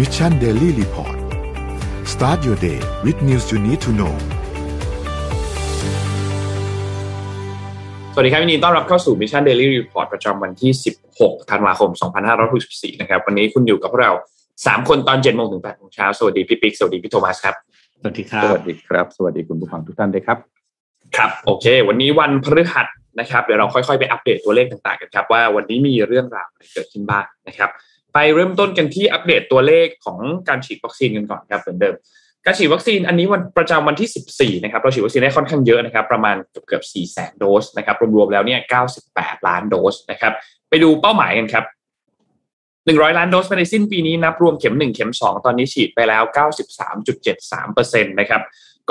Mission Daily Report start your day with news you need to know สวัสดีครับวันนี้ต้อนรับเข้าสู่ Mission Daily Report ประจำวันที่ 16 ธันวาคม 2564 นะครับ วันนี้คุณอยู่กับพวกเรา 3 คนตอน7โมงถึง8โมงเช้า สวัสดีพี่ปิ๊ก สวัสดีพี่โทมัสครับ สวัสดีครับ สวัสดีครับ สวัสดีคุณผู้ฟังทุกท่านด้วยครับ ครับ โอเค วันนี้วันพฤหัสนะครับ เดี๋ยวเราค่อยๆ ไปอัปเดตตัวเลขต่างๆ กันครับ ว่าวันนี้มีเรื่องราวอะไรเกิดขึ้นบ้างนะครับ ไปเริ่มต้นกันที่อัปเดตตัวเลขของการฉีดวัคซีนกันก่อนครับเหมือนเดิม การฉีดวัคซีนอันนี้วันประจำวันที่ 14 นะครับเราฉีดวัคซีนได้ค่อนข้างเยอะนะครับ ประมาณเกือบเกือบ4แสนโดสนะครับรวมๆแล้วเนี่ย 98 ล้านโดสนะครับ ไปดูเป้าหมายกันครับ 100 ล้านโดสภายในสิ้นปีนี้นับรวมเข็ม 1 เข็ม 2 ตอนนี้ฉีดไปแล้ว 93.73%นะครับ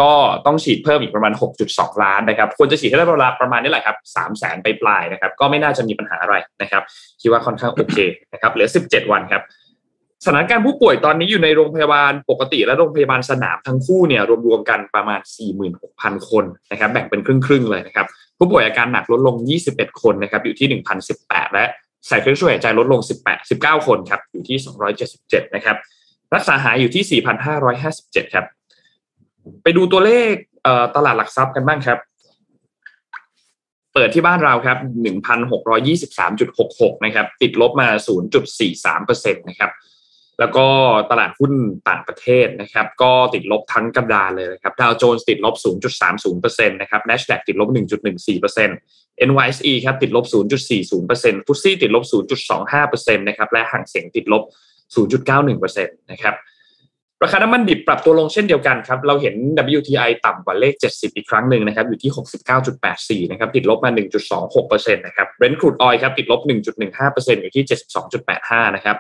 ก็ต้องฉีดเพิ่มอีกประมาณ 6.2 ล้านนะครับควรจะฉีดให้ได้ประมาณประมาณนี้แหละครับ3แสนไปปลายนะครับ ก็ไม่น่าจะมีปัญหาอะไรนะครับ คิดว่าค่อนข้างโอเคนะครับ เหลือ 17 วันครับสถานการณ์ผู้ป่วยตอนนี้อยู่ในโรงพยาบาลปกติและโรงพยาบาลสนามทั้งคู่เนี่ยรวมๆกันประมาณ 46,000 คนนะครับแบ่งเป็นครึ่งๆเลยนะครับผู้ป่วยอาการหนักลดลง 21 คนนะครับอยู่ที่ 1,018 และใส่เครื่องช่วยหายใจลดลง 18 19 คนครับอยู่ที่ 277 นะครับรักษาหายอยู่ที่ 4,557 ครับ ไปดูตัวเลขตลาดหลักทรัพย์กันบ้างครับ เปิดที่บ้านเราครับ1,623.66นะครับ ติดลบมา0.43%นะครับ แล้วก็ตลาดหุ้นต่างประเทศนะครับ ก็ติดลบทั้งกระดานเลยนะครับ ดาวโจนส์ติดลบ 0.30%นะครับ NASDAQ ติดลบ 1.14% NYSE ครับติดลบ 0.40%ฟุตซี่ติดลบ 0.25%นะครับ และห่างเสียงติดลบ 0.91%นะครับ ราคาน้ำมันดิบปรับตัวลงเช่นเดียวกันครับเราเห็น WTI ต่ำกว่าเลข 70 อีกครั้งหนึ่งนะครับอยู่ที่ 69.84 นะครับติดลบมา 1.26%นะครับ Brent crude oil ครับติดลบ 1.15%อยู่ที่ 72.85 นะครับ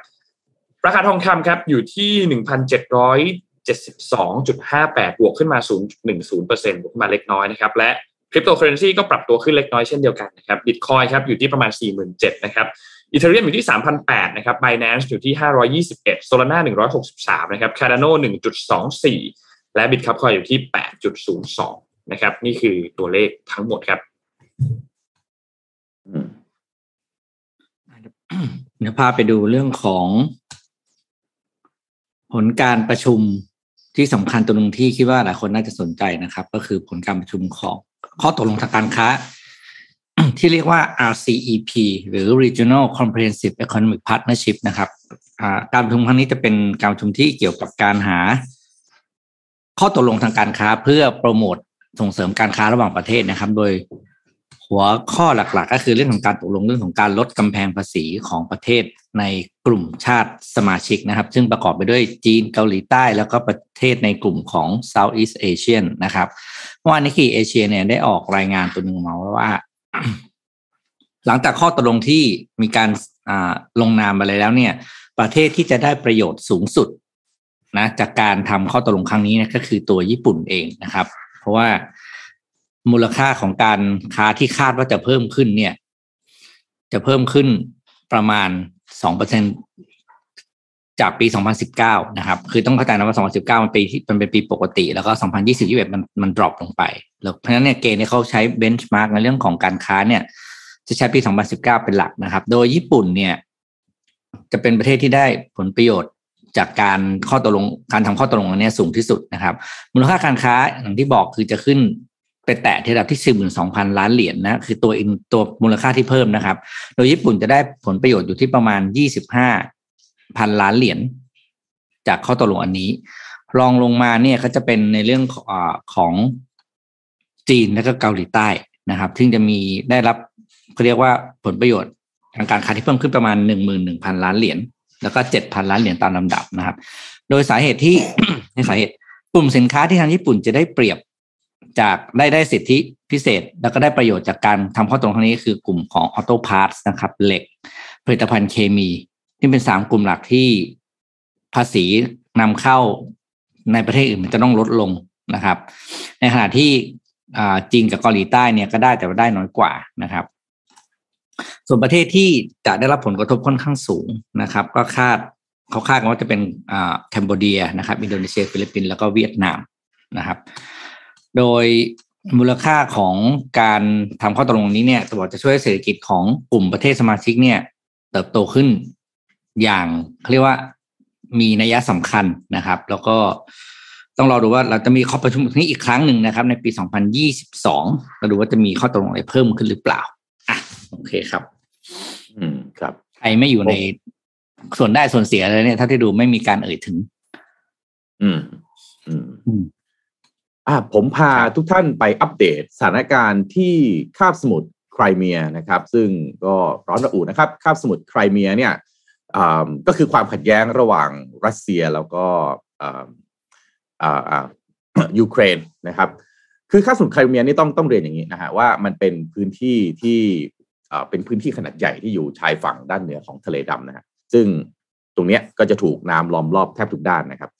ราคาทองคำครับอยู่ที่ 1,772.58 บวกขึ้นมา 0.10%บวกขึ้นมาเล็กน้อยนะครับและคริปโตเคอเรนซีก็ปรับตัวขึ้นเล็กน้อยเช่นเดียวกันนะครับบิตคอยครับอยู่ที่ประมาณ 47,000นะครับ อีเทเรียมอยู่ที่ 3,008นะครับ Binance อยู่ที่ 521 Solana 163นะครับ Cardano 1.24 และ Bitcoin อยู่ที่ 8.02 นะครับ นี่คือตัวเลขทั้งหมดครับเดี๋ยวพาไปดูเรื่องของ ผลการประชุมที่สำคัญตัวหนึงที่คิดว่าหลายคนน่าจะสนใจนะครับ ก็คือผลการประชุมของข้อตกลงทางการค้า ที่เรียกว่า RCEP หรือ Regional Comprehensive Economic Partnership นะครับการประชุมครั้งนี้จะเป็นการประชุมที่เกี่ยวกับการหา ข้อตกลงทางการค้าเพื่อโปรโมทส่งเสริมการค้าระหว่างประเทศนะครับ โดยหัวข้อหลักๆ ก็คือเรื่องของการตกลงเรื่องของการลดกำแพงภาษีของประเทศในกลุ่มชาติสมาชิกนะครับ ซึ่งประกอบไปด้วยจีนเกาหลีใต้แล้วก็ประเทศในกลุ่มของ Southeast Asian นะครับเมื่อวานนี้คือเอเชียเนี่ยได้ออกรายงานตัวหนึ่งมาว่า หลังจากข้อตกลงที่มีการลงนามไปแล้วเนี่ย ประเทศที่จะได้ประโยชน์สูงสุดนะจากการทำข้อตกลงครั้งนี้นะก็คือตัวญี่ปุ่นเองนะครับ เพราะว่ามูลค่าของการค้าที่คาดว่าจะเพิ่มขึ้นเนี่ย จะเพิ่มขึ้นประมาณสองเปอร์เซ็นต์ จากปี 2019 นะครับ คือต้องเข้าใจนะว่า 2019 มันปีที่มันเป็นปีปกติ แล้วก็ 2020 21มันมัน drop ลงไป แล้วเพราะฉะนั้นเนี่ยเกณฑ์ที่เขาใช้เบนช์มาร์กในเรื่องของการค้าเนี่ยจะใช้ปี 2019 เป็นหลักนะครับ โดยญี่ปุ่นเนี่ยจะเป็นประเทศที่ได้ผลประโยชน์จากการข้อตกลงการทำข้อตกลงอันนี้สูงที่สุดนะครับ มูลค่าการค้าอย่างที่บอกคือจะขึ้นไปแตะที่ระดับที่42,000 ล้านเหรียญนนะคือตัวอินตัวมูลค่าที่เพิ่มนะครับ โดยญี่ปุ่นจะได้ผลประโยชน์อยู่ที่ประมาณ 25 พันล้านเหรียญจากข้อตกลงอันนี้รองลงมาเนี่ยก็จะเป็นในเรื่องของจีนและก็เกาหลีใต้นะครับซึ่งจะมีได้รับเขาเรียกว่าผลประโยชน์ทางการค้าที่เพิ่มขึ้นประมาณ11,000ล้านเหรียญแล้วก็7,000ล้านเหรียญตามลำดับนะครับ โดยสาเหตุที่ในสาเหตุกลุ่มสินค้าที่ทางญี่ปุ่นจะได้เปรียบจากได้ได้สิทธิพิเศษ แล้วก็ได้ประโยชน์จากการทำข้อตกลงครั้งนี้คือกลุ่มของออโต้พาร์ทนะครับเหล็ก ผลิตภัณฑ์เคมี ที่เป็นสามกลุ่มหลักที่ภาษีนำเข้าในประเทศอื่นมันจะต้องลดลงนะครับ ในขณะที่จีนกับเกาหลีใต้เนี่ยก็ได้แต่ว่าได้น้อยกว่านะครับ ส่วนประเทศที่จะได้รับผลกระทบค่อนข้างสูงนะครับ ก็คาดเขาคาดกันว่าจะเป็น Cambodia นะครับ อินโดนีเซีย ฟิลิปปินส์แล้วก็เวียดนามนะครับ โดยมูลค่าของการทำข้อตกลงนี้เนี่ยจะบอกจะช่วยเศรษฐกิจของกลุ่มประเทศสมาชิกเนี่ย เติบโตขึ้น อย่างเขาเรียกว่ามีนัยสำคัญนะครับ แล้วก็ต้องรอดูว่าเราจะมีข้อประชุมนี้อีกครั้งหนึ่งนะครับ ในปี 2022เราดูว่าจะมีข้อตกลงอะไรเพิ่มขึ้นหรือเปล่าอะโอเคครับ อืมครับใครไม่อยู่ในส่วนได้ส่วนเสียเลยเนี่ย ถ้าที่ดูไม่มีการเอ่ยถึง อืม อืมอืมอ่าผมพาทุกท่านไปอัปเดตสถานการณ์ที่คาบสมุทรไครเมียนะครับ ซึ่งก็ร้อนระอุนะครับ คาบสมุทรไครเมียเนี่ยอ่า ก็คือความขัดแย้งระหว่างรัสเซียแล้วก็ยูเครนนะครับ คือคาบสมุทรไครเมียนี่ต้องต้องเรียนอย่างนี้นะฮะว่ามันเป็นพื้นที่ที่เป็นพื้นที่ขนาดใหญ่ที่อยู่ชายฝั่งด้านเหนือของทะเลดำนะฮะซึ่งตรงนี้ก็จะถูกน้ำล้อมรอบแทบทุกด้านนะครับ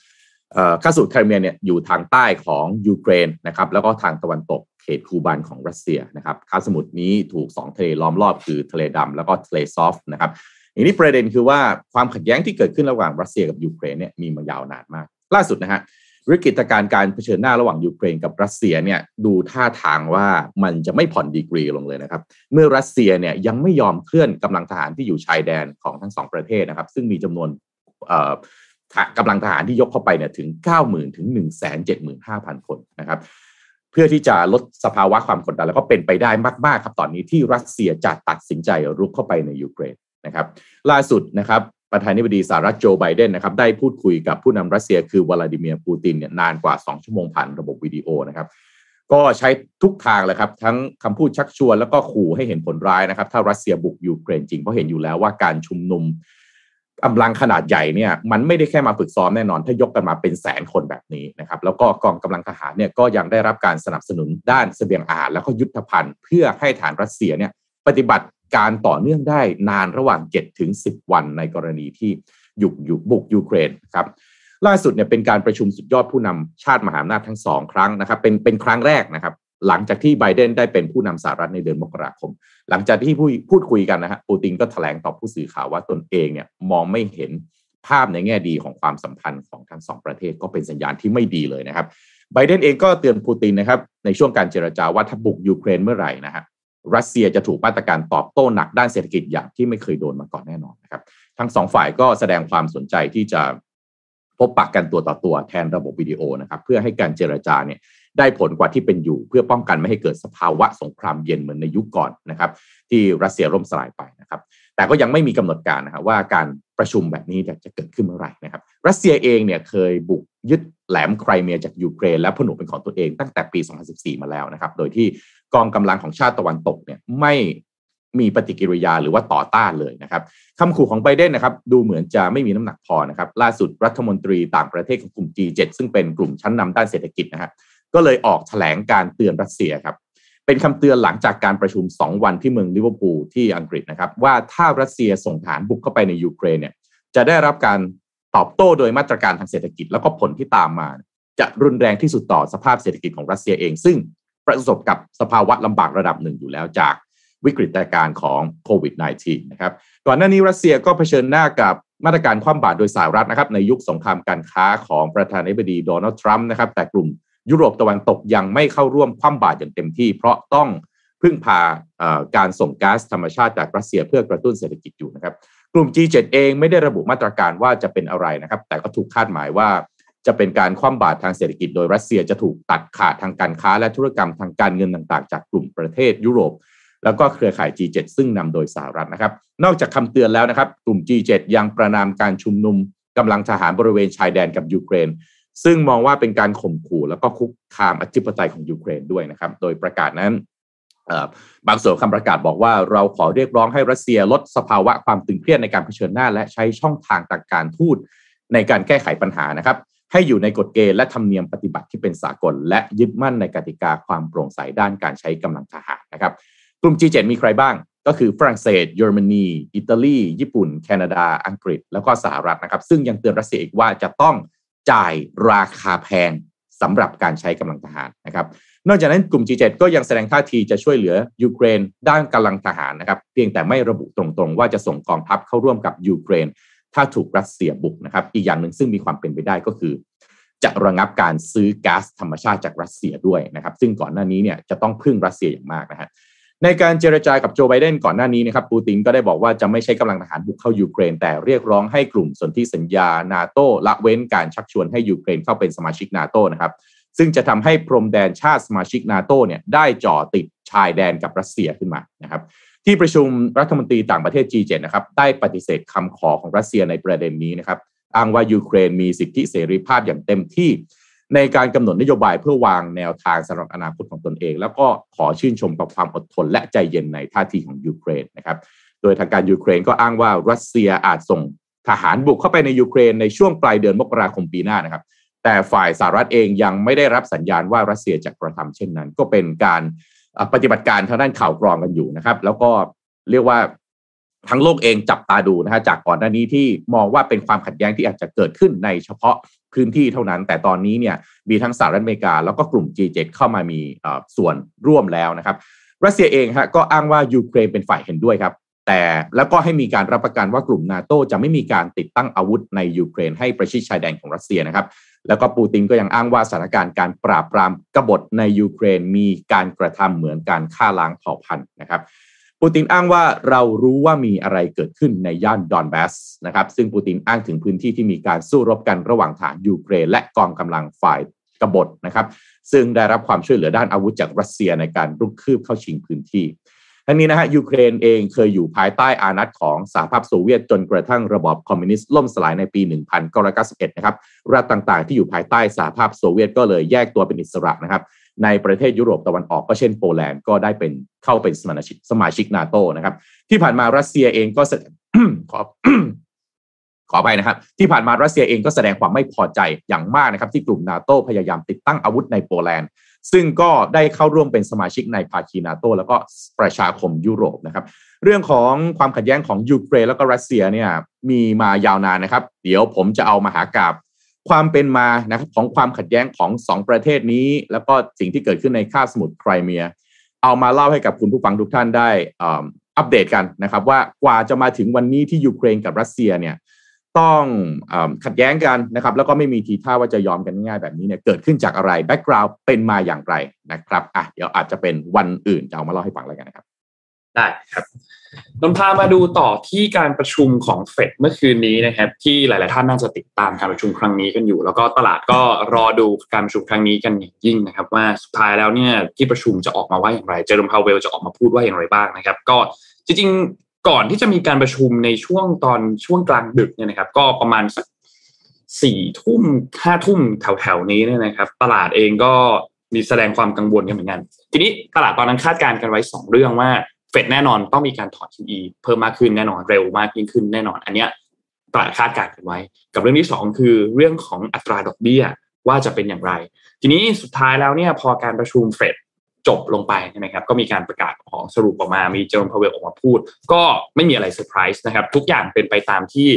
คาบสมุทรไครเมียเนี่ยอยู่ทางใต้ของยูเครนนะครับ แล้วก็ทางตะวันตกเขตคูบานของรัสเซียนะครับคาบสมุทรนี้ถูกสองทะเลล้อมรอบคือทะเลดำแล้วก็ทะเลอาซอฟนะครับ อย่างนี้ประเด็นคือว่าความขัดแย้งที่เกิดขึ้นระหว่างรัสเซียกับยูเครนเนี่ยมีมายาวนานมาก ล่าสุดนะฮะวิกฤตการณ์การเผชิญหน้าระหว่างยูเครนกับรัสเซียเนี่ยดูท่าทางว่ามันจะไม่ผ่อนดีกรีลงเลยนะครับ เมื่อรัสเซียเนี่ยยังไม่ยอมเคลื่อนกำลังทหารที่อยู่ชายแดนของทั้งสองประเทศนะครับ ซึ่งมีจำนวนกำลังทหารที่ยกเข้าไปเนี่ยถึง 90,000 ถึง 175,000 คนนะครับ เพื่อที่จะลดสภาวะความกดดันแล้วก็เป็นไปได้มาก ๆ ครับตอนนี้ที่รัสเซียจะตัดสินใจรุกเข้าไปในยูเครน นะครับล่าสุดนะครับประธานาธิบดีสหรัฐโจไบเดนนะครับได้พูดคุยกับผู้นำรัสเซียคือวลาดิเมียร์ปูตินเนี่ยนานกว่า 2 ชั่วโมงผ่านระบบวิดีโอนะครับก็ใช้ทุกทางเลยครับ ทั้งคำพูดชักชวนแล้วก็ขู่ให้เห็นผลร้ายนะครับ ถ้ารัสเซียบุกยูเครนจริงเพราะเห็นอยู่แล้วว่าการชุมนุมกำลังขนาดใหญ่เนี่ยมันไม่ได้แค่มาฝึกซ้อมแน่นอน ถ้ายกกันมาเป็นแสนคนแบบนี้นะครับแล้วก็กองกำลังทหารเนี่ยก็ยังได้รับการสนับสนุนด้านเสบียงอาหารแล้วก็ยุทธภัณฑ์ เพื่อให้ฐานรัสเซียเนี่ยปฏิบัติ การต่อเนื่องได้นานระหว่าง 7 ถึง 10 วันในกรณีที่ยุกยุบุกยูเครนครับล่าสุดเนี่ยเป็นการประชุมสุดยอดผู้นำชาติมหาอำนาจทั้งสองครั้งนะครับเป็นเป็นครั้งแรกนะครับ หลังจากที่ไบเดนได้เป็นผู้นำสหรัฐในเดือนมกราคม หลังจากที่พูดพูดคุยกันนะฮะปูตินก็แถลงต่อผู้สื่อข่าวว่าตนเองเนี่ยมองไม่เห็นภาพในแง่ดีของความสัมพันธ์ของทั้งสองประเทศก็เป็นสัญญาณที่ไม่ดีเลยนะครับไบเดนเองก็เตือนปูตินนะครับในช่วงการเจรจาว่าถ้าบุกยูเครนเมื่อไหร่นะฮะ รัสเซียจะถูกมาตรการตอบโต้หนักด้านเศรษฐกิจอย่างที่ไม่เคยโดนมาก่อนแน่นอนนะครับ ทั้งสองฝ่ายก็แสดงความสนใจที่จะพบปะกกันตัวต่อตัวแทนระบบวิดีโอนะครับเพื่อให้การเจรจาเนี่ยได้ผลกว่าที่เป็นอยู่ เพื่อป้องกันไม่ให้เกิดสภาวะสงครามเย็นเหมือนในยุคก่อนนะครับที่รัสเซียล่มสลายไปนะครับแต่ก็ยังไม่มีกำหนดการนะครับว่าการประชุมแบบนี้จะเกิดขึ้นเมื่อไหร่นะครับรัสเซียเองเนี่ยเคยบุกยึดแหลมไครเมียจากยูเครนและผนวกเป็นของตัวเองตั้งแต่ปี 2014 มาแล้วนะครับโดยที่ กองกำลังของชาติตะวันตกเนี่ยไม่มีปฏิกิริยาหรือว่าต่อต้านเลยนะครับคำขู่ของไบเดนนะครับดูเหมือนจะไม่มีน้ำหนักพอนะครับล่าสุดรัฐมนตรีต่างประเทศของกลุ่ม G7 ซึ่งเป็นกลุ่มชั้นนำด้านเศรษฐกิจนะครับก็เลยออกแถลงการเตือนรัสเซียครับเป็นคำเตือนหลังจากการประชุม 2 วันที่เมืองลิเวอร์พูลที่อังกฤษนะครับว่าถ้ารัสเซียส่งทหารบุกเข้าไปในยูเครนเนี่ยจะได้รับการตอบโต้โดยมาตรการทางเศรษฐกิจ แล้วก็ผลที่ตามมา จะรุนแรงที่สุดต่อสภาพเศรษฐกิจของรัสเซียเอง ซึ่ง ประสบกับสภาวะลำบากระดับหนึ่งอยู่แล้วจากวิกฤตการณ์ของโควิด -19 นะครับ ก่อนหน้านี้รัสเซียก็เผชิญหน้ากับมาตรการคว่ำบาตรโดยสหรัฐนะครับ ในยุคสงครามการค้าของประธานาธิบดีโดนัลด์ทรัมป์นะครับ แต่กลุ่มยุโรปตะวันตกยังไม่เข้าร่วมคว่ำบาตรอย่างเต็มที่ เพราะต้องพึ่งพาการส่งก๊าซธรรมชาติจากรัสเซียเพื่อกระตุ้นเศรษฐกิจอยู่นะครับ กลุ่ม G7 เองไม่ได้ระบุมาตรการว่าจะเป็นอะไรนะครับ แต่ก็ถูกคาดหมายว่า จะเป็นการคว่ำบาตรทางเศรษฐกิจโดยรัสเซียจะถูกตัดขาดทางการค้าและธุรกรรมทางการเงินต่างๆ จากกลุ่มประเทศยุโรป แล้วก็เครือข่าย G7 ซึ่งนำโดยสหรัฐนะครับ นอกจากคำเตือนแล้วนะครับ กลุ่ม G7 ยังประนามการชุมนุมกำลังทหารบริเวณชายแดนกับยูเครน ซึ่งมองว่าเป็นการข่มขู่แล้วก็คุกคามอธิปไตยของยูเครนด้วยนะครับ โดยประกาศนั้นบางส่วนคำประกาศบอกว่าเราขอเรียกร้องให้รัสเซียลดสภาวะความตึงเครียดในการเผชิญหน้า และใช้ช่องทางทางการทูตในการแก้ไขปัญหานะครับ ให้อยู่ในกฎเกณฑ์และธรรมเนียมปฏิบัติที่เป็นสากล และยึดมั่นในกติกาความโปร่งใสด้านการใช้กำลังทหารนะครับ กลุ่ม G7 มีใครบ้าง ก็คือฝรั่งเศสเยอรมนีอิตาลีญี่ปุ่น แคนาดา อังกฤษ แล้วก็สหรัฐนะครับ ซึ่งยังเตือนรัสเซียอีกว่าจะต้องจ่ายราคาแพงสำหรับการใช้กำลังทหารนะครับ นอกจากนั้นกลุ่ม G7 ก็ยังแสดงท่าทีจะช่วยเหลือยูเครนด้านกำลังทหารนะครับ เพียงแต่ไม่ระบุตรงๆ ว่าจะส่งกองทัพเข้าร่วมกับยูเครน ถ้าถูกรัสเซียบุกนะครับ อีกอย่างหนึ่งซึ่งมีความเป็นไปได้ก็คือ จะระงับการซื้อก๊าซธรรมชาติจากรัสเซียด้วยนะครับ ซึ่งก่อนหน้านี้เนี่ยจะต้องพึ่งรัสเซียอย่างมากนะฮะในการเจรจากับโจไบเดนก่อนหน้านี้นะครับปูตินก็ได้บอกว่าจะไม่ใช้กำลังทหารบุกเข้ายูเครน แต่เรียกร้องให้กลุ่มสนธิสัญญานาโตละเว้นการชักชวนให้ยูเครนเข้าเป็นสมาชิกนาโตนะครับซึ่งจะทำให้พรมแดนชาติสมาชิกนาโตเนี่ยได้จ่อติดชายแดนกับรัสเซียขึ้นมานะครับ ที่ประชุมรัฐมนตรีต่างประเทศ G7 นะครับได้ปฏิเสธคำขอของรัสเซียในประเด็นนี้นะครับอ้างว่ายูเครนมีสิทธิเสรีภาพอย่างเต็มที่ในการกำหนดนโยบายเพื่อวางแนวทางสำหรับอนาคตของตนเอง แล้วก็ขอชื่นชมกับความอดทนและใจเย็นในท่าทีของยูเครนนะครับ โดยทางการยูเครนก็อ้างว่ารัสเซียอาจส่งทหารบุกเข้าไปในยูเครนในช่วงปลายเดือนมกราคมปีหน้านะครับ แต่ฝ่ายสหรัฐเองยังไม่ได้รับสัญญาณว่ารัสเซียจะกระทำเช่นนั้น ก็เป็นการ ปฏิบัติการทางด้านข่าวกรองกันอยู่นะครับ แล้วก็เรียกว่าทั้งโลกเองจับตาดูนะฮะจากก่อนหน้านี้ที่มองว่าเป็นความขัดแย้งที่อาจจะเกิดขึ้นในเฉพาะพื้นที่เท่านั้น แต่ตอนนี้เนี่ยมีทั้งสหรัฐอเมริกา แล้วก็กลุ่ม G7 เข้ามามีส่วนร่วมแล้วนะครับ รัสเซียเองฮะก็อ้างว่ายูเครนเป็นฝ่ายเห็นด้วยครับ แต่แล้วก็ให้มีการรับประกันว่ากลุ่มนาโตจะไม่มีการติดตั้งอาวุธในยูเครนให้ประชิดชายแดนของรัสเซียนะครับ แล้วก็ปูตินก็ยังอ้างว่าสถานการณ์การปราบปรามกบฏในยูเครนมีการกระทำเหมือนการฆ่าล้างเผ่าพันธุ์นะครับปูตินอ้างว่าเรารู้ว่ามีอะไรเกิดขึ้นในย่านดอนแบสนะครับซึ่งปูตินอ้างถึงพื้นที่ที่มีการสู้รบกันระหว่างฐานยูเครน และกองกำลังฝ่ายกบฏนะครับ ซึ่งได้รับความช่วยเหลือด้านอาวุธจากรัสเซียในการรุกคืบเข้าชิงพื้นที่ ทั้งนี้นะฮะยูเครนเองเคยอยู่ภายใต้อาณัติของสหภาพโซเวียตจนกระทั่งระบอบคอมมิวนิสต์ล่มสลายในปี 1991 นะครับรัฐต่างๆ ที่อยู่ภายใต้สหภาพโซเวียตก็เลยแยกตัวเป็นอิสระนะครับในประเทศยุโรปตะวันออกก็เช่นโปแลนด์ก็ได้เป็นเข้าเป็นสมาชิกสมาชิกนาโตนะครับ ที่ผ่านมารัสเซียเองก็ขอขอไปนะครับ ที่ผ่านมารัสเซียเองก็แสดงความไม่พอใจอย่างมากนะครับ ที่กลุ่มนาโตพยายามติดตั้งอาวุธในโปแลนด์ ซึ่งก็ได้เข้าร่วมเป็นสมาชิกในภาคีนาโตแล้วก็ประชาคมยุโรปนะครับ เรื่องของความขัดแย้งของยูเครนแล้วก็รัสเซียเนี่ยมีมายาวนานนะครับ เดี๋ยวผมจะเอามาหากาบความเป็นมานะครับของความขัดแย้งของสองประเทศนี้ แล้วก็สิ่งที่เกิดขึ้นในคาบสมุทรไครเมีย เอามาเล่าให้กับคุณผู้ฟังทุกท่านได้อัปเดตกันนะครับว่ากว่าจะมาถึงวันนี้ที่ยูเครนกับรัสเซียเนี่ย ต้องอขัดแย้งกันนะครับแล้วก็ไม่มีทีท่าว่าจะยอมกันง่ายแบบนี้เนี่ยเกิดขึ้นจากอะไร background เป็นมาอย่างไรนะครับอะเดี๋ยวอาจจะเป็นวันอื่นจะเอามาเล่าให้ฟังแล้วกันนะครับ ได้ครับงั้นพามาดูต่อที่การประชุมของเฟดเมื่อคืนนี้นะครับ ที่หลาย ๆ ท่านน่าจะติดตามการประชุมครั้งนี้กันอยู่ แล้วก็ตลาดก็รอดูการประชุมครั้งนี้กันอย่างยิ่งนะครับ ว่าสุดท้ายแล้วเนี่ยที่ประชุมจะออกมาว่าอย่างไร เจอโรมพาวเวลจะออกมาพูดว่าอย่างไรบ้างนะครับ ก็จริง ก่อนที่จะมีการประชุมในช่วงตอนช่วงกลางดึกเนี่ยนะครับ ก็ประมาณสักสี่ทุ่มห้าทุ่มแถวๆนี้เนี่ยนะครับ ตลาดเองก็มีแสดงความกังวลกันเหมือนกัน ทีนี้ตลาดตอนนั้นคาดการณ์กันไว้สองเรื่องว่าเฟดแน่นอนต้องมีการถอน QE เพิ่มมากขึ้นแน่นอนเร็วมากยิ่งขึ้นแน่นอน อันเนี้ยตลาดคาดการณ์กันไว้ กับเรื่องที่สองคือเรื่องของอัตราดอกเบี้ยว่าจะเป็นอย่างไร ทีนี้สุดท้ายแล้วเนี่ยพอการประชุมเฟด จบลงไปนะครับก็มีการประกาศของสรุปออกมา มีเจอร์มพาวเวลออกมาพูด ก็ไม่มีอะไรเซอร์ไพรส์นะครับ ทุกอย่างเป็นไปตามที่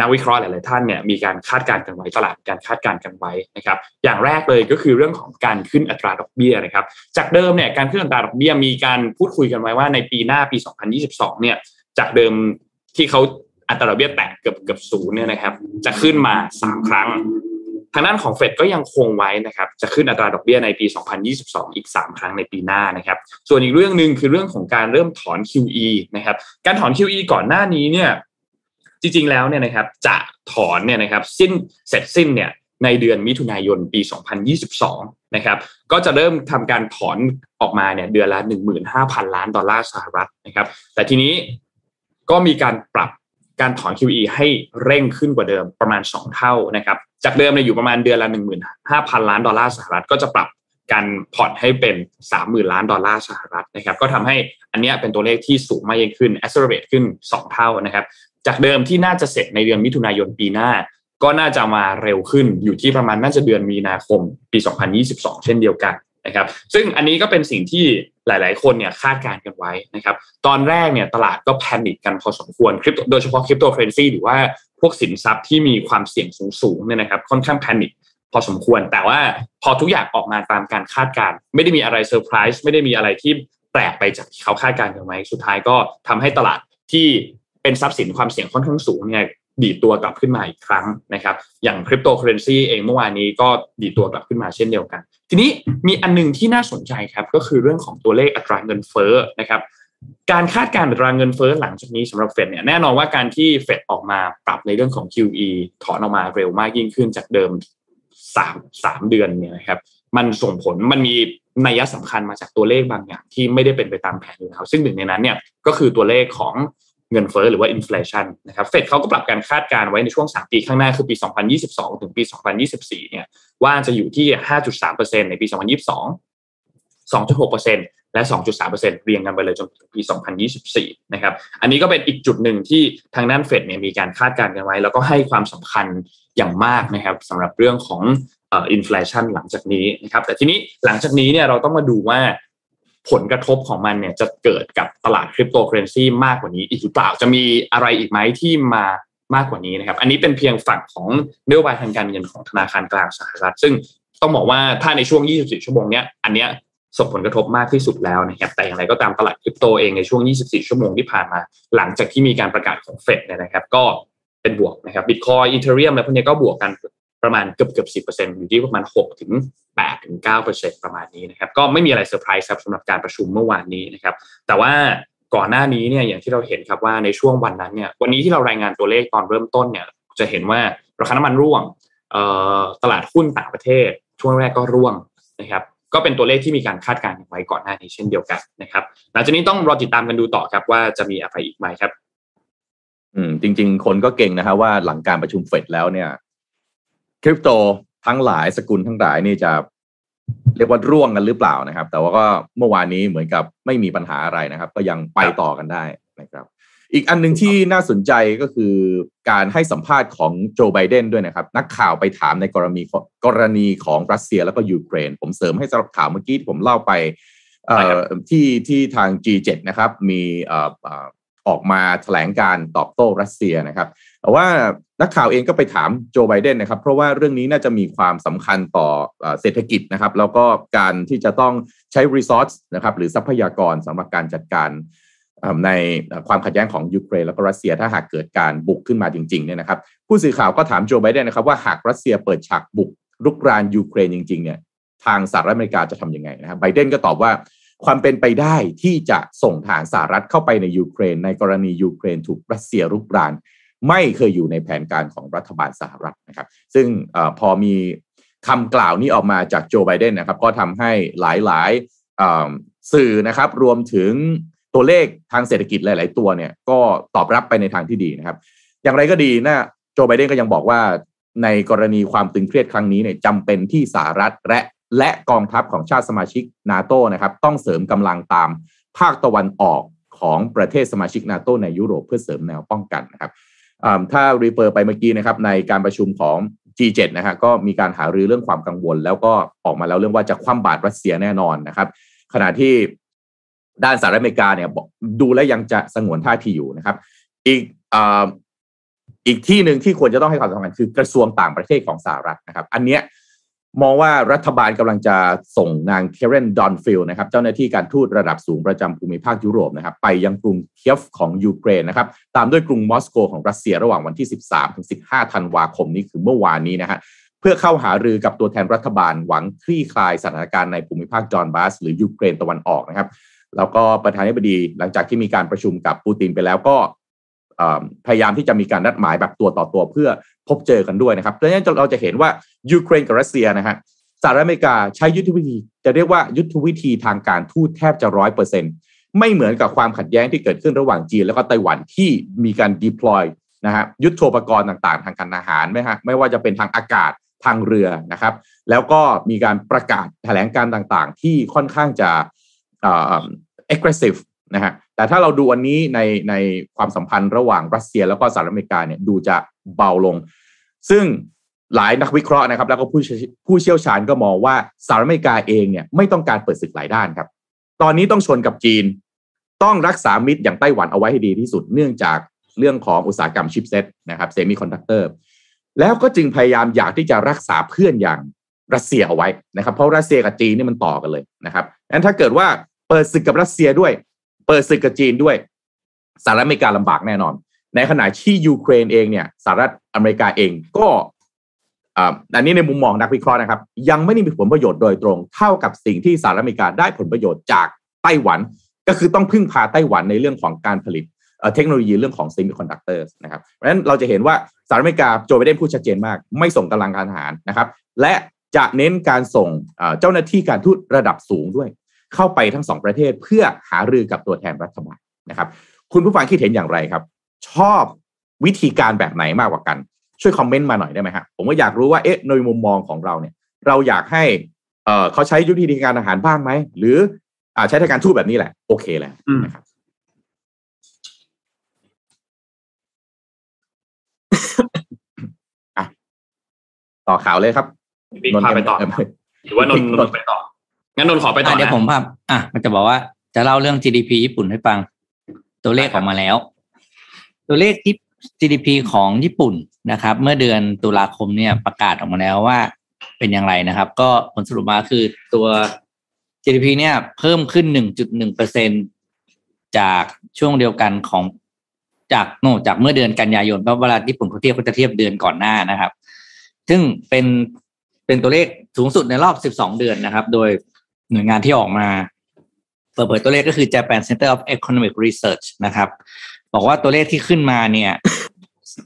นักวิเคราะห์หลาย ๆ ท่านเนี่ยมีการคาดการณ์กันไว้ตลาดการคาดการณ์กันไว้นะครับ อย่างแรกเลยก็คือเรื่องของการขึ้นอัตราดอกเบี้ยนะครับ จากเดิมเนี่ยการขึ้นอัตราดอกเบี้ยมีการพูดคุยกันไว้ว่าในปีหน้าปี 2022 เนี่ยจากเดิมที่เขาอัตราดอกเบี้ยแตะเกือบเกือบศูนย์เนี่ยนะครับ จะขึ้นมา 3 ครั้ง ทางด้านของเฟดก็ยังคงไว้นะครับจะขึ้นอัตราดอกเบี้ยในปี 2022 อีก 3 ครั้งในปีหน้านะครับส่วนอีกเรื่องหนึ่งคือเรื่องของการเริ่มถอน QE นะครับการถอน QE ก่อนหน้านี้เนี่ยจริงๆแล้วเนี่ยนะครับจะถอนเนี่ยนะครับสิ้นเสร็จสิ้นเนี่ยในเดือนมิถุนายนปี 2022 นะครับ ก็จะเริ่มทำการถอนออกมาเนี่ยเดือนละ 15,000 ล้านดอลลาร์สหรัฐนะครับ แต่ทีนี้ก็มีการปรับ การถอน QE ให้เร่งขึ้นกว่าเดิมประมาณ 2 เท่านะครับ จากเดิมเนี่ยอยู่ประมาณเดือนละ 15,000 ล้านดอลลาร์สหรัฐก็จะปรับการผ่อนให้เป็น 30,000 ล้านดอลลาร์สหรัฐนะครับ ก็ทำให้อันนี้เป็นตัวเลขที่สูงมากยิ่งขึ้น accelerate ขึ้น 2 เท่านะครับ จากเดิมที่น่าจะเสร็จในเดือนมิถุนายนปีหน้า ก็น่าจะมาเร็วขึ้นอยู่ที่ประมาณน่าจะเดือนมีนาคมปี 2022 เช่นเดียวกัน นะครับ ซึ่งอันนี้ก็เป็นสิ่งที่หลาย ๆ คนเนี่ยคาดการณ์กันไว้นะครับ ตอนแรกเนี่ยตลาดก็ panic กันพอสมควรคริปโดยเฉพาะคริปโตเคอร์เรนซีหรือว่าพวกสินทรัพย์ที่มีความเสี่ยงสูงๆเนี่ยนะครับค่อนข้าง panic พอสมควร แต่ว่าพอทุกอย่างออกมาตามการคาดการณ์ไม่ได้มีอะไรเซอร์ไพรส์ไม่ได้มีอะไรที่แปลกไปจากที่เขาคาดการณ์กันไว้สุดท้ายก็ทำให้ตลาดที่เป็นทรัพย์สินความเสี่ยงค่อนข้างสูงเนี่ย ดีดตัวกลับขึ้นมาอีกครั้งนะครับ อย่างคริปโตเคอร์เรนซีเองเมื่อวานนี้ก็ดีดตัวกลับขึ้นมาเช่นเดียวกัน ทีนี้มีอันนึงที่น่าสนใจครับ ก็คือเรื่องของตัวเลขอัตราเงินเฟ้อนะครับการคาดการณ์อัตราเงินเฟ้อหลังจากนี้สำหรับเฟดเนี่ยแน่นอนว่าการที่เฟดออกมาปรับในเรื่องของ QE ถอนออกมาเร็วมากยิ่งขึ้นจากเดิมสามสามเดือนเนี่ยนะครับ มันส่งผลมันมีนัยสำคัญมาจากตัวเลขบางอย่างที่ไม่ได้เป็นไปตามแผนอยู่แล้วซึ่งหนึ่งในนั้นเนี่ยก็คือตัวเลขของ เงินเฟ้อหรือว่าอินฟลชันนะครับเฟดเขาก็ปรับการคาดการณ์ไว้ในช่วง 3 ปีข้างหน้าคือปี 2022 ถึงปี 2024 เนี่ยว่าจะอยู่ที่ 5.3%ในปี 2022 2.6%และ 2.3%เรียงกันไปเลยจนปี 2024 นะครับอันนี้ก็เป็นอีกจุดหนึ่งที่ทางด้านเฟดเนี่ยมีการคาดการณ์กันไว้ แล้วก็ให้ความสำคัญอย่างมากนะครับสำหรับเรื่องของอินฟลชันหลังจากนี้นะครับแต่ทีนี้หลังจากนี้เนี่ยเราต้องมาดูว่า ผลกระทบของมันเนี่ยจะเกิดกับตลาดคริปโตเคอเรนซีมากกว่านี้อีกหรือเปล่าจะมีอะไรอีกไหมที่มามากกว่านี้นะครับ อันนี้เป็นเพียงฝั่งของนโยบายทางการเงินของธนาคารกลางสหรัฐ ซึ่งต้องบอกว่าถ้าในช่วง 24 ชั่วโมงเนี้ยอันเนี้ยส่งผลกระทบมากที่สุดแล้วนะครับแต่อย่างไรก็ตามตลาดคริปโตเองในช่วง 24 ชั่วโมงที่ผ่านมา หลังจากที่มีการประกาศของเฟดเนี่ยนะครับ ก็เป็นบวกนะครับบิตคอยน์ อีเธอเรียมและพวกนี้ก็บวกกันประมาณเกือบเกือบสิบเปอร์เซ็นต์อยู่ที่ประมาณหกถึง แปดถึงเก้าเปอร์เซ็นต์ประมาณนี้นะครับก็ไม่มีอะไรเซอร์ไพรส์ครับสำหรับการประชุมเมื่อวานนี้นะครับแต่ว่าก่อนหน้านี้เนี่ยอย่างที่เราเห็นครับว่าในช่วงวันนั้นเนี่ยวันนี้ที่เรารายงานตัวเลขตอนเริ่มต้นเนี่ยจะเห็นว่าราคาน้ำมันร่วงตลาดหุ้นต่างประเทศ ช่วงแรกก็ร่วงนะครับก็เป็นตัวเลขที่มีการคาดการณ์ไว้ก่อนหน้านี้เช่นเดียวกันนะครับหลังจากนี้ต้องรอติดตามกันดูต่อครับว่าจะมีอะไรอีกไหมครับ อืมจริง ๆ คนก็เก่งนะครับว่าหลังการประชุมเฟดแล้วเนี่ยคริปโต ทั้งหลายสกุลทั้งหลายนี่จะเรียกว่าร่วงกันหรือเปล่านะครับ แต่ว่าก็เมื่อวานนี้เหมือนกับไม่มีปัญหาอะไรนะครับ ก็ยังไปต่อกันได้นะครับ อีกอันหนึ่งที่น่าสนใจก็คือการให้สัมภาษณ์ของโจไบเดนด้วยนะครับ นักข่าวไปถามในกรณีกรณีของรัสเซียแล้วก็ยูเครน ผมเสริมให้สำหรับข่าวเมื่อกี้ที่ผมเล่าไปที่ที่ทาง G7 นะครับ มีออกมาแถลงการตอบโต้รัสเซียนะครับ แต่ว่า นักข่าวเองก็ไปถามโจไบเดนนะครับ เพราะว่าเรื่องนี้น่าจะมีความสำคัญต่อเศรษฐกิจนะครับ แล้วก็การที่จะต้องใช้ resource นะครับหรือทรัพยากรสำหรับการจัดการในความขัดแย้งของยูเครนแล้วก็รัสเซียถ้าหากเกิดการบุกขึ้นมาจริงๆเนี่ยนะครับ ผู้สื่อข่าวก็ถามโจไบเดนนะครับว่าหากรัสเซียเปิดฉากบุกรุกรานยูเครนจริงๆเนี่ยทางสหรัฐอเมริกาจะทำยังไงนะครับไบเดนก็ตอบว่าความเป็นไปได้ที่จะส่งทหารสหรัฐเข้าไปในยูเครน ในกรณียูเครนถูกรัสเซียรุกราน ไม่เคยอยู่ในแผนการของรัฐบาลสหรัฐนะครับ ซึ่งอพอมีคำกล่าวนี้ออกมาจากโจไบเดนนะครับ ก็ทำให้หลายๆสื่อนะครับ รวมถึงตัวเลขทางเศรษฐกิจหลาย ๆ ตัวเนี่ย ก็ตอบรับไปในทางที่ดีนะครับ อย่างไรก็ดีนะโจไบเดนก็ยังบอกว่าในกรณีความตึงเครียดครั้งนี้เนี่ยจำเป็นที่สหรัฐและและกองทัพของชาติสมาชิกนาโตนะครับต้องเสริมกำลังตามภาคตะวันออกของประเทศสมาชิกนาโตในยุโรปเพื่อเสริมแนวป้องกันนะครับ ถ้า refer ไปเมื่อกี้นะครับในการประชุมของ G7 นะฮะก็มีการหารือเรื่องความกังวล แล้วก็ออกมาแล้วเรื่องว่าจะคว่ำบาตรรัสเซียแน่นอนนะครับ ขณะที่ด้านสหรัฐอเมริกาเนี่ยดูแลยังจะสงวนท่าทีอยู่นะครับ อีกอีกที่หนึ่งที่ควรจะต้องให้ความสำคัญคือกระทรวงต่างประเทศของสหรัฐนะครับ อันเนี้ย มองว่ารัฐบาลกำลังจะส่งนางคาเรนดอนฟรีดนะครับเจ้าหน้าที่การทูตระดับสูงประจำภูมิภาคยุโรปนะครับไปยังกรุงเคียฟของยูเครนนะครับตามด้วยกรุงมอสโกของรัสเซียระหว่างวันที่ 13ถึง15 ธันวาคมนี้คือเมื่อวานนี้นะฮะเพื่อเข้าหารือกับตัวแทนรัฐบาลหวังคลี่คลายสถานการณ์ในภูมิภาคจอร์นบาสหรือยูเครนตะวันออกนะครับแล้วก็ประธานาธิบดีหลังจากที่มีการประชุมกับปูตินไปแล้วก็ พยายามที่จะมีการนัดหมายแบบตัวต่อตัวเพื่อพบเจอกันด้วยนะครับดังนั้นเราจะเห็นว่ายูเครนกับรัสเซียนะฮะสหรัฐอเมริกาใช้ยุทธวิธี จะเรียกว่ายุทธวิธีทางการทูตแทบจะร้อยเปอร์เซ็นตไม่เหมือนกับความขัดแย้งที่เกิดขึ้นระหว่างจีน แล้วก็ไต้หวันที่มีการดีพลอยนะฮะยุทธโภปกรณ์ต่างๆ ทางการอาหารไหมฮะไม่ว่าจะเป็นทางอากาศทางเรือนะครับ แล้วก็มีการประกาศแถลงการต่างๆ ที่ค่อนข้างจะเอ่อ aggressive นะฮะ แต่ถ้าเราดูอันนี้ในในความสัมพันธ์ระหว่างรัสเซียแล้วก็สหรัฐอเมริกาเนี่ยดูจะเบาลง ซึ่งหลายนักวิเคราะห์นะครับ แล้วก็ผู้ผู้เชี่ยวชาญก็มองว่าสหรัฐอเมริกาเองเนี่ยไม่ต้องการเปิดศึกหลายด้านครับ ตอนนี้ต้องชนกับจีน ต้องรักษามิตรอย่างไต้หวันเอาไว้ให้ดีที่สุด เนื่องจากเรื่องของอุตสาหกรรม chipset นะครับ semiconductor แล้วก็จึงพยายามอยากที่จะรักษาเพื่อนอย่างรัสเซียเอาไว้นะครับ เพราะรัสเซียกับจีนนี่มันต่อกันเลยนะครับงั้นถ้าเกิดว่าเปิดศึกกับรัสเซียด้วย เปิดศึกกับจีนด้วยสหรัฐอเมริกาลำบากแน่นอน ในขณะที่ยูเครนเองเนี่ยสหรัฐอเมริกาเองก็อันนี้ในมุมมองนักวิเคราะห์นะครับ ยังไม่ได้มีผลประโยชน์โดยตรง เท่ากับสิ่งที่สหรัฐอเมริกาได้ผลประโยชน์จากไต้หวัน ก็คือต้องพึ่งพาไต้หวันในเรื่องของการผลิตเทคโนโลยีเรื่องของเซมิคอนดักเตอร์นะครับเพราะฉะนั้นเราจะเห็นว่าสหรัฐอเมริกาโจไบเดนพูดชัดเจนมาก ไม่ส่งกำลังการทหารนะครับ และจะเน้นการส่งเจ้าหน้าที่การทูตระดับสูงด้วย เข้าไปทั้งสองประเทศเพื่อหารือกับตัวแทนรัฐบาลนะครับ คุณผู้ฟังคิดเห็นอย่างไรครับ ชอบวิธีการแบบไหนมากกว่ากัน ช่วยคอมเมนต์มาหน่อยได้ไหมครับผมก็อยากรู้ว่าเอ๊ะในมุมมองของเราเนี่ย เราอยากให้เออเขาใช้ยุทธีการอาหารบ้างไหมหรืออ่าใช้ทางการทูตแบบนี้แหละ โอเคแล้วนะครับต่อข่าวเลยครับนนพาไปต่อหรือว่านนนนไปต่อ งั้นนนขอไปต่อเดี๋ยวผมภาพอะมันจะบอกว่าจะเล่าเรื่อง GDP ญี่ปุ่นให้ฟัง ตัวเลขออกมาแล้ว ตัวเลขที่ GDP ของญี่ปุ่นนะครับ เมื่อเดือนตุลาคมเนี่ยประกาศออกมาแล้วว่าเป็นอย่างไรนะครับ ก็ผลสรุปมาคือตัว GDP เนี่ยเพิ่มขึ้น 1.1เปอร์เซ็นจากช่วงเดียวกันของจากโน่จากเมื่อเดือนกันยายนเพราะเวลาญี่ปุ่นเขาเทียบเขาจะเทียบเดือนก่อนหน้านะครับ ซึ่งเป็นเป็นตัวเลขสูงสุดในรอบ 12 เดือนนะครับ โดย หน่วยงานที่ออกมาเปิดเผยตัวเลขก็คือ Japan Center of Economic Research นะครับ บอกว่าตัวเลขที่ขึ้นมาเนี่ย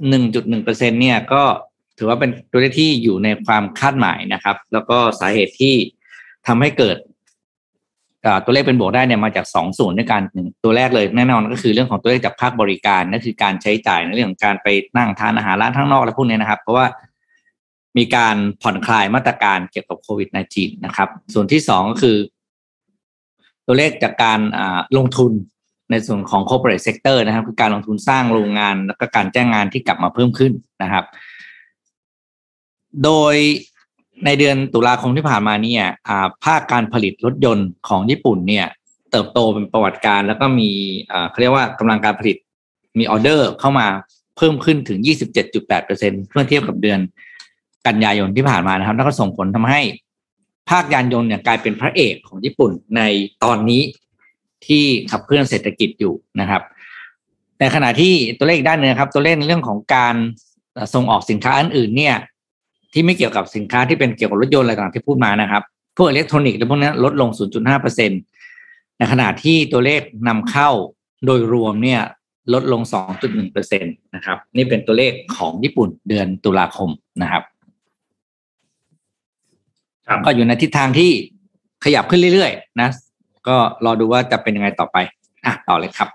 1.1เปอร์เซ็นเนี่ยก็ถือว่าเป็นตัวเลขที่อยู่ในความคาดหมายนะครับ แล้วก็สาเหตุที่ทำให้เกิดตัวเลขเป็นบวกได้เนี่ยมาจากสองส่วนด้วยกันหนึ่งตัวแรกเลยแน่นอนก็คือเรื่องของตัวเลขจากภาคบริการนั่นคือการใช้จ่ายในเรื่องของการไปนั่งทานอาหารร้านข้างนอกอะไรพวกนี้นะครับ เพราะว่า มีการผ่อนคลายมาตรการเกี่ยวกับโควิด -19 นะครับ ส่วนที่สองก็คือ ตัวเลขจากการลงทุนในส่วนของ corporate sector นะครับ คือการลงทุนสร้างโรงงาน แล้วก็การจ้างงานที่กลับมาเพิ่มขึ้นนะครับ โดยในเดือนตุลาคมที่ผ่านมาเนี่ยภาคการผลิตรถยนต์ของญี่ปุ่นเนี่ย เติบโตเป็นประวัติการ แล้วก็มีเขาเรียกว่ากำลังการผลิตมีออเดอร์เข้ามาเพิ่มขึ้นถึง 27.8%เมื่อเทียบกับเดือน กันยายนที่ผ่านมานะครับ แล้วก็ส่งผลทำให้ภาคยานยนต์เนี่ยกลายเป็นพระเอกของญี่ปุ่นในตอนนี้ที่ขับเคลื่อนเศรษฐกิจอยู่นะครับ ในขณะที่ตัวเลขด้านนึงครับ ตัวเลขในเรื่องของการส่งออกสินค้าอื่นๆ เนี่ย ที่ไม่เกี่ยวกับสินค้าที่เป็นเกี่ยวกับรถยนต์อะไรต่างๆที่พูดมานะครับ พวกอิเล็กทรอนิกส์และพวกนี้ลดลง 0.5%ในขณะที่ตัวเลขนำเข้าโดยรวมเนี่ยลดลง 2.1%นะครับ นี่เป็นตัวเลขของญี่ปุ่นเดือนตุลาคมนะครับ ก็อยู่ในทิศทางที่ขยับขึ้นเรื่อยๆ นะ ก็รอดูว่าจะเป็นยังไงต่อไปอะต่อเลยครับ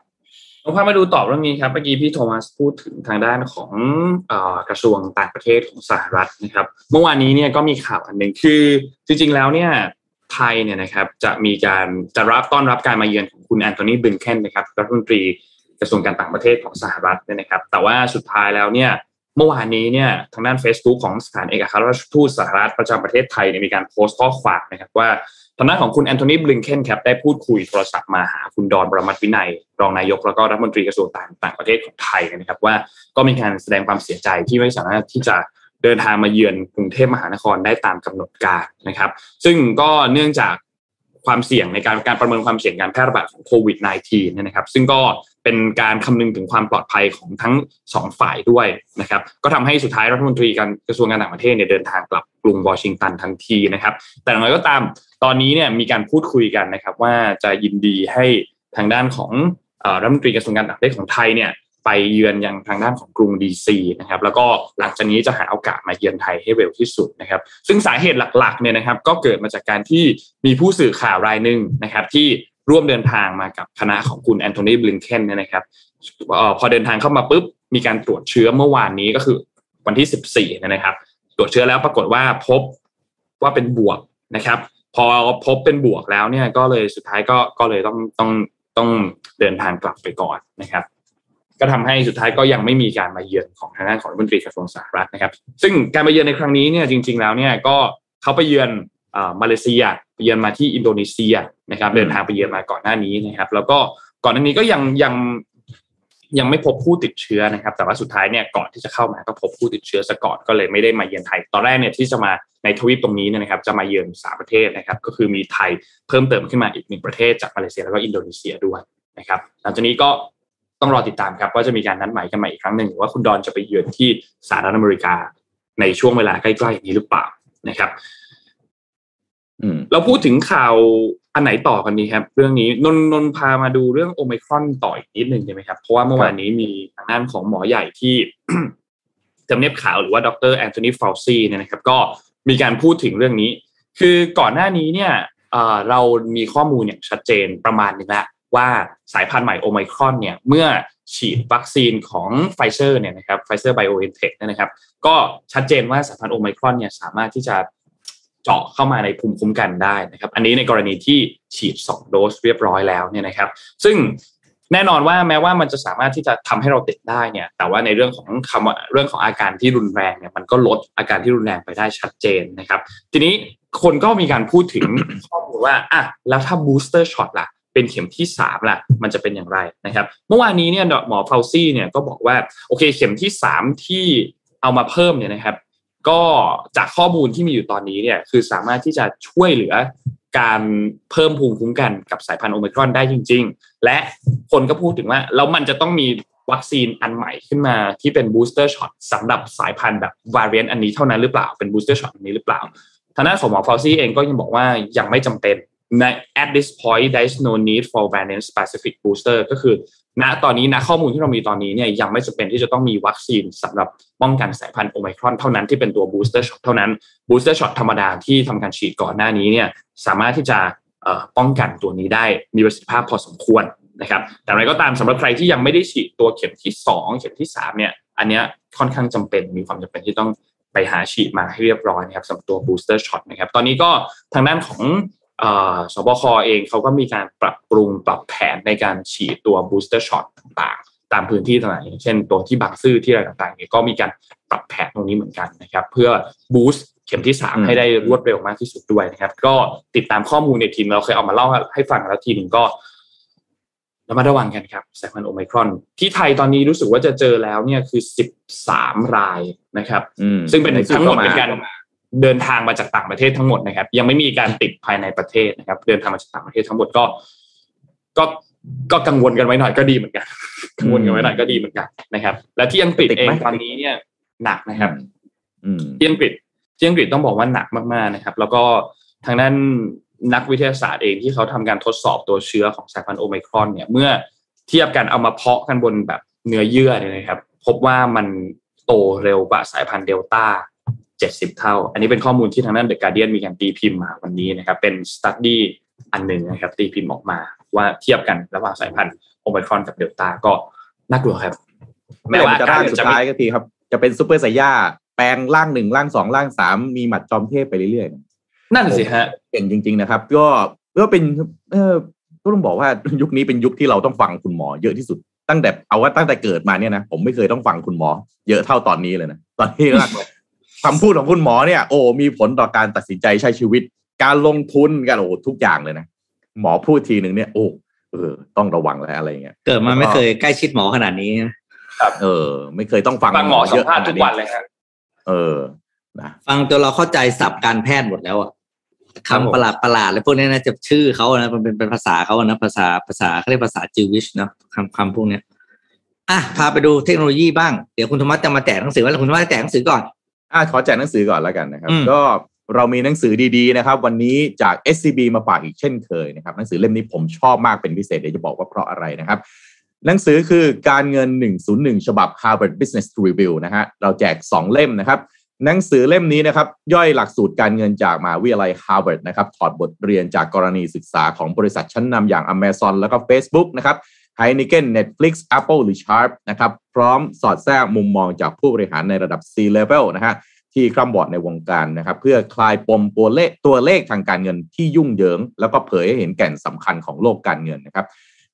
เราพามาดูตอบเรื่องนี้ครับเมื่อกี้พี่โทมัสพูดถึงทางด้านของอกระทรวงต่างประเทศของสหรัฐนะครับ เมื่อวานนี้เนี่ยก็มีข่าวอันหนึ่งคือจริง ๆ แล้วเนี่ยไทยเนี่ยนะครับจะมีการจะรับต้อนรับการมาเยือนของคุณแอนโทนีบินเคนนะครับรัฐมนตรีกระทรวงการต่างประเทศของสหรัฐเนี่ยนะครับ แต่ว่าสุดท้ายแล้วเนี่ย เมื่อวานนี้เนี่ยทางด้าน Facebook ของสถานเอกอัครราชทูตสหรัฐประจำประเทศไทยเนี่ยมีการโพสต์ข้อความนะครับว่าทางด้านของคุณแอนโทนีบลิงเคนครับได้พูดคุยโทรศัพท์มาหาคุณดอนบรมัตวินัย รองนายกแล้วก็รัฐมนตรีกระทรวงต่างต่างประเทศของไทยนะครับว่าก็มีการแสดงความเสียใจที่ไม่สามารถที่จะเดินทางมาเยือนกรุงเทพมหานครได้ตามกำหนดการนะครับ ซึ่งก็เนื่องจากความเสี่ยงในการการประเมินความเสี่ยงการแพร่ระบาดของโควิด -19 เนี่ยนะครับ ซึ่งก็ เป็นการคำนึงถึงความปลอดภัยของทั้งสองฝ่ายด้วยนะครับก็ทำให้สุดท้ายรัฐมนตรีการกระทรวงการต่างประเทศเนี่ยเดินทางกลับกรุงวอชิงตันทันทีนะครับ แต่อย่างไรก็ตามตอนนี้เนี่ยมีการพูดคุยกันนะครับ ว่าจะยินดีให้ทางด้านของรัฐมนตรีกระทรวงการต่างประเทศของไทยเนี่ยไปเยือนยังทางด้านของกรุงดีซีนะครับแล้วก็หลังจากนี้จะหาโอกาสมาเยือนไทยให้เร็วที่สุดนะครับ ซึ่งสาเหตุหลักๆเนี่ยนะครับก็เกิดมาจากการที่มีผู้สื่อข่าวรายหนึ่งนะครับที่ ร่วมเดินทางมากับคณะของคุณแอนโทนีบลิงเคนเนี่ยนะครับพอเดินทางเข้ามาปุ๊บมีการตรวจเชื้อเมื่อวานนี้ก็คือวันที่ 14นะครับ ตรวจเชื้อแล้วปรากฏว่าพบว่าเป็นบวกนะครับ พอพบเป็นบวกแล้วเนี่ยก็เลยสุดท้ายก็ก็เลยต้องต้องต้องเดินทางกลับไปก่อนนะครับ ก็ทำให้สุดท้ายก็ยังไม่มีการมาเยือนของทางด้านของรัฐมนตรีกระทรวงสาธารณรัฐนะครับ ซึ่งการมาเยือนในครั้งนี้เนี่ยจริง ๆแล้วเนี่ยก็เขาไปเยือน มาเลเซียไปเยือนมาที่อินโดนีเซียนะครับ เดินทางไปเยือนมาก่อนหน้านี้นะครับ แล้วก็ก่อนหน้านี้ก็ยังยังยังไม่พบผู้ติดเชื้อนะครับ แต่ว่าสุดท้ายเนี่ยก่อนที่จะเข้ามาก็พบผู้ติดเชื้อซะก่อนก็เลยไม่ได้มาเยือนไทย ตอนแรกเนี่ยที่จะมาในทวีปตรงนี้นะครับ จะมาเยือนสามประเทศนะครับ ก็คือมีไทยเพิ่มเติมขึ้นมาอีกหนึ่งประเทศจากมาเลเซียแล้วก็อินโดนีเซียด้วยนะครับหลังจากนี้ก็ต้องรอติดตามครับว่าจะมีการนัดหมายกันใหม่อีกครั้งหนึ่งว่าคุณดอนจะไปเยือนที่สหรัฐอเมริกาในช่วงเวลาใกล้ๆนี้หรือเปล่านะครับอืม เราพูดถึงข่าวอันไหนต่อกันดีครับ เรื่องนี้นนนนพามาดูเรื่องโอไมครอนต่ออีกนิดหนึ่งใช่ไหมครับ เพราะว่าเมื่อวานนี้มีทางด้านของหมอใหญ่ที่ทำเนียบขาวหรือว่าดรแอนโทนีฟาวซีเนี่ยนะครับ ก็มีการพูดถึงเรื่องนี้ คือก่อนหน้านี้เนี่ยเอ่อเรามีข้อมูลอย่างชัดเจนประมาณหนึ่งแล้วว่าสายพันธุ์ใหม่โอไมครอนเนี่ยเมื่อฉีดวัคซีนของไฟเซอร์เนี่ยนะครับไฟเซอร์ไบโอเอนเทคเนี่ยนะครับ ก็ชัดเจนว่าสายพันธุ์โอไมครอนเนี่ยสามารถที่จะ เจาะเข้ามาในภูมิคุ้มกันได้นะครับอันนี้ในกรณีที่ฉีด 2 โดสเรียบร้อยแล้วเนี่ยนะครับ ซึ่งแน่นอนว่าแม้ว่ามันจะสามารถที่จะทำให้เราติดได้เนี่ย แต่ว่าในเรื่องของคำเรื่องของอาการที่รุนแรงเนี่ยมันก็ลดอาการที่รุนแรงไปได้ชัดเจนนะครับ ทีนี้คนก็มีการพูดถึงข้อมูลว่าอะแล้วถ้า booster shot ล่ะ เป็นเข็มที่สามล่ะ มันจะเป็นอย่างไรนะครับ เมื่อวานนี้เนี่ยหมอฟาวซี่เนี่ยก็บอกว่าโอเคเข็มที่สามที่เอามาเพิ่มเนี่ยนะครับ ก็จากข้อมูลที่มีอยู่ตอนนี้เนี่ยคือสามารถที่จะช่วยเหลือการเพิ่มภูมิคุ้มกันกับสายพันธุ์โอไมครอนได้จริง ๆ และคนก็พูดถึงว่าแล้วมันจะต้องมีวัคซีนอันใหม่ขึ้นมาที่เป็น booster shot สำหรับสายพันธุ์แบบ variant อันนี้เท่านั้นหรือเปล่าเป็น booster shot อันนี้หรือเปล่าทางด้านของหมอฟาวซี่เองก็ยังบอกว่ายังไม่จำเป็นใน at this point there is no need for variant specific booster ก็คือณตอนนี้ณข้อมูลที่เรามีตอนนี้เนี่ยยังไม่จำเป็นที่จะต้องมีวัคซีนสำหรับ ป้องกันสายพันธุ์โอไมครอนเท่านั้นที่เป็นตัว booster shot เท่านั้น booster shot ธรรมดาที่ทำการฉีดก่อนหน้านี้เนี่ยสามารถที่จะป้องกันตัวนี้ได้มีประสิทธิภาพพอสมควรนะครับแต่อะไรก็ตามสำหรับใครที่ยังไม่ได้ฉีดตัวเข็มที่ 2 เข็มที่ 3 เนี่ยอันเนี้ยค่อนข้างจำเป็นมีความจำเป็นที่ต้องไปหาฉีดมาให้เรียบร้อยนะครับสำหรับตัว booster shot นะครับตอนนี้ก็ทางด้านของอ่อสบคเองเขาก็มีการปรับปรุงปรับแผนในการฉีดตัว booster shot ต่าง ตามพื้นที่ต่างๆอย่างเช่นตัวที่บางซื่อที่อะไรต่างๆเนี่ยก็มีการปรับแผนตรงนี้เหมือนกันนะครับ เพื่อ boost เข็มที่อืม3ให้ได้รวดเร็วมากที่สุดด้วยนะครับ ก็ติดตามข้อมูลในทีมเราเคยเอามาเล่าให้ฟังแล้วทีหนึ่งก็ระมัดระวังกันครับสายพันธุ์โอไมครอน ที่ไทยตอนนี้รู้สึกว่าจะเจอแล้วเนี่ยคือ13รายนะครับอืมซึ่งเป็นในทั้งหมดเข้าเป็นการเดินทางมาจากต่างประเทศทั้งหมดนะครับ ยังไม่มีการติดภายในประเทศนะครับ เดินทางมาจากต่างประเทศทั้งหมดก็ ก็ ก็กังวลกันไว้หน่อยก็ดีเหมือนกัน กังวลกันไว้หน่อยก็ดีเหมือนกันนะครับ และที่อังกฤษติดเอไหมงตอนนี้เนี่ยหนักนะครับอืมที่อังกฤษที่อังกฤษต้องบอกว่าหนักมากๆนะครับ แล้วก็ทางด้านนักวิทยาศาสตร์เองที่เขาทำการทดสอบตัวเชื้อของสายพันธุ์โอไมครอนเนี่ย เมื่อเทียบกันเอามาเพาะกันบนแบบเนื้อเยื่อเนี่ยนะครับ พบว่ามันโตเร็วกว่าสายพันธุ์เดลต้า70เท่า อันนี้เป็นข้อมูลที่ทางด้าน The Guardian มีการตีพิมพ์มาวันนี้นะครับ เป็น studyอันหนึ่งนะครับ ตีพิมพ์ออกมา ว่าเทียบกันระหว่างสายพันธุ์โอไมครอนกับเดลต้าก็น่ากลัวครับ แม้ว่าจะการ่างรสุดจะท้ายไม่ก็ทีครับ จะเป็นซูเปอร์ไซย่าแปลงร่างหนึ่งร่างสองร่างสามมีหมัดจอมเทพไปเรื่อยๆ นั่นสิฮะเก่งจริง ๆนะครับ ก็ก็เป็นเออก็ต้องบอกว่ายุคนี้เป็นยุคที่เราต้องฟังคุณหมอเยอะที่สุดตั้งแต่เอาว่าตั้งแต่เกิดมาเนี่ยนะผมไม่เคยต้องฟังคุณหมอ เยอะเท่าตอนนี้เลยนะตอนนี้มากเลยคำพูดของคุณหมอเนี่ย โอ้มีผลต่อการตัดสินใจใช้ชีวิต การลงทุนการโอ้ทุกอย่างเลยนะ หมอพูดทีหนึ่งเนี่ยโอ้เออ ต้องระวังแล้วอะไรเงี้ยเกิดมาไม่เคยใกล้ชิดหมอขนาดนี้นะเออ ไม่เคยต้องฟังฟังหมอสัเยมอะภาษณ์ขทุนากดวันเลยฮะเออนะฟังจนเราเข้าใจศัพท์การแพทย์หมดแล้วอะครับผมคำประหลาดประหลาดๆเลยพวกนี้นะจะชื่อเขานะมันเป็นเป็นภาษาเขานะภาษาภาษาเขาเรียกภาษาจิวิชเนาะคำคำพวกเนี้ยอะพาไปดูเทคโนโลยีบ้างเดี๋ยวคุณธรรมะจะมาแจกหนังสือว่าคุณธรรมะแจกหนังสือก่อนอะขอแจกหนังสือก่อนแล้วกันนะครับอืมก็ เรามีหนังสือดีๆนะครับ วันนี้จาก SCB มาฝากอีกเช่นเคยนะครับหนังสือเล่มนี้ผมชอบมากเป็นพิเศษเดี๋ยวจะบอกว่าเพราะอะไรนะครับ หนังสือคือการเงิน 101 ฉบับ Harvard Business Review นะฮะเราแจก 2 เล่มนะครับหนังสือเล่มนี้นะครับย่อยหลักสูตรการเงินจากมหาวิทยาลัย Harvard นะครับถอดบทเรียนจากกรณีศึกษาของบริษัทชั้นนำอย่าง Amazon แล้วก็ Facebook นะครับ Heineken Netflix Apple หรือ Sharp นะครับพร้อมสอดแทรกมุมมองจากผู้บริหารในระดับ C-level นะฮะ ที่คร่ำบอดในวงการนะครับ เพื่อคลายปมตัวเลขตัวเลขทางการเงินที่ยุ่งเหยิง แล้วก็เผยให้เห็นแก่นสำคัญของโลกการเงินนะครับ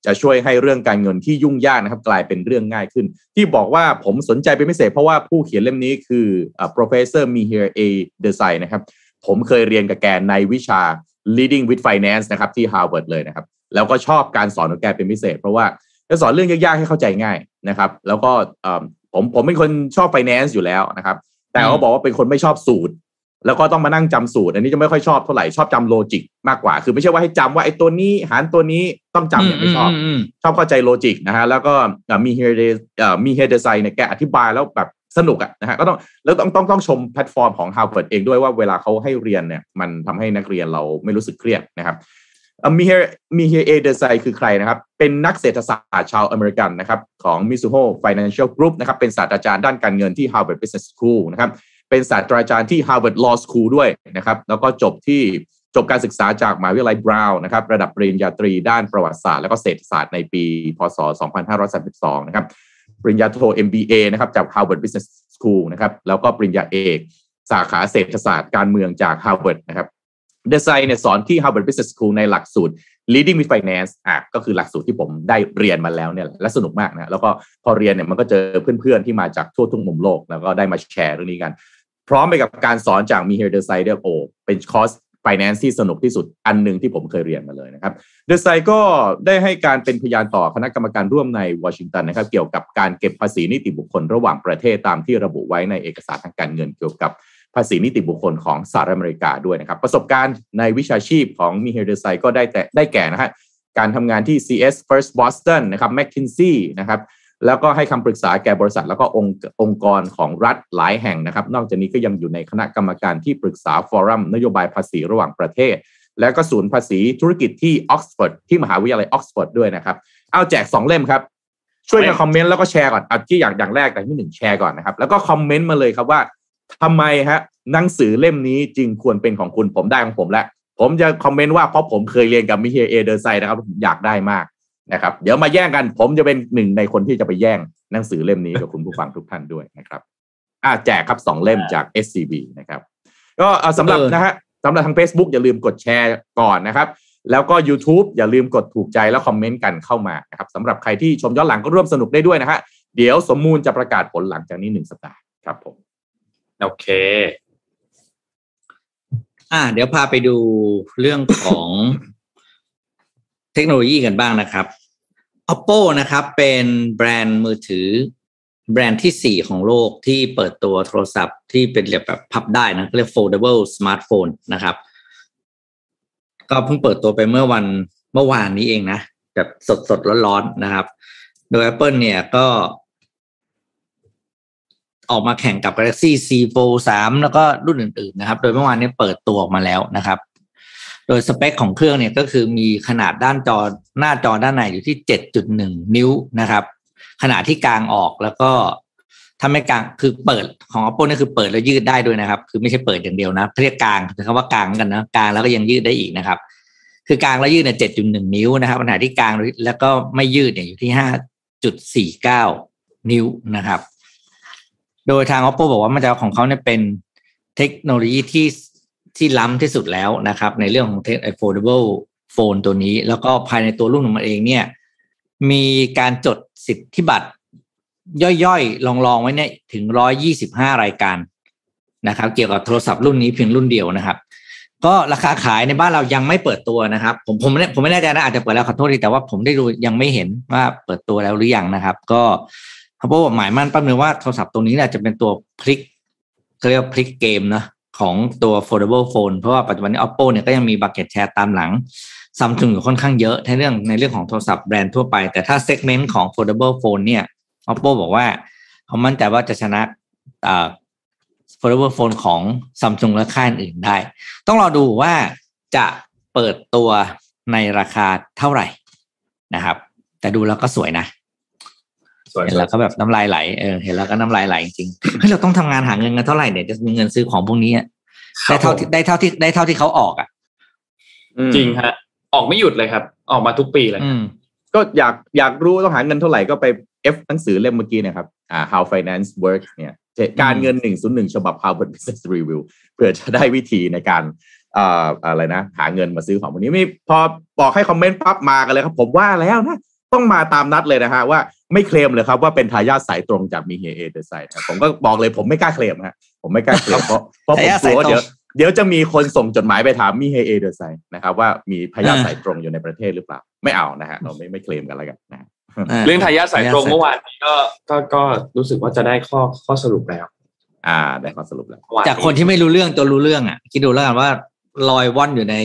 จะช่วยให้เรื่องการเงินที่ยุ่งยากนะครับ กลายเป็นเรื่องง่ายขึ้น ที่บอกว่าผมสนใจเป็นพิเศษเพราะว่าผู้เขียนเล่มนี้คือ professor Mihir A. Desai นะครับ ผมเคยเรียนกับแกในวิชา leading with finance นะครับที่ Harvard เลยนะครับ แล้วก็ชอบการสอนของแกเป็นพิเศษ เพราะว่าจะสอนเรื่องยากๆให้เข้าใจง่ายนะครับ แล้วก็ผมผมเป็นคนชอบ finance อยู่แล้วนะครับ แต่เขาบอกว่าเป็นคนไม่ชอบสูตร แล้วก็ต้องมานั่งจำสูตร อันนี้จะไม่ค่อยชอบเท่าไหร่ชอบจำ logic มากกว่า คือไม่ใช่ว่าให้จำว่าไอ้ตัวนี้หารตัวนี้ต้องจำเนี่ยไม่ชอบชอบเข้าใจ logic นะฮะแล้วก็ Mihir De Mihir Desai เนี่ยแกอธิบายแล้วแบบสนุกอะนะฮะก็ต้องแล้วต้องต้องต้องชมแพลตฟอร์มของ Harvard เองด้วยว่าเวลาเขาให้เรียนเนี่ยมันทำให้นักเรียนเราไม่รู้สึกเครียดนะครับ Mihir Mihir A. Desai คือใครนะครับ เป็นนักเศรษฐศาสตร์ชาวอเมริกันนะครับของ Mizuho Financial Group นะครับเป็นศาสตราจารย์ด้านการเงินที่ Harvard Business School นะครับเป็นศาสตราจารย์ที่ Harvard Law School ด้วยนะครับแล้วก็จบที่จบการศึกษาจากมหาวิทยาลัยบราวน์นะครับระดับปริญญาตรีด้านประวัติศาสตร์ และก็เศรษฐศาสตร์ในปี พศ 2532 นะครับปริญญาโท MBA นะครับจาก Harvard Business School นะครับแล้วก็ปริญญาเอก สาขาเศรษฐศาสตร์การเมืองจาก Harvard นะครับ Desai เนี่ยสอนที่ Harvard Business School ในหลักสูตร Leading with Finance อะก็คือหลักสูตรที่ผมได้เรียนมาแล้วเนี่ยและสนุกมากนะแล้วก็พอเรียนเนี่ยมันก็เจอเพื่อนๆที่มาจากทั่วทุกมุมโลก แล้วก็ได้มาแชร์เรื่องนี้กัน พร้อมไปกับการสอนจาก Mihir Desai โอ้เป็นคอร์ส finance ที่สนุกที่สุดอันหนึ่งที่ผมเคยเรียนมาเลยนะครับ Desai ก็ได้ให้การเป็นพยานต่อคณะกรรมการร่วมในวอชิงตันนะครับ เกี่ยวกับการเก็บภาษีนิติบุคคลระหว่างประเทศตามที่ระบุไว้ในเอกสารทางการเงินเกี่ยวกับ ภาษีนิติบุคคลของสหรัฐอเมริกาด้วยนะครับ ประสบการณ์ในวิชาชีพของ Mihir Desai ก็ได้แต่ได้แก่นะฮะการทำงานที่ CS First Boston นะครับ McKinsey นะครับแล้วก็ให้คำปรึกษาแก่บริษัท แล้วก็องค์องค์กรของรัฐหลายแห่งนะครับ นอกจากนี้ก็ยังอยู่ในคณะกรรมการที่ปรึกษาฟอรัมนโยบายภาษีระหว่างประเทศ และก็ศูนย์ภาษีธุรกิจที่ออกซฟอร์ดที่มหาวิทยาลัยออกซฟอร์ดด้วยนะครับ เอาแจก 2 เล่มครับ ช่วยกันคอมเมนต์แล้วก็แชร์ก่อนเอาที่อย่างอย่างแรกแต่ที่หนึ่งแชร์ก่อนนะครับ แล้วก็คอมเมนต์มาเลยครับว่า ทำไมฮะหนังสือเล่มนี้จึงควรเป็นของคุณผมได้ของผมแล้วผมจะคอมเมนต์ว่าเพราะผมเคยเรียนกับมิเฮเอเดอร์ไซนะครับผมอยากได้มากนะครับ เดี๋ยวมาแย่งกัน ผมจะเป็นหนึ่งในคนที่จะไปแย่งหนังสือเล่มนี้กับคุณผู้ฟังทุกท่านด้วยนะครับอ่าแจกครับสองเล่มจาก SCB นะครับ ก็เอาสำหรับเออนะฮะสำหรับทาง Facebook อย่าลืมกดแชร์ก่อนนะครับ แล้วก็ YouTube อย่าลืมกดถูกใจแล้วคอมเมนต์กันเข้ามานะครับสำหรับใครที่ชมย้อนหลังก็ร่วมสนุกได้ด้วยนะฮะเดี๋ยวสมมูลจะประกาศผลหลังจากนี้หนึ่งสัปดาห์ครับผม โอเค อ่า เดี๋ยวพาไปดูเรื่องของเทคโนโลยีกันบ้างนะครับ Oppo นะครับ เป็นแบรนด์มือถือ แบรนด์ที่สี่ของโลกที่เปิดตัวโทรศัพท์ที่เป็นแบบพับได้นะเรียก foldable smartphone นะครับ ก็เพิ่งเปิดตัวไปเมื่อวันเมื่อวานนี้เองนะ แบบสดสดๆร้อนๆนะครับ โดย Apple เนี่ยก็ ออกมาแข่งกับ Galaxy C Fold 3 แล้วก็รุ่นอื่นๆนะครับ โดยเมื่อวานนี้เปิดตัวออกมาแล้วนะครับ โดยสเปคของเครื่องเนี่ยก็คือมีขนาดด้านจอหน้าจอด้านในอยู่ที่ 7.1 นิ้วนะครับ ขนาดที่กลางออกแล้วก็ถ้าไม่กลางคือเปิดของ Apple นี่คือเปิดแล้วยืดได้ด้วยนะครับ คือไม่ใช่เปิดอย่างเดียวนะเรียกกลางคือคำว่ากลางกันนะกลางแล้วก็ยังยืดได้อีกนะครับ คือกลางแล้วยืดเนี่ย7.1นิ้วนะครับขนาดที่กลางแล้วก็ไม่ยืดเนี่ยอยู่ที่5.49นิ้วนะครับ โดยทาง Oppo บอกว่ามันจะของเขาเนี่ยเป็นเทคโนโลยีที่ที่ล้ำที่สุดแล้วนะครับ ในเรื่องของ affordable phone ตัวนี้ แล้วก็ภายในตัวรุ่นของมันเองเนี่ย มีการจดสิทธิบัตรย่อยๆ ลองๆ ไว้เนี่ยถึง125รายการนะครับ เกี่ยวกับโทรศัพท์รุ่นนี้เพียงรุ่นเดียวนะครับ ก็ราคาขายในบ้านเรายังไม่เปิดตัวนะครับ ผมผมไม่ผมไม่แน่ใจนะอาจจะเปิดแล้วขอโทษทีแต่ว่าผมได้ดูยังไม่เห็นว่าเปิดตัวแล้วหรือยังนะครับ ก็ เขาบอกหมายมั่นปั้มเลยว่าโทรศัพท์ตัวนี้เนี่ยจะเป็นตัวพลิกเขาเรียกว่าพลิกเกมนะของตัว foldable phone เพราะว่าปัจจุบันนี้ Oppo เนี่ยก็ยังมี bucket share ตามหลังซัมซุงอยู่ค่อนข้างเยอะในเรื่องในเรื่องของโทรศัพท์แบรนด์ทั่วไป แต่ถ้า segment ของ foldable phone เนี่ย Oppo บอกว่าเขามั่นใจว่าจะชนะอ่า foldable phone ของซัมซุงและค่ายอื่นได้ ต้องรอดูว่าจะเปิดตัวในราคาเท่าไหร่นะครับ แต่ดูแล้วก็สวยนะ เห็นแล้วก็แบบน้ำลายไหลเออเห็นแล้วก็น้ำลายไหลจริงๆเฮ้ยเราต้องทำงานหาเงินกันเท่าไหร่เนี่ยจะมีเงินซื้อของพวกนี้อะได้เท่าที่ได้เท่าที่ได้เท่าที่เขาออกอะจริงฮะ ออกไม่หยุดเลยครับ ออกมาทุกปีเลยอืมก็อยากอยากรู้ต้องหาเงินเท่าไหร่ก็ไป F หนังสือเล่มเมื่อกี้เนะครับอ่า How Finance Works เนี่ยการเงิน 101 ฉบับ Harvard Business Review เพื่อจะได้วิธีในการอ่าอะไรนะ หาเงินมาซื้อของพวกนี้ไม่พอบอกให้คอมเมนต์ปั๊บมากันเลยครับ ผมว่าแล้วนะ ต้องมาตามนัดเลยนะฮะว่าไม่เคลมเลยครับว่าเป็นทายาทสายตรงจาก Mihir A. Desai ผมก็บอกเลยผมไม่กล้าเคลมฮะผมไม่กล้าเคลมเพราะเพราะผมทายาทกลัวว่าสายตรงเดี๋ยวเดี๋ยวจะมีคนส่งจดหมายไปถาม Mihir A. Desai นะครับว่ามีทายาทอ่าสายตรงอยู่ในประเทศหรือเปล่า ไม่เอานะฮะเราไม่ไม่เคลมกันแล้วกันนะฮะเรื่องทายาทสายตรงเมื่อวานนี้ก็ก็ก็รู้สึกว่าจะได้ข้อข้อสรุปแล้ว อ่า ได้ข้อสรุปแล้ว จากคนที่ไม่รู้เรื่องตัวรู้เรื่องอะคิดดูแล้วกันว่าลอยว่อนอยู่ใน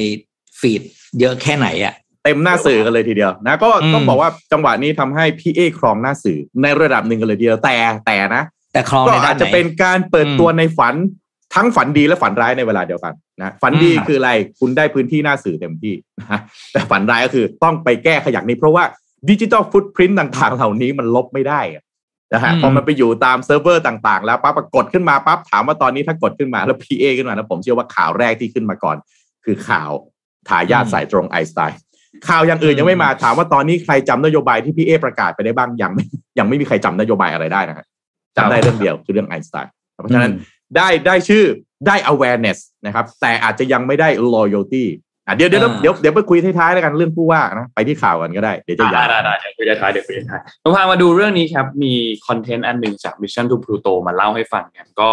ฟีดเยอะแค่ไหนอะ เต็มหน้าสื่อกันเลยทีเดียวนะก็อืมต้องบอกว่าจังหวะนี้ทำให้พี่เอครองหน้าสื่อในระดับหนึ่งกันเลยทีเดียวแต่แต่นะแต่คลองก็ในด้าอาจนไหจะนเป็นการเปิดอืมตัวในฝันทั้งฝันดีและฝันร้ายในเวลาเดียวกันนะฝันดีอืมคืออะไรคุณได้พื้นที่หน้าสื่อเต็มที่นะแต่ฝันร้ายก็คือต้องไปแก้ขยะนี้เพราะว่าดิจิ t a ลฟุตพิ้นต่างๆ เหล่านี้มันลบไม่ได้อะนะฮะพอมันไปอยู่ตามเซิร์ฟเวอร์ต่างๆ แล้วปั๊บปรากฏขึ้นมาปั๊บถามว่าตอนนี้ถ้ากดขึ้นมาแล้ว PA ขึ้นมาแล้วผมเชื่อว่าข่าวแรกที่ขึ้นมาก่อน คือข่าวทายาทสายตรงไอน์สไตน์ ข่าวอย่างอื่นยังไม่มาถามว่าตอนนี้ใครจำนโยบายที่พี่เอประกาศไปได้บ้างยังไม่ยังไม่มีใครจำนโยบายอะไรได้นะฮะจำได้เรื่องเดียวคือเรื่องไอน์สไตน์เพราะฉะนั้นได้ได้ชื่อได้ awareness นะครับ แต่อาจจะยังไม่ได้ loyalty อะเดี๋ยวเดี๋ยวอ่าเดี๋ยวเดี๋ยวไปคุยท้ายๆแล้วกันเรื่องผู้ว่านะไปที่ข่าวกันก็ได้เดี๋ยวจะยาได้วได้ได้เดี๋ยวคุยท้ายเดี๋ยวคุยท้ายเราพามาดูเรื่องนี้ครับ มี content อันหนึ่งจาก Mission to Pluto มาเล่าให้ฟังกันก็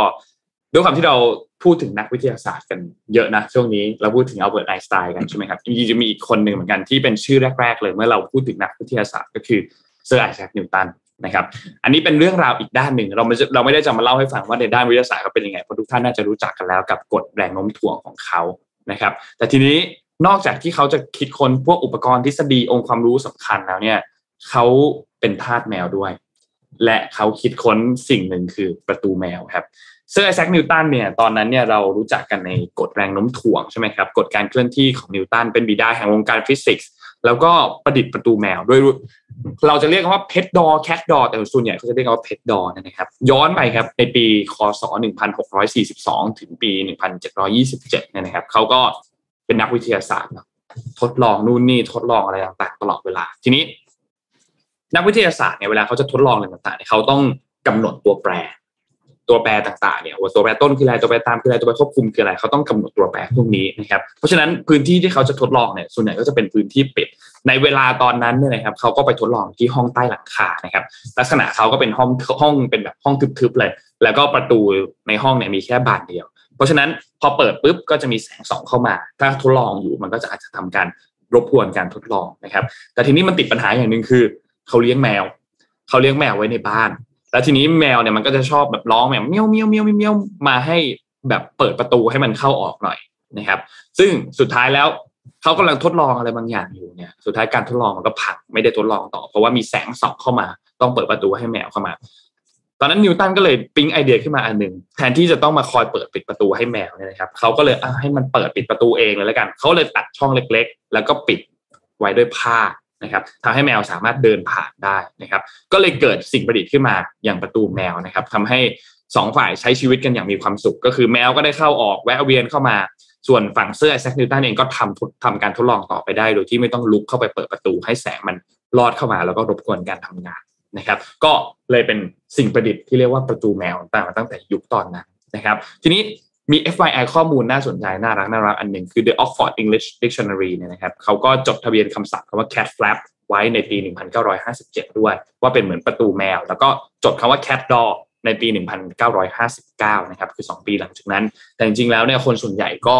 ด้วยความที่เรา พูดถึงนักวิทยาศาสตร์กันเยอะนะ ช่วงนี้เราพูดถึงอัลเบิร์ตไอน์สไตน์กันใช่ไหมครับจริงๆจะมีอีกคนหนึ่งเหมือนกันที่เป็นชื่อแรก ๆ เลยเมื่อเราพูดถึงนักวิทยาศาสตร์ก็คือเซอร์ไอแซคนิวตันนะครับ อันนี้เป็นเรื่องราวอีกด้านหนึ่ง เราไม่เราไม่ได้จะมาเล่าให้ฟังว่าในด้านวิทยาศาสตร์เขาเป็นยังไงเพราะทุกท่านน่าจะรู้จักกันแล้วกับกฎแรงโน้มถ่วงของเขานะครับ แต่ทีนี้นอกจากที่เขาจะคิดค้นพวกอุปกรณ์ทฤษฎีองค์ความรู้สำคัญแล้วเนี่ยเขาเป็นทาสแมวด้วย และเขาคิดค้นสิ่งหนึ่งคือประตูแมวครับ เซอร์ไอแซคนิวตันเนี่ยตอนนั้นเนี่ยเรารู้จักกันในกฎแรงโน้มถ่วงใช่ไหมครับกฎการเคลื่อนที่ของนิวตันเป็นบิดาแห่งวงการฟิสิกส์แล้วก็ประดิษฐ์ประตูแมวด้วยเราจะเรียกว่าเพชรดอแคทดอแต่ส่วนใหญ่เขาจะเรียกว่าเพชรดอนะครับย้อนไปครับในปีคศ 1642 ถึงปี 1727เนี่ยนะครับเขาก็เป็นนักวิทยาศาสตร์ทดลองนู่นนี่ทดลองอะไรต่างๆ ตลอดเวลา ทีนี้ นักวิทยาศาสตร์เนี่ยเวลาเขาจะทดลองอะไรต่างๆเนี่ยเขาต้องกำหนดตัวแปร ตัวแปรต่างๆเนี่ยว่าตัวแปรต้นคืออะไรตัวแปรตามคืออะไรตัวแปรควบคุมคืออะไรเขาต้องกำหนดตัวแปรพวกนี้นะครับเพราะฉะนั้นพื้นที่ที่เขาจะทดลองเนี่ยส่วนใหญ่ก็จะเป็นพื้นที่ปิด ในเวลาตอนนั้นเนี่ยนะครับเขาก็ไปทดลองที่ห้องใต้หลังคานะครับลักษณะเขาก็เป็นห้องห้องเป็นแบบห้องทึบๆเลย แล้วก็ประตูในห้องเนี่ยมีแค่บานเดียว เพราะฉะนั้นพอเปิดปุ๊บก็จะมีแสงส่องเข้ามา ถ้าทดลองอยู่มันก็จะอาจจะทำการรบกวนการทดลองนะครับ แต่ทีนี้มันติดปัญหาอย่างหนึ่งคือเขาเลี้ยงแมวเขาเลี้ยงแมวไว้ในบ้าน แล้วทีนี้แมวเนี่ยมันก็จะชอบแบบร้องแบบเมี้ยวเมี้ยวเมี้ยวเมี้ยวมาให้แบบเปิดประตูให้มันเข้าออกหน่อยนะครับ ซึ่งสุดท้ายแล้วเขากำลังทดลองอะไรบางอย่างอยู่เนี่ย สุดท้ายการทดลองมันก็พังไม่ได้ทดลองต่อ เพราะว่ามีแสงส่องเข้ามา ต้องเปิดประตูให้แมวเข้ามา ตอนนั้นนิวตันก็เลยปิ๊งไอเดียขึ้นมาอันหนึ่งแทนที่จะต้องมาคอยเปิดปิดประตูให้แมวเนี่ยนะครับเขาก็เลยให้มันเปิดปิดประตูเองเลยแล้วกันเขาเลยตัดช่องเล็ก ๆ แล้วก็ปิดไว้ด้วยผ้า นะครับทำให้แมวสามารถเดินผ่านได้นะครับ ก็เลยเกิดสิ่งประดิษฐ์ขึ้นมาอย่างประตูแมวนะครับทำให้สองฝ่ายใช้ชีวิตกันอย่างมีความสุข ก็คือแมวก็ได้เข้าออกแวะเวียนเข้ามา ส่วนฝั่งเสื้อแซคนิวตันเองก็ทำทดทำการทดลองต่อไปได้ โดยที่ไม่ต้องลุกเข้าไปเปิดประตูให้แสงมันลอดเข้ามาแล้วก็รบกวนการทำงานนะครับ ก็เลยเป็นสิ่งประดิษฐ์ที่เรียกว่าประตูแมวตั้งมาตั้งแต่ยุคตอนนั้นนะครับ ทีนี้ มี FYI ข้อมูลน่าสนใจน่ารักน่ารักอันหนึ่งคือ The Oxford English Dictionary เนี่ยนะครับเขาก็จดทะเบียนคำศัพท์คำว่า cat flap ไว้ในปี 1957 ด้วย ว่าเป็นเหมือนประตูแมว แล้วก็จดคำว่า cat door ในปี 1959 นะครับ คือ 2 ปีหลังจากนั้น แต่จริงๆแล้วเนี่ยคนส่วนใหญ่ก็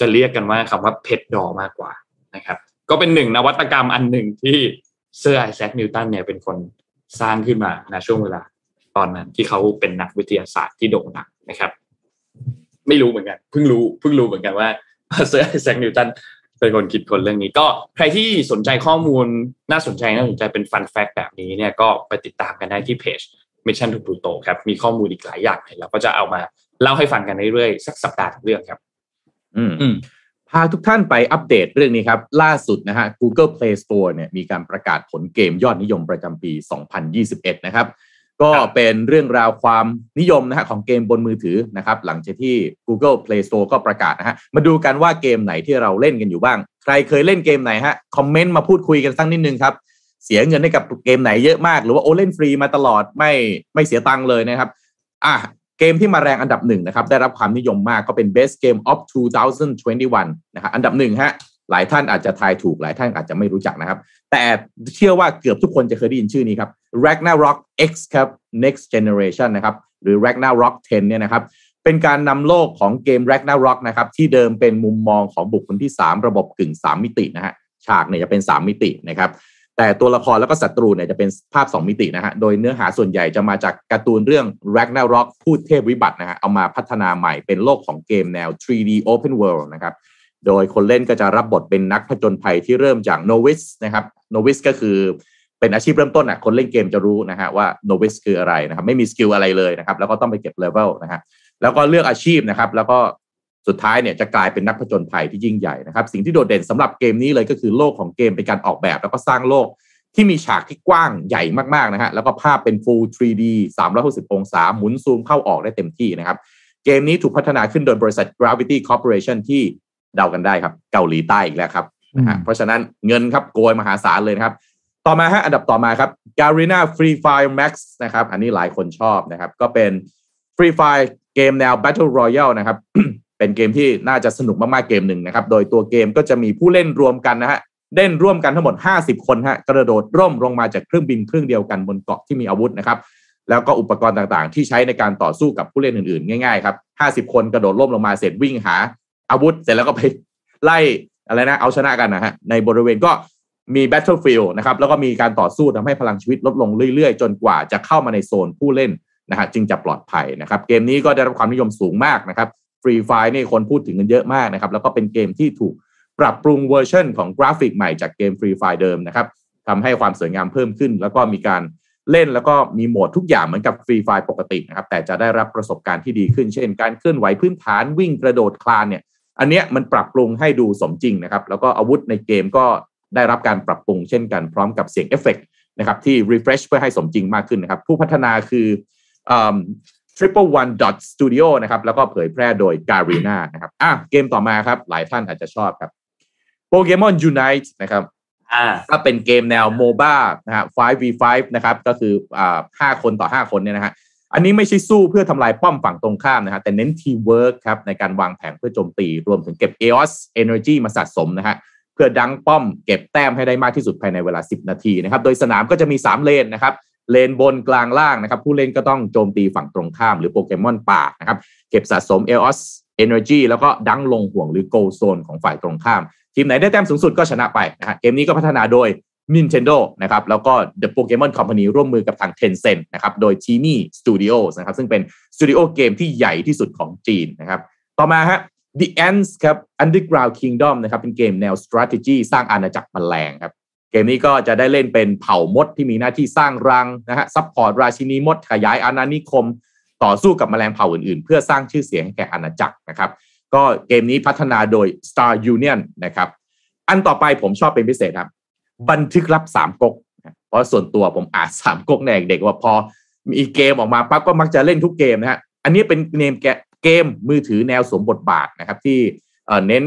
จะเรียกกันว่าคำว่า pet door มากกว่านะครับ ก็เป็นหนึ่งนวัตกรรมอันหนึ่งที่เซอร์ไอแซคนิวตันเนี่ยเป็นคนสร้างขึ้นมาในช่วงเวลา ตอนนั้นที่เขาเป็นนักวิทยาศาสตร์ที่โด่งดังนะครับ ไม่รู้เหมือนกันเพิ่งรู้เพิ่งรู้เหมือนกันว่าเซอร์ไอแซคนิวตันเป็นคนคิดคนเรื่องนี้ก็ใครที่สนใจข้อมูลน่าสนใจน่าสนใจเป็นฟันแฟกแบบนี้เนี่ยก็ไปติดตามกันได้ที่เพจ Mission to Pluto ครับมีข้อมูลอีกหลายอย่างเลยเราก็จะเอามาเล่าให้ฟังกันเรื่อยๆสักสัปดาห์ละเรื่องครับอืมอืมพาทุกท่านไปอัปเดตเรื่องนี้ครับ ล่าสุดนะฮะ Google Play Store เนี่ยมีการประกาศผลเกมยอดนิยมประจำปี 2021 นะครับ ก็เป็นเรื่องราวความนิยมนะฮะของเกมบนมือถือนะครับ หลังจากที่ Google Play Store ก็ประกาศนะฮะมาดูกันว่าเกมไหนที่เราเล่นกันอยู่บ้าง ใครเคยเล่นเกมไหนฮะคอมเมนต์มาพูดคุยกันสักนิดนึงครับ เสียเงินให้กับเกมไหนเยอะมาก หรือว่าโอเล่นฟรีมาตลอดไม่ไม่เสียตังค์เลยนะครับอะเกมที่มาแรงอันดับหนึ่งนะครับ ได้รับความนิยมมากก็เป็น Best Game of 2021 นะครับอันดับหนึ่งฮะหลายท่านอาจจะทายถูกหลายท่านอาจจะไม่รู้จักนะครับ แต่เชื่อว่าเกือบทุกคนจะเคยได้ยินชื่อนี้ครับ Ragnarok X ครับ Next Generation นะครับหรือ Ragnarok 10เนี่ยนะครับเป็นการนำโลกของเกม Ragnarok นะครับที่เดิมเป็นมุมมองของบุคคลที่ 3 ระบบกึ่ง 3 มิตินะฮะฉากเนี่ยจะเป็น 3 มิตินะครับแต่ตัวละครแล้วก็ศัตรูเนี่ยจะเป็นภาพ 2 มิตินะฮะโดยเนื้อหาส่วนใหญ่จะมาจากการ์ตูนเรื่อง Ragnarok พูดเทพวิบัตินะฮะเอามาพัฒนาใหม่เป็นโลกของเกมแนว 3D Open World นะครับโดยคนเล่นก็จะรับบทเป็นนักผจญภัยที่เริ่มจาก Novice นะครับ Novice ก็คือ เป็นอาชีพเริ่มต้นอะคนเล่นเกมจะรู้นะฮะว่า Novice คืออะไรนะครับไม่มี skill อะไรเลยนะครับแล้วก็ต้องไปเก็บเลเวลนะฮะแล้วก็เลือกอาชีพนะครับ แล้วก็สุดท้ายเนี่ยจะกลายเป็นนักผจญภัยที่ยิ่งใหญ่นะครับ สิ่งที่โดดเด่นสำหรับเกมนี้เลยก็คือโลกของเกมเป็นการออกแบบ แล้วก็สร้างโลกที่มีฉากที่กว้างใหญ่มากๆนะฮะแล้วก็ภาพเป็น Full 3D 360 องศาหมุนซูมเข้าออกได้เต็มที่นะครับ เกมนี้ถูกพัฒนาขึ้นโดยบริษัท Gravity Corporation ที่เดากันได้ครับ เกาหลีใต้อีกแล้วครับนะฮะเพราะฉะนั้นเงินครับโกยมหาศาลเลยนะครับ ต่อมาฮะอันดับต่อมาครับ Garena Free Fire Max นะครับ อันนี้หลายคนชอบนะครับ ก็เป็น Free Fire เกมแนว Battle Royale นะครับ เป็นเกมที่น่าจะสนุกมากๆเกมหนึ่งนะครับ โดยตัวเกมก็จะมีผู้เล่นรวมกันนะฮะเล่นร่วมกันทั้งหมด 50 คนฮะกระโดดร่มลงมาจากเครื่องบินเครื่องเดียวกันบนเกาะที่มีอาวุธนะครับ แล้วก็อุปกรณ์ต่างๆ ที่ใช้ในการต่อสู้กับผู้เล่นอื่นๆ ง่ายๆครับ 50 คนกระโดดร่มลงมาเสร็จวิ่งหาอาวุธ เสร็จแล้วก็ไปไล่อะไรนะเอาชนะกันนะฮะในบริเวณก็ มี Battlefield นะครับแล้วก็มีการต่อสู้ทำให้พลังชีวิตลดลงเรื่อยๆ จนกว่าจะเข้ามาในโซนผู้เล่นนะฮะจึงจะปลอดภัยนะครับเกมนี้ก็ได้รับความนิยมสูงมากนะครับ Free Fire นี่คนพูดถึงกันเยอะมากนะครับแล้วก็เป็นเกมที่ถูกปรับปรุงเวอร์ชันของกราฟิกใหม่จากเกม Free Fire เดิมนะครับทำให้ความสวยงามเพิ่มขึ้น แล้วก็มีการเล่นแล้วก็มีโหมดทุกอย่างเหมือนกับ Free Fire ปกตินะครับแต่จะได้รับประสบการณ์ที่ดีขึ้น เช่น การเคลื่อนไหวพื้นฐานวิ่งกระโดดคลานเนี่ยอันเนี้ยมันปรับปรุงให้ดูสมจริงนะครับแล้วก็อาวุธในเกมก็ ได้รับการปรับปรุงเช่นกันพร้อมกับเสียงเอฟเฟกนะครับที่ refresh เพื่อให้สมจริงมากขึ้นนะครับ ผู้พัฒนาคือ 111dots Studio นะครับแล้วก็เผยแพร่โดย Garena นะครับอะเกมต่อมาครับ หลายท่านอาจจะชอบครับ Pokemon Unite นะครับอ่าก็เป็นเกมแนว MOBA นะฮะ 5v5 นะครับ ก็คืออ่าห้าคนต่อ5คนเนี่ยนะฮะอันนี้ไม่ใช่สู้เพื่อทำลายป้อมฝั่งตรงข้ามนะฮะแต่เน้นทีเวิร์กครับในการวางแผนเพื่อโจมตี รวมถึงเก็บ Aeos Energy มาสะสมนะฮะเพื่อดังป้อมเก็บแต้มให้ได้มากที่สุดภายในเวลา 10 นาทีนะครับโดยสนามก็จะมี 3 เลนนะครับเลนบนกลางล่างนะครับผู้เล่นก็ต้องโจมตีฝั่งตรงข้ามหรือโปเกมอนป่านะครับเก็บสะสม EOS Energy แล้วก็ดังลงห่วงหรือ Goal Zone ของฝ่ายตรงข้าม ทีมไหนได้แต้มสูงสุดก็ชนะไปนะฮะเกมนี้ก็พัฒนาโดย Nintendo นะครับแล้วก็ The Pokemon Company ร่วมมือกับทาง Tencent นะครับโดย Genie Studios นะครับซึ่งเป็นสตูดิโอเกมที่ใหญ่ที่สุดของจีนนะครับต่อมาฮะ The Ants ครับ Underground Kingdom นะครับเป็นเกมแนว strategy สร้างอาณาจักรแมลงครับ เกมนี้ก็จะได้เล่นเป็นเผ่ามดที่มีหน้าที่สร้างรังนะฮะ support ราชินีมดขยายอาณานิคม ต่อสู้กับแมลงเผ่าอื่นๆ เพื่อสร้างชื่อเสียงให้แก่อาณาจักรนะครับ ก็เกมนี้พัฒนาโดย Star Union นะครับ อันต่อไปผมชอบเป็นพิเศษครับ บันทึกลับสามก๊กเพราะส่วนตัวผมอ่านสามก๊กในเด็กๆว่าพอมีเกมออกมาปั๊บก็มักจะเล่นทุกเกมนะฮะอันนี้เป็นเกม เกมมือถือแนวสวมบทบาทนะครับที่เน้น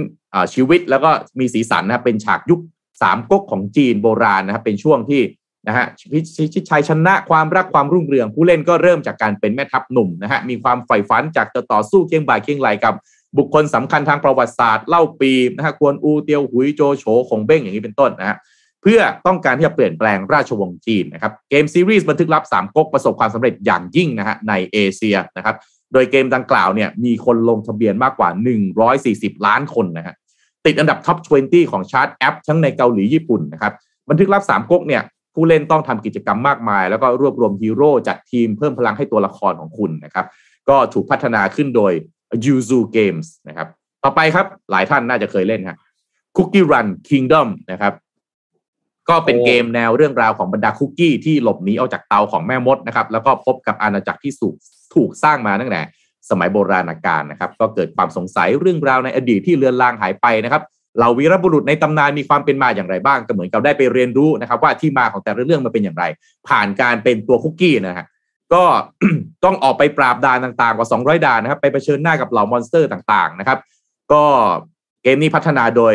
ชีวิตแล้วก็มีสีสันนะครับเป็นฉากยุคสามก๊กของจีนโบราณนะครับเป็นช่วงที่นะฮะพิชิตชัยชนะความรักความรุ่งเรือง ผู้เล่นก็เริ่มจากการเป็นแม่ทัพหนุ่มนะฮะมีความใฝ่ฝันจากจะต่อสู้เคียงบ่าเคียงไหลกับบุคคลสำคัญทางประวัติศาสตร์เล่าปีนะฮะกวนอูเตียวหุยโจโฉคงเบ้งอย่างนี้เป็นต้นนะฮะเพื่อต้องการที่จะเปลี่ยนแปลงราชวงศ์จีนนะครับเกมซีรีส์บันทึกลับสามก๊กประสบความสำเร็จอย่างยิ่งนะฮะในเอเชียนะครับ โดยเกมดังกล่าวเนี่ยมีคนลงทะเบียนมากกว่า 140 ล้านคนนะฮะติดอันดับ top 20 ของชาร์ตแอป ทั้งในเกาหลีญี่ปุ่นนะครับบันทึกลับสามก๊กเนี่ยผู้เล่นต้องทำกิจกรรมมากมาย แล้วก็รวบรวมฮีโร่จัดทีมเพิ่มพลังให้ตัวละครของคุณนะครับก็ถูกพัฒนาขึ้นโดย Yoozoo Games นะครับต่อไปครับหลายท่านน่าจะเคยเล่นครับ Cookie Run Kingdom นะครับ ก็เป็นเกมแนวเรื่องราวของบรรดาคุกกี้ที่หลบหนีออกจากเตาของแม่มดนะครับ แล้วก็พบกับอาณาจักรที่สูกถูกสร้างมาตั้งแต่สมัยโบราณกาลนะครับ ก็เกิดความสงสัยเรื่องราวในอดีตที่เลือนลางหายไปนะครับเหล่าวีรบุรุษในตำนานมีความเป็นมาอย่างไรบ้างก็เหมือนกับได้ไปเรียนรู้นะครับ ว่าที่มาของแต่ละเรื่องมันเป็นอย่างไร ผ่านการเป็นตัวคุกกี้นะฮะก็ต้องออกไปปราบด่านต่างๆ กว่า 200 ด่านนะครับ ไปเผชิญหน้ากับเหล่ามอนสเตอร์ต่างๆนะครับ ก็เกมนี้พัฒนาโดย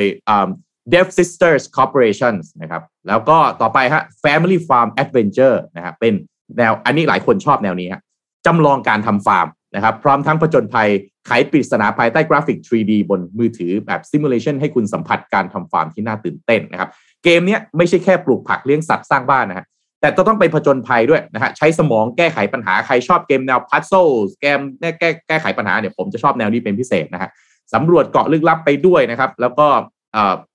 Devsisters Corporation นะครับ แล้วก็ต่อไปฮะ Family Farm Adventure นะครับเป็นแนวอันนี้หลายคนชอบแนวนี้ฮะจำลองการทำฟาร์มนะครับ พร้อมทั้งผจญภัยไขปริศนาภายใต้กราฟิก 3D บนมือถือแบบ simulation ให้คุณสัมผัสการทำฟาร์มที่น่าตื่นเต้นนะครับ เกมนี้ไม่ใช่แค่ปลูกผักเลี้ยงสัตว์สร้างบ้านนะฮะแต่ก็ต้องไปผจญภัยด้วยนะฮะใช้สมองแก้ไขปัญหาใครชอบเกมแนวพัซโซลเกมแก้แก้ไขปัญหาเนี่ยผมจะชอบแนวนี้เป็นพิเศษนะฮะสำรวจเกาะลึกลับไปด้วยนะครับ แล้วก็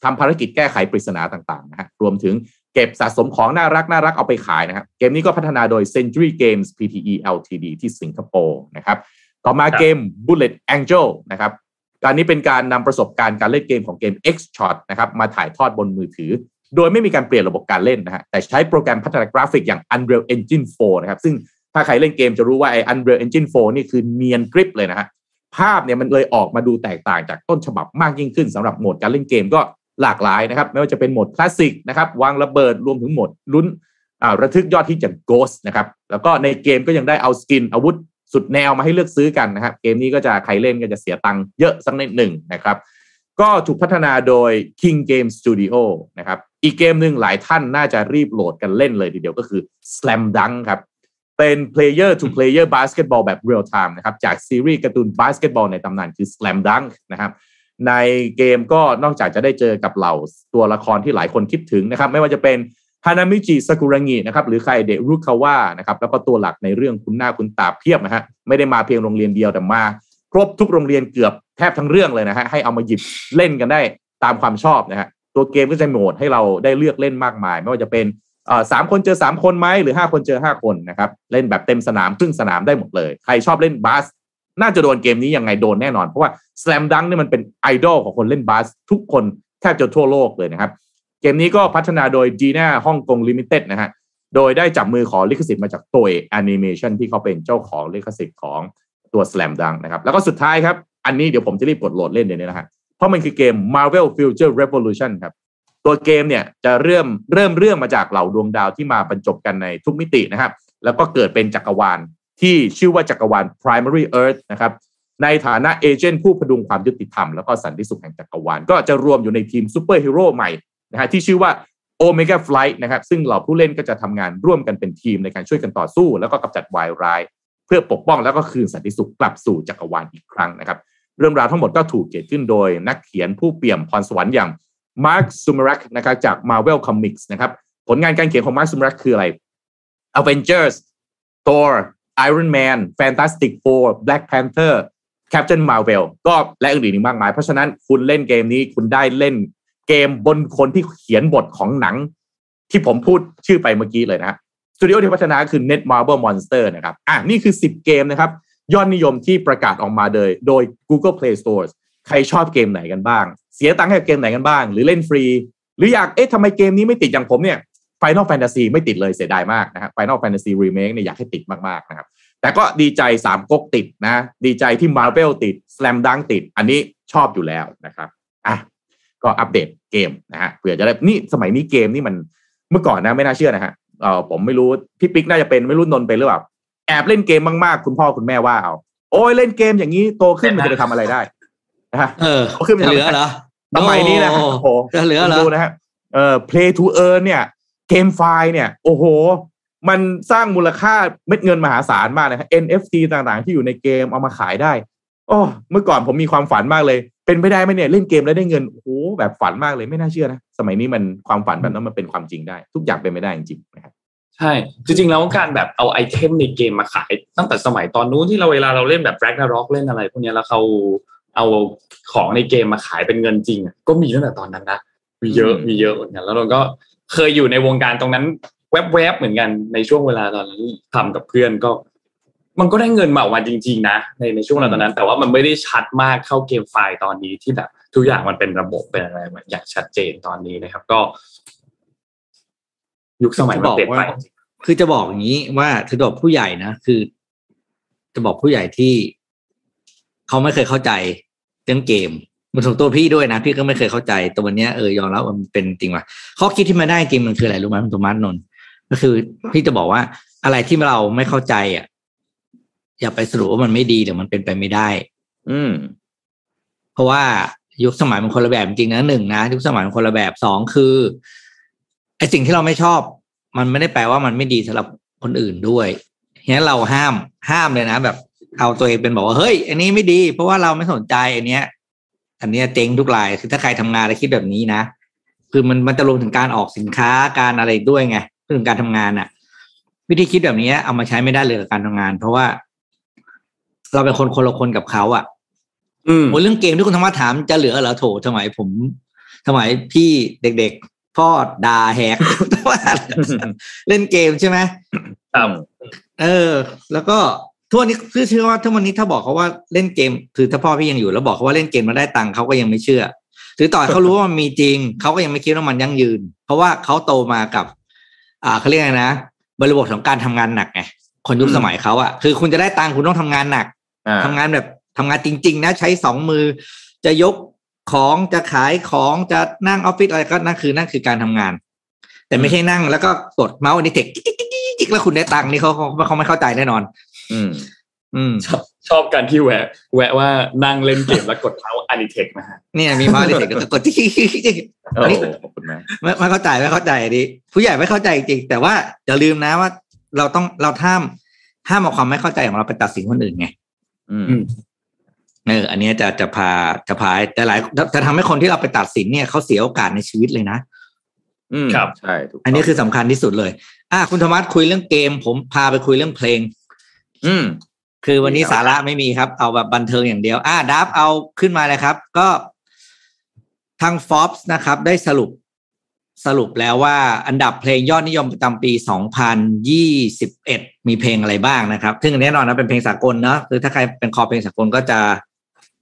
ทำภารกิจแก้ไขปริศนาต่างๆนะฮะรวมถึงเก็บสะสมของน่ารักน่ารักเอาไปขายนะครับ เกมนี้ก็พัฒนาโดย Century Games Pte Ltd ที่สิงคโปร์นะครับ ต่อมาเกม Bullet Angel นะครับ การนี้เป็นการนำประสบการณ์การเล่นเกมของเกม X Shot นะครับ มาถ่ายทอดบนมือถือ โดยไม่มีการเปลี่ยนระบบการเล่นนะฮะ แต่ใช้โปรแกรมพัฒนากราฟิกอย่าง Unreal Engine 4 นะครับ ซึ่งถ้าใครเล่นเกมจะรู้ว่าไอ้ Unreal Engine 4 นี่คือเนียนกริบเลยนะฮะ ภาพเนี่ยมันเลยออกมาดูแตกต่างจากต้นฉบับมากยิ่งขึ้นสำหรับโหมดการเล่นเกมก็หลากหลายนะครับไม่ว่าจะเป็นโหมดคลาสสิกนะครับวางระเบิดรวมถึงโหมดลุ้นระทึกยอดฮิตอย่าง Ghost นะครับแล้วก็ในเกมก็ยังได้เอา skin อาวุธสุดแนวมาให้เลือกซื้อกันนะครับ เกมนี้ก็จะใครเล่นก็จะเสียตังค์เยอะสักนิดหนึ่งนะครับ ก็ถูกพัฒนาโดย King Game Studio นะครับ อีกเกมหนึ่งหลายท่านน่าจะรีบโหลดกันเล่นเลยทีเดียวก็คือ Slam Dunk ครับ เป็น player to player basketball แบบ real time นะครับ จากซีรีส์การ์ตูนบาสเกตบอลในตำนานคือ Slam Dunk นะครับ ในเกมก็นอกจากจะได้เจอกับเหล่าตัวละครที่หลายคนคิดถึงนะครับ ไม่ว่าจะเป็นฮานามิจิซากุรางินะครับหรือคาเอเดะรุคาวะนะครับแล้วก็ตัวหลักในเรื่องคุ้นหน้าคุ้นตาเพียบนะฮะไม่ได้มาเพียงโรงเรียนเดียวแต่มา ครบทุกโรงเรียนเกือบแทบทั้งเรื่องเลยนะฮะให้เอามาหยิบเล่นกันได้ตามความชอบนะฮะตัวเกมก็จะโหมดให้เราได้เลือกเล่นมากมาย ไม่ว่าจะเป็น สามคนเจอสามคนไหมหรือห้าคนเจอห้าคนนะครับเล่นแบบเต็มสนามครึ่งสนามได้หมดเลย ใครชอบเล่นบาสน่าจะโดนเกมนี้ยังไงโดนแน่นอน เพราะว่า Slam Dunk นี่มันเป็นไอดอลของคนเล่นบาสทุกคนแทบจะทั่วโลกเลยนะครับ เกมนี้ก็พัฒนาโดย d ีน่าฮ่องกงลิมิเต็ดนะฮะโดยได้จับมือขอลิขสิทธิ์มาจากตัวแอนิเมชันที่เขาเป็นเจ้าของลิขสิทธิ์ของตัว Slam Dunk นะครับแล้วก็สุดท้ายครับ อันนี้เดี๋ยวผมจะรีบกดโหลดเล่นเดี๋ยวนี้นะฮะเพราะมันคือเกม Marvel Future Revolution ครับ ตัวเกมเนี่ยจะเริ่มเริ่มเรื่องมาจากเหล่าดวงดาวที่มาบรรจบกันในทุกมิตินะครับ แล้วก็เกิดเป็นจักรวาลที่ชื่อว่าจักรวาล primary earth นะครับในฐานะ agent ผู้ผดุงความยุติธรรมแล้วก็สันติสุขแห่งจักรวาลก็จะรวมอยู่ในทีมซูเปอร์ฮีโร่ใหม่นะฮะที่ชื่อว่า Omega Flight นะครับซึ่งเหล่าผู้เล่นก็จะทำงานร่วมกันเป็นทีมในการช่วยกันต่อสู้ แล้วก็กำจัดวายร้าย เพื่อปกป้องแล้วก็คืนสันติสุขกลับสู่จักรวาลอีกครั้งนะครับ เรื่องราวทั้งหมดก็ถูกเขียนขึ้นโดยนักเขียนผู้เปี่ยมพรสวรรค์อย่าง มาร์คซูมารักนะครับจาก Marvel Comics นะครับ ผลงานการเขียนของมาร์คซูมารักคืออะไร Avengers Thor Iron Man Fantastic Four Black Panther Captain Marvel ก็และอื่นๆอีกมากมาย เพราะฉะนั้นคุณเล่นเกมนี้คุณได้เล่นเกมบนคนที่เขียนบทของหนัง ที่ผมพูดชื่อไปเมื่อกี้เลยนะฮะสตูดิโอที่พัฒนาคือ Net Marble Monster นะครับ อะ นี่คือ 10 เกมนะครับ ยอดนิยมที่ประกาศออกมาโดยโดย Google Play Store ใครชอบเกมไหนกันบ้าง เสียตังค์ให้เกมไหนกันบ้าง หรือเล่นฟรี หรืออยากเอ๊ะทำไมเกมนี้ไม่ติดอย่างผมเนี่ย Final Fantasy ไม่ติดเลยเสียดายมากนะครับ Final Fantasy Remake เนี่ยอยากให้ติดมากๆนะครับแต่ก็ดีใจสามก๊กติดนะ ดีใจที่ Marvel ติด Slam Dunk ติด อันนี้ชอบอยู่แล้วนะครับอะก็อัปเดตเกมนะฮะเผื่อจะได้นี่สมัยนี้เกมนี่มันเมื่อก่อนนะไม่น่าเชื่อนะฮะเออผมไม่รู้พี่ปิ๊กน่าจะเป็นไม่รู้นนเป็นหรือเปล่าแอบเล่นเกมมากๆ คุณพ่อคุณแม่ว่าเอาโอ้ยเล่นเกมอย่างนี้โตขึ้นมันจะทำอะไรได้ นะฮะเออขึ้นไปทำเหลือเหรอสมัยนี้นะโอ้โหจะเหลือเหรอดูนะฮะเอ่อ play to earn เนี่ย เกมไฟล์เนี่ย โอ้โห มันสร้างมูลค่าเม็ดเงินมหาศาลมากนะฮะ NFT ต่างๆ ที่อยู่ในเกมเอามาขายได้โอ้เมื่อก่อนผมมีความฝันมากเลย เป็นไปได้ไหมเนี่ย เล่นเกมแล้วได้เงิน โอ้โห แบบฝันมากเลยไม่น่าเชื่อนะ สมัยนี้มันความฝันแบบนั้นมันเป็นความจริงได้ ทุกอย่างเป็นไปได้จริงๆนะครับใช่ จริงๆ แล้วการแบบเอาไอเทมในเกมมาขาย ตั้งแต่สมัยตอนนู้นที่เราเวลาเราเล่นแบบ Ragnarok เล่นอะไรพวกเนี้ยแล้วเขา เอาของในเกมมาขายเป็นเงินจริงอะก็มีตั้งแต่ตอนนั้นนะมีเยอะอืมมีเยอะเหมือนกันแล้วเราก็เคยอยู่ในวงการตรงนั้นแวบๆเหมือนกันในช่วงเวลาตอนนั้นทำกับเพื่อนก็ มันก็ได้เงินมาออกมาจริง ๆ นะในในช่วงเวลาตอนนั้น แต่ว่ามันไม่ได้ชัดมากเข้าเกมไฟล์ตอนนี้ที่แบบทุกอย่างมันเป็นระบบเป็นอะไรเหมือนอย่างชัดเจนตอนนี้นะครับ ก็ ยุคสมัยมันเปลี่ยนไปคือจะบอกอย่างนี้ว่าถือดอกผู้ใหญ่นะคือ จะบอกผู้ใหญ่ที่ เขาไม่เคยเข้าใจเรื่องเกมมันถึงตัวพี่ด้วยนะ พี่ก็ไม่เคยเข้าใจแตัววันเนี้ยเออยอมรับว่ามันเป็นจริงว่ะข้อคิดที่มาได้จริงมันคืออะไรรู้ไหมคุณโทมัสนนท์ก็คือพี่จะบอกว่าอะไรที่เราไม่เข้าใจอะอย่าไปสรุปว่ามันไม่ดีหรือมันเป็นไปไม่ได้ อืม เพราะว่ายุคสมัยมันคนละแบบจริงนะหนึ่งนะยุคสมัยมันคนละแบบสองคือไอสิ่งที่เราไม่ชอบ มันไม่ได้แปลว่ามันไม่ดีสำหรับคนอื่นด้วยฉะนั้นเราห้ามห้ามเลยนะแบบ เอาตัวเองเป็นบอกว่าเฮ้ย อันนี้ไม่ดี เพราะว่าเราไม่สนใจอันเนี้ย อันเนี้ยเจ๊งทุกรายคือถ้าใครทำงานแล้วคิดแบบนี้นะคือมันมันจะรวมถึงการออกสินค้าการอะไรด้วยไงเรื่องการทำงานอะวิธีคิดแบบนี้เอามาใช้ไม่ได้เลยกับการทำงาน เพราะว่า เราเป็นคนคนละคนกับเขาอะอืมโอ้เรื่องเกมที่คุณธรรมะถามจะเหลือเหรอโถสมัยผมสมัยพี่เด็กพ่อด่าแหกว่าเล่นเกมใช่ไหมครับเออ แล้วก็ ทุกวันนี้คือเชื่อว่าทุกวันนี้ถ้าบอกเขาว่าเล่นเกมคือถ้าพ่อพี่ยังอยู่แล้วบอกเขาว่าเล่นเกมมาได้ตังค์เขาก็ยังไม่เชื่อหรือต่อให้เขารู้ว่ามันมีจริงเขาก็ยังไม่คิดว่ามันยั่งยืน เพราะว่าเขาโตมากับ อ่าเขาเรียกไงนะบริบทของการทำงานหนักไงคนยุคอืมสมัยเขาอะคือคุณจะได้ตังค์คุณต้องทำงานหนักอ่าทำงานแบบทำงานจริง ๆ นะ ใช้สองมือ จะยกของจะขายของจะนั่งออฟฟิศอะไรก็นั่นคือนั่นคือการทำงาน แต่ไม่ใช่นั่งแล้วก็กดเมาส์ Anitech จิ๊กๆๆๆแล้วคุณได้ตังค์นี่เขาเขาเขาไม่เข้าใจแน่นอน อืมอืมชอบชอบการที่แวะแวะว่านั่งเล่นเกมแล้วกดเท้าอานิเทคนะฮะเนี่ยมีเมาส์ Anitech ก็กดจิ๊กๆๆโอ้อันนี้ขอบคุณมากไม่ไม่เข้าใจไม่เข้าใจอันนี้ผู้ใหญ่ไม่เข้าใจจริงๆแต่ว่าอย่าลืมนะว่า เราต้องเราห้ามห้ามเอาความไม่เข้าใจของเราไปตัดสินคนอื่นไงอืมอืมเอออันเนี้ยจะจะพาจะพาแต่หลายจะทำให้คนที่เราไปตัดสินเนี่ยเขาเสียโอกาสในชีวิตเลยนะ อืมครับใช่ถูกต้งอันนี้คือสำคัญที่สุดเลย อะคุณธรรมะคุยเรื่องเกม ผมพาไปคุยเรื่องเพลง อืม คือวันนี้ครับสาระไม่มีครับ เอาแบบบันเทิงอย่างเดียว อะดับเอาขึ้นมาเลยครับ ก็ทาง Forbes นะครับ ได้สรุปสรุปแล้วว่าอันดับเพลงยอดนิยมประจำปี 2021 มีเพลงอะไรบ้างนะครับ ซึ่งแน่นอนนะเป็นเพลงสากลเนอะคือถ้าใครเป็นคอเพลงสากลก็จะ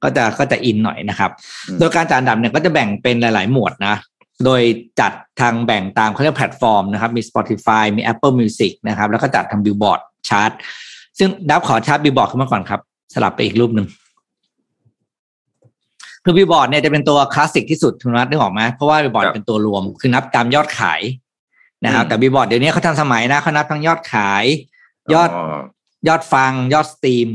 ก็จะก็จะอินหน่อยนะครับอืมโดยการจัดอันดับเนี่ยก็จะแบ่งเป็นหลาย ๆ หมวดนะ โดยจัดทางแบ่งตามเขาเรียกแพลตฟอร์มนะครับ มี Spotify มี Apple Music นะครับ แล้วก็จัดตาม Billboard Chart ซึ่งเดี๋ยวขอชาร์ตบิลบอร์ดขึ้นมาก่อนครับ สลับไปอีกรูปหนึ่งคือบิลบอร์ดเนี่ยจะเป็นตัวคลาสสิกที่สุดคุณรัฐนึกออกไหมเพราะว่าบิลบอร์ดครับเป็นตัวรวม คือนับตามยอดขายนะครับอืมแต่บิลบอร์ดเดี๋ยวนี้เขาทันสมัยนะเขานับทั้งยอดขาย ยอดยอดฟังยอด stream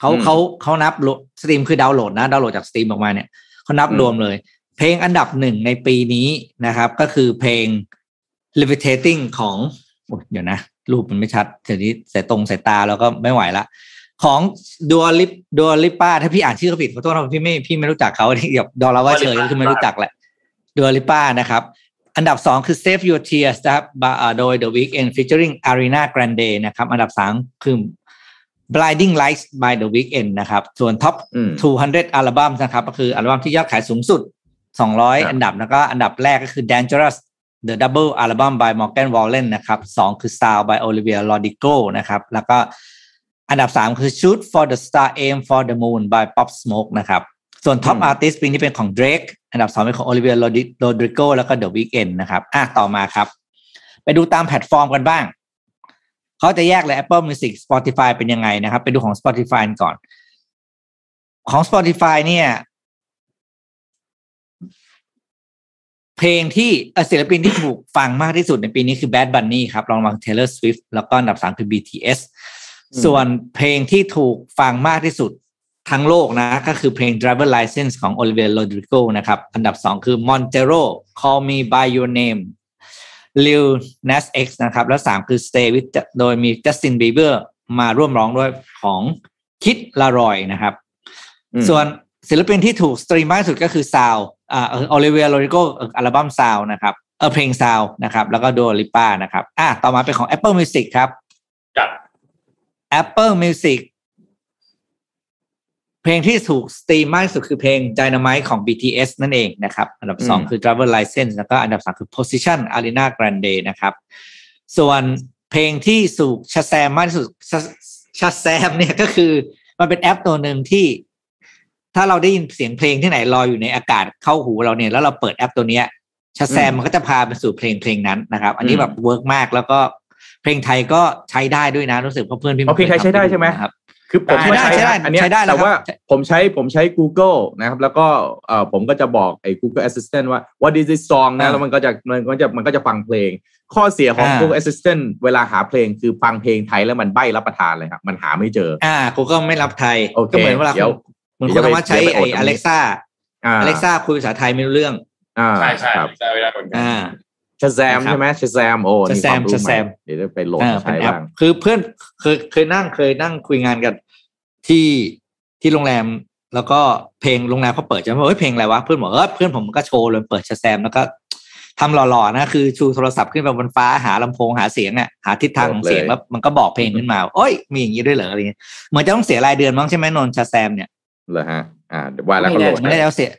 เขาอืมเขาเขานับ stream คือดาวน์โหลดนะดาวน์โหลดจาก stream ออกมาเนี่ยเขานับอืมรวมเลย เพลงอันดับหนึ่งในปีนี้นะครับ ก็คือเพลง levitating ของโอ๊ยเดี๋ยวนะ รูปมันไม่ชัดเดี๋ยวนี้สายตรงสายตาแล้วก็ไม่ไหวละของ Dua Lip Dua Lipa ถ้าพี่อ่านชื่อเขาผิดขอโทษนะพี่ไม่พี่ไม่รู้จักเขาที่แบบดอลลาว่าเฉย Dua Lipa คือไม่รู้จักแหละดัวลิป้านะครับ อันดับสองคือ Save Your Tears นะครับบาอ่าโดย The Weeknd featuring Ariana Grande นะครับ อันดับสามคือ Blinding Lights by The Weeknd นะครับ ส่วนท็อปอืม200 อัลบั้มนะครับ ก็คืออัลบั้มที่ยอดขายสูงสุดครับ200 อันดับแล้วก็อันดับแรกก็คือ Dangerous The Double Album by Morgan Wallen นะครับสองคือ Sound by Olivia Rodrigo นะครับ แล้วก็อันดับสามคือ Shoot for the Star Aim for the Moon by Pop Smoke นะครับ ส่วน Top อืม Artist ปีนี้เป็นของ Drake อันดับสองเป็นของ Olivia Rodrigo แล้วก็ The Weeknd นะครับ อะต่อมาครับ ไปดูตามแพลตฟอร์มกันบ้าง เขาจะแยกเลย Apple Music Spotify เป็นยังไงนะครับ ไปดูของ Spotify ก่อน ของ Spotify เนี่ย เพลงที่เอ่อศิลปินที่ถูกฟังมากที่สุดในปีนี้คือ Bad Bunny ครับรองมา Taylor Swift แล้วก็อันดับสามคือ BTS อืมส่วนเพลงที่ถูกฟังมากที่สุดทั้งโลกนะก็คือเพลง Driver License ของ Olivia Rodrigo นะครับ อันดับสองคือ Montero Call Me by Your Name Lil Nas X นะครับ แล้วสามคือ Stay โดยมี Justin Bieber มาร่วมร้องด้วยของ Kid LAROI นะครับอืมส่วนศิลปินที่ถูก stream มากที่สุดก็คือ Sour อ่า Olivia Rodrigo อัลบั้ม Sour นะครับเออเพลง Sour นะครับ แล้วก็ Dua Lipa นะครับอะต่อมาเป็นของ Apple Music ครับกับ Apple Music เพลงที่ถูก stream มากที่สุดคือเพลง Dynamite ของ BTS นั่นเองนะครับ อันดับสองอืมคือ Driver License แล้วก็อันดับสามคือ Position Ariana Grande นะครับ ส่วนเพลงที่ถูก Shazam มากที่สุด Shazam เนี่ยก็คือมันเป็นแอปตัวหนึ่งที่ ถ้าเราได้ยินเสียงเพลงที่ไหนลอยอยู่ในอากาศเข้าหูเราเนี่ยแล้วเราเปิดแอปตัวเนี้ย Shazam อืมมันก็จะพาไปสู่เพลงเพลงนั้นนะครับ อันนี้อืมแบบ work มากแล้วก็เพลงไทยก็ใช้ได้ด้วยนะรู้สึกเพราะเพื่อนพี่อ๋อเพลงไทยใช้ได้ใช่ไหมนะครับคือผมใช้ได้ก็ใช้ได้อันเนี้ยใช้ได้แล้วแต่ว่าครับผมใช้ผมใช้ Google นะครับ แล้วก็เอ่อผมก็จะบอกไอ้ Google Assistant ว่า what is this song นะอ่าแล้วมันก็จะมันก็จะมันก็จะฟังเพลง ข้อเสียของอ่า Google Assistant เวลาหาเพลงคือฟังเพลงไทยแล้วมันใบ้รับประทานเลยครับ มันหาไม่เจออ่ากูก็ไม่รับไทยโอเคก็เหมือนเวลา เดี๋ยวเหมือนเดี๋คุยวณจะไปธรรมะใช้เดี๋ยวไปไอ้อดตรงนี้อเล็กซ่าอ่าอเล็กซ่าคุยภาษาไทยไม่รู้เรื่องอ่าใช่ใช่ครับใช่เวลาเหมือนกันอ่าShazam นะครับใช่ไหม Shazam โอ้นี่ความรู้ใหม่ Shazam Shazam เดี๋ยวจะไปโหลดอ่ามาเป็นใช้แอปบ้างคือเพื่อนเคยเคยนั่งเคยนั่งคุยงานกันที่ที่โรงแรมแล้วก็เพลงโรงแรมเขาเปิดใช่ไหมเฮ้ยเพลงอะไรวะเพื่อนบอกเออเพื่อนผมก็โชว์เลยเปิด Shazam แล้วก็ทำหล่อๆนะคือชูโทรศัพท์ขึ้นไปบนฟ้าหาลำโพงหาเสียงอะหาทิศทางของเสียงแล้วมันก็บอกเพลงขึ้นมาโอ้ยมีอย่างนี้ด้วยเหรออะไรเงี้ยเหมือนจะต้องเสียรายเดือนมั้งใช่ไหมนนท์ Shazam เนี่ย เหรอฮะ อ่าเดี๋ยวว่าแล้วก็โหลดไม่ได้แล้วเสีย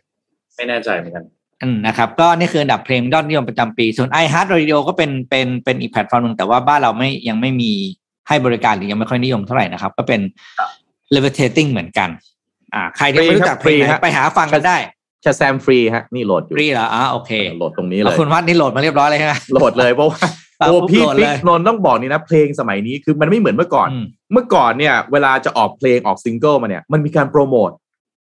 ไม่แน่ใจเหมือนกันอืมนะครับก็นี่คืออันดับเพลงยอดนิยมประจำปี ส่วน iHeart Radio ก็เป็นเป็นเป็นอีกแพลตฟอร์มหนึ่งแต่ว่าบ้านเราไม่ยังไม่มีให้บริการหรือยังไม่ค่อยนิยมเท่าไหร่นะครับ ก็เป็น levitating เหมือนกัน อ่า ใครที่ไม่รู้จักเพลงไหนไปหาฟังกันได้ Shazam ฟรีฮะนี่โหลดอยู่ฟรีเหรออ่าโอเค โหลดตรงนี้เลย แล้วคุณรัฐนี่โหลดมาเรียบร้อยเลยใช่ไหมโหลดเลยเพราะว่าตาม โอ้ปุ๊บพี่โหลดปิ๊กเลยนนท์ต้องบอกนี่นะ เพลงสมัยนี้คือมันไม่เหมือนเมื่อก่อนอืมเมื่อก่อนเนี่ย เวลาจะออกเพลงออกซิงเกิลมาเนี่ยมันมีการโปรโมท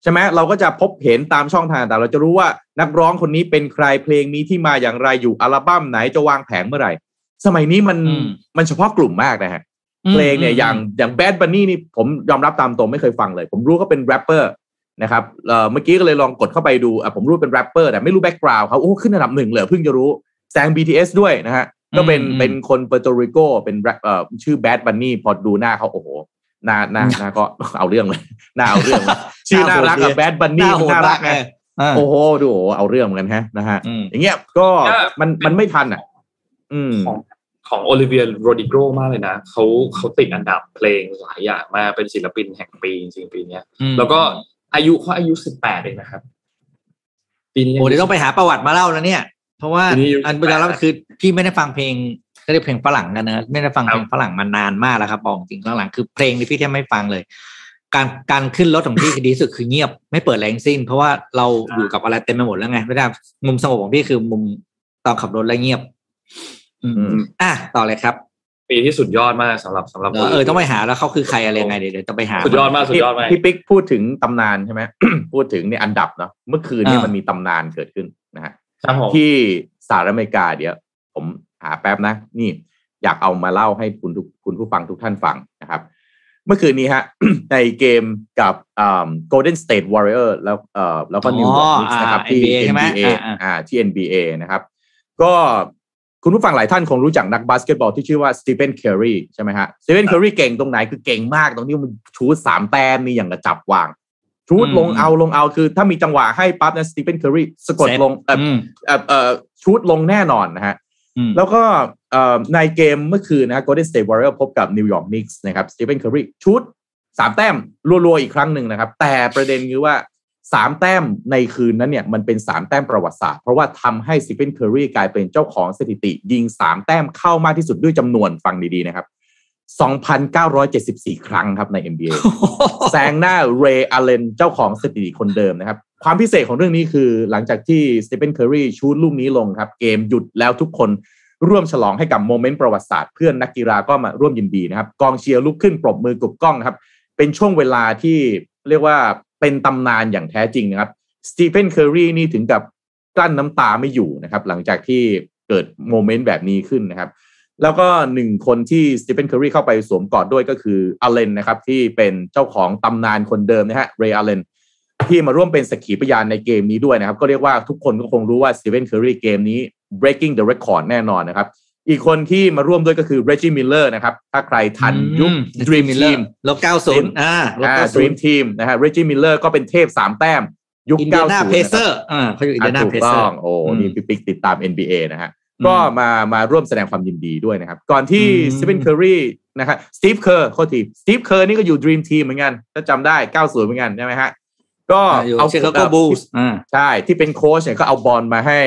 ใช่ไหมเราก็จะพบเห็นตามช่องทางต่างๆเราจะรู้ว่านักร้องคนนี้เป็นใครเพลงมีที่มาอย่างไรอยู่อัลบั้มไหนจะวางแผงเมื่อไหร่ สมัยนี้มันอืมมันเฉพาะกลุ่มมากนะฮะเพลงเนี่ยอย่างอย่าง Bad Bunny นี่ผมยอมรับตามตรงไม่เคยฟังเลย ผมรู้เขาเป็นแรปเปอร์นะครับเอ่อเมื่อกี้ก็เลยลองกดเข้าไปดูอะผมรู้เป็นแรปเปอร์แต่ไม่รู้ background เขาโอ้ขึ้นอันดับหนึ่งเลยเพิ่งจะรู้แซง BTS ด้วยนะฮะ ก็เป็นอืมเป็นคนเปอร์โตริโกเป็น rap- เอ่อชื่อ Bad Bunny พอดูหน้าเขาโอ้โหหน้าหน้าหน้าก็เอาเรื่องเลยหน้าเอาเรื่องเลยชื่อน่ารักอะแบดบันหนี่น้าโหดน่ารัมากกไงเลยอ่าโอ้โหดูโอ้โหเอาเรื่องเหมือนกันฮะนะฮะอืมอย่างเงี้ยก็ก็มันมันไม่ทันอะ อืมของของโอลิเวียโรดิโกมากเลยนะเขาเขาติดอันดับเพลงหลายอย่างมากเป็นศิลปินแห่งปีจริงๆปีเนี้ยอืมแล้วก็อายุเขาอายุสิบแปดเองนะครับปีนี้โอ้เดี๋ยวต้องไปหาประวัติมาเล่าแล้วเนี่ย เพราะว่าทีนี้อันประจำแล้วคือพี่ไม่ได้ฟังเพลงก็เรียกเพลงฝรั่งกันนะไม่ได้ฟังเพลงฝรั่งมานานมากแล้วครับบอกจริงหลังๆคือเพลงที่พี่แทบไม่ฟังเลย การการขึ้นรถของพี่คือดีที่สุดคือเงียบไม่เปิดแรงสิ้น เพราะว่าเราอยู่กับอะไรเต็มไปหมดแล้วไงไม่ได้มุมสงบของพี่คือมุมตอนขับรถแล้วเงียบ อืมอืมอะต่อเลยครับปีที่สุดยอดมากสำหรับสำหรับเออเออต้องไปหาแล้วเขาคือใครอะไรยังไงเดี๋ยวเดี๋ยวต้องไปหาสุดยอดมากสุดยอดมากพี่ปิ๊กพูดถึงตำนานใช่ไหมพูดถึงเนี่ยอันดับเนาะเมื่อคืนเนี่ยอ่ามัมันมีตำนานเกิดขึ้น ที่สหรัฐอเมริกาเดี๋ยวผมหาแป๊บนะ นี่อยากเอามาเล่าให้คุณทุกคุณผู้ฟังทุกท่านฟังนะครับ เมื่อคืนนี้ฮะ ในเกมกับอ่า Golden State Warrior แล้วเอ่อแล้วก็ อ๋อ New York Knicks นะครับอ่าที่ NBA ใช่ไหม NBA อ่าอ่าอ่าที่ NBA นะครับ ก็คุณผู้ฟังหลายท่านคงรู้จักนักบาสเกตบอลที่ชื่อว่า Stephen Curry ใช่ไหมฮะ Stephen Curry เก่งตรงไหนคือเก่งมากตรงที่มัน shoot สามแต้มนี่อย่างกะจับวาง shoot อืมลงเอาลงเอาคือ ถ้ามีจังหวะให้ปั๊บนะ Stephen Curry สะกดเซ็ตลงเอ่ออืมเอ่อเอ่อ shoot ลงแน่นอนนะฮะอืมแล้วก็เอ่อในเกมเมื่อคืนนะ Golden State Warrior พบกับ New York Knicks นะครับ Stephen Curry shoot สามแต้มรัวๆอีกครั้งหนึ่งนะครับ แต่ประเด็นคือว่าสามแต้มในคืนนั้นเนี่ยมันเป็นสามแต้มประวัติศาสตร์ เพราะว่าทำให้ Stephen Curry กลายเป็นเจ้าของสถิติ ยิงสามแต้มเข้ามากที่สุดด้วยจำนวนฟังดีๆนะครับ 2,974 ครั้งครับใน NBA แซงหน้าเรย์อ l เลนเจ้าของสถิติคนเดิมนะครับ ความพิเศษของเรื่องนี้คือหลังจากที่ Stephen Curry shoot ลูกนี้ลงครับ เกมหยุดแล้วทุกคนร่วมฉลองให้กับ moment ประวัติศาสตร์เพื่อนนักกีฬาก็มาร่วมยินดีนะครับ กองเชียร์ลุกขึ้นปรบมือกึกก้องนะครับ เป็นช่วงเวลาที่เรียกว่าเป็นตำนานอย่างแท้จริงนะครับ Stephen Curry นี่ถึงกับกลั้นน้ำตาไม่อยู่นะครับ หลังจากที่เกิด moment แบบนี้ขึ้นนะครับ แล้วก็หนึ่งคนที่ Stephen Curry เข้าไปสวมกอดด้วยก็คือ Allen นะครับที่เป็นเจ้าของตำนานคนเดิมนะฮะ Ray Allen ที่มาร่วมเป็นสักขีพยานในเกมนี้ด้วยนะครับ ก็เรียกว่าทุกคนก็คงรู้ว่า Stephen Curry เกมนี้ breaking the record แน่นอนนะครับ อีกคนที่มาร่วมด้วยก็คือ Reggie Miller นะครับ ถ้าใครทันยุค Dream Team ลบเก้าศูนย์อ่าลบอ่าเก้าศูน Dream ย์ Team นะฮะ Reggie Miller ก็เป็นเทพสามแต้มยุคอินเดียนา90เพเซอร์อ่าเขาอยู่อินเดียนาถูกต้องโอ้อืมนี่พี่ปิ๊กติดตาม NBA นะฮะอืม ก็มามาร่วมแสดงความยินดีด้วยนะครับ ก่อนที่อืมสตีเฟนเคอรีนะครับสตีฟเคอร์โค้ชที่สตีฟเคอร์นี่ก็อยู่ Dream Team เหมือนกันถ้าจำได้ 90 เหมือนกันใช่ไหมฮะก็อยู่เอา Chicago Bulls อ่าใช่ ที่เป็นโค้ชเนี่ยก็เอาบอลมาให้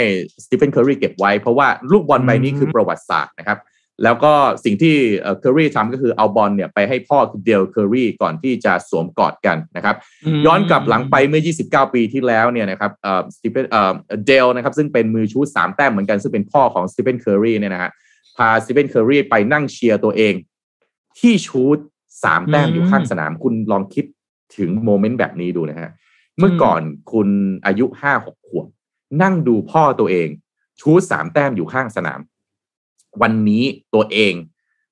สตีเฟนเคอรีเก็บไว้ เพราะว่าลูกบอลใบนี้อืมคือประวัติศาสตร์นะครับ แล้วก็สิ่งที่เคอรีทำก็คือเอาบอลเนี่ยไปให้พ่อคือเดลเคอรีก่อนที่จะสวมกอดกันนะครับ ย้อนกลับหลังไปเมื่อ 29 ปีที่แล้วเนี่ยนะครับเอ่อสตีเฟนเอ่อเดลนะครับซึ่งเป็นมือชู้ตสามแต้มเหมือนกัน ซึ่งเป็นพ่อของสตีเฟนเคอรีเนี่ยนะฮะพาสตีเฟนเคอรีไปนั่งเชียร์ตัวเอง ที่ชู้ตสามแต้มอยู่ข้างสนามคุณลองคิดถึง moment แบบนี้ดูนะฮะเมื่อก่อนคุณอายุห้าหกขวบนั่งดูพ่อตัวเองชู้ตสามแต้มอยู่ข้างสนาม วันนี้ตัวเอง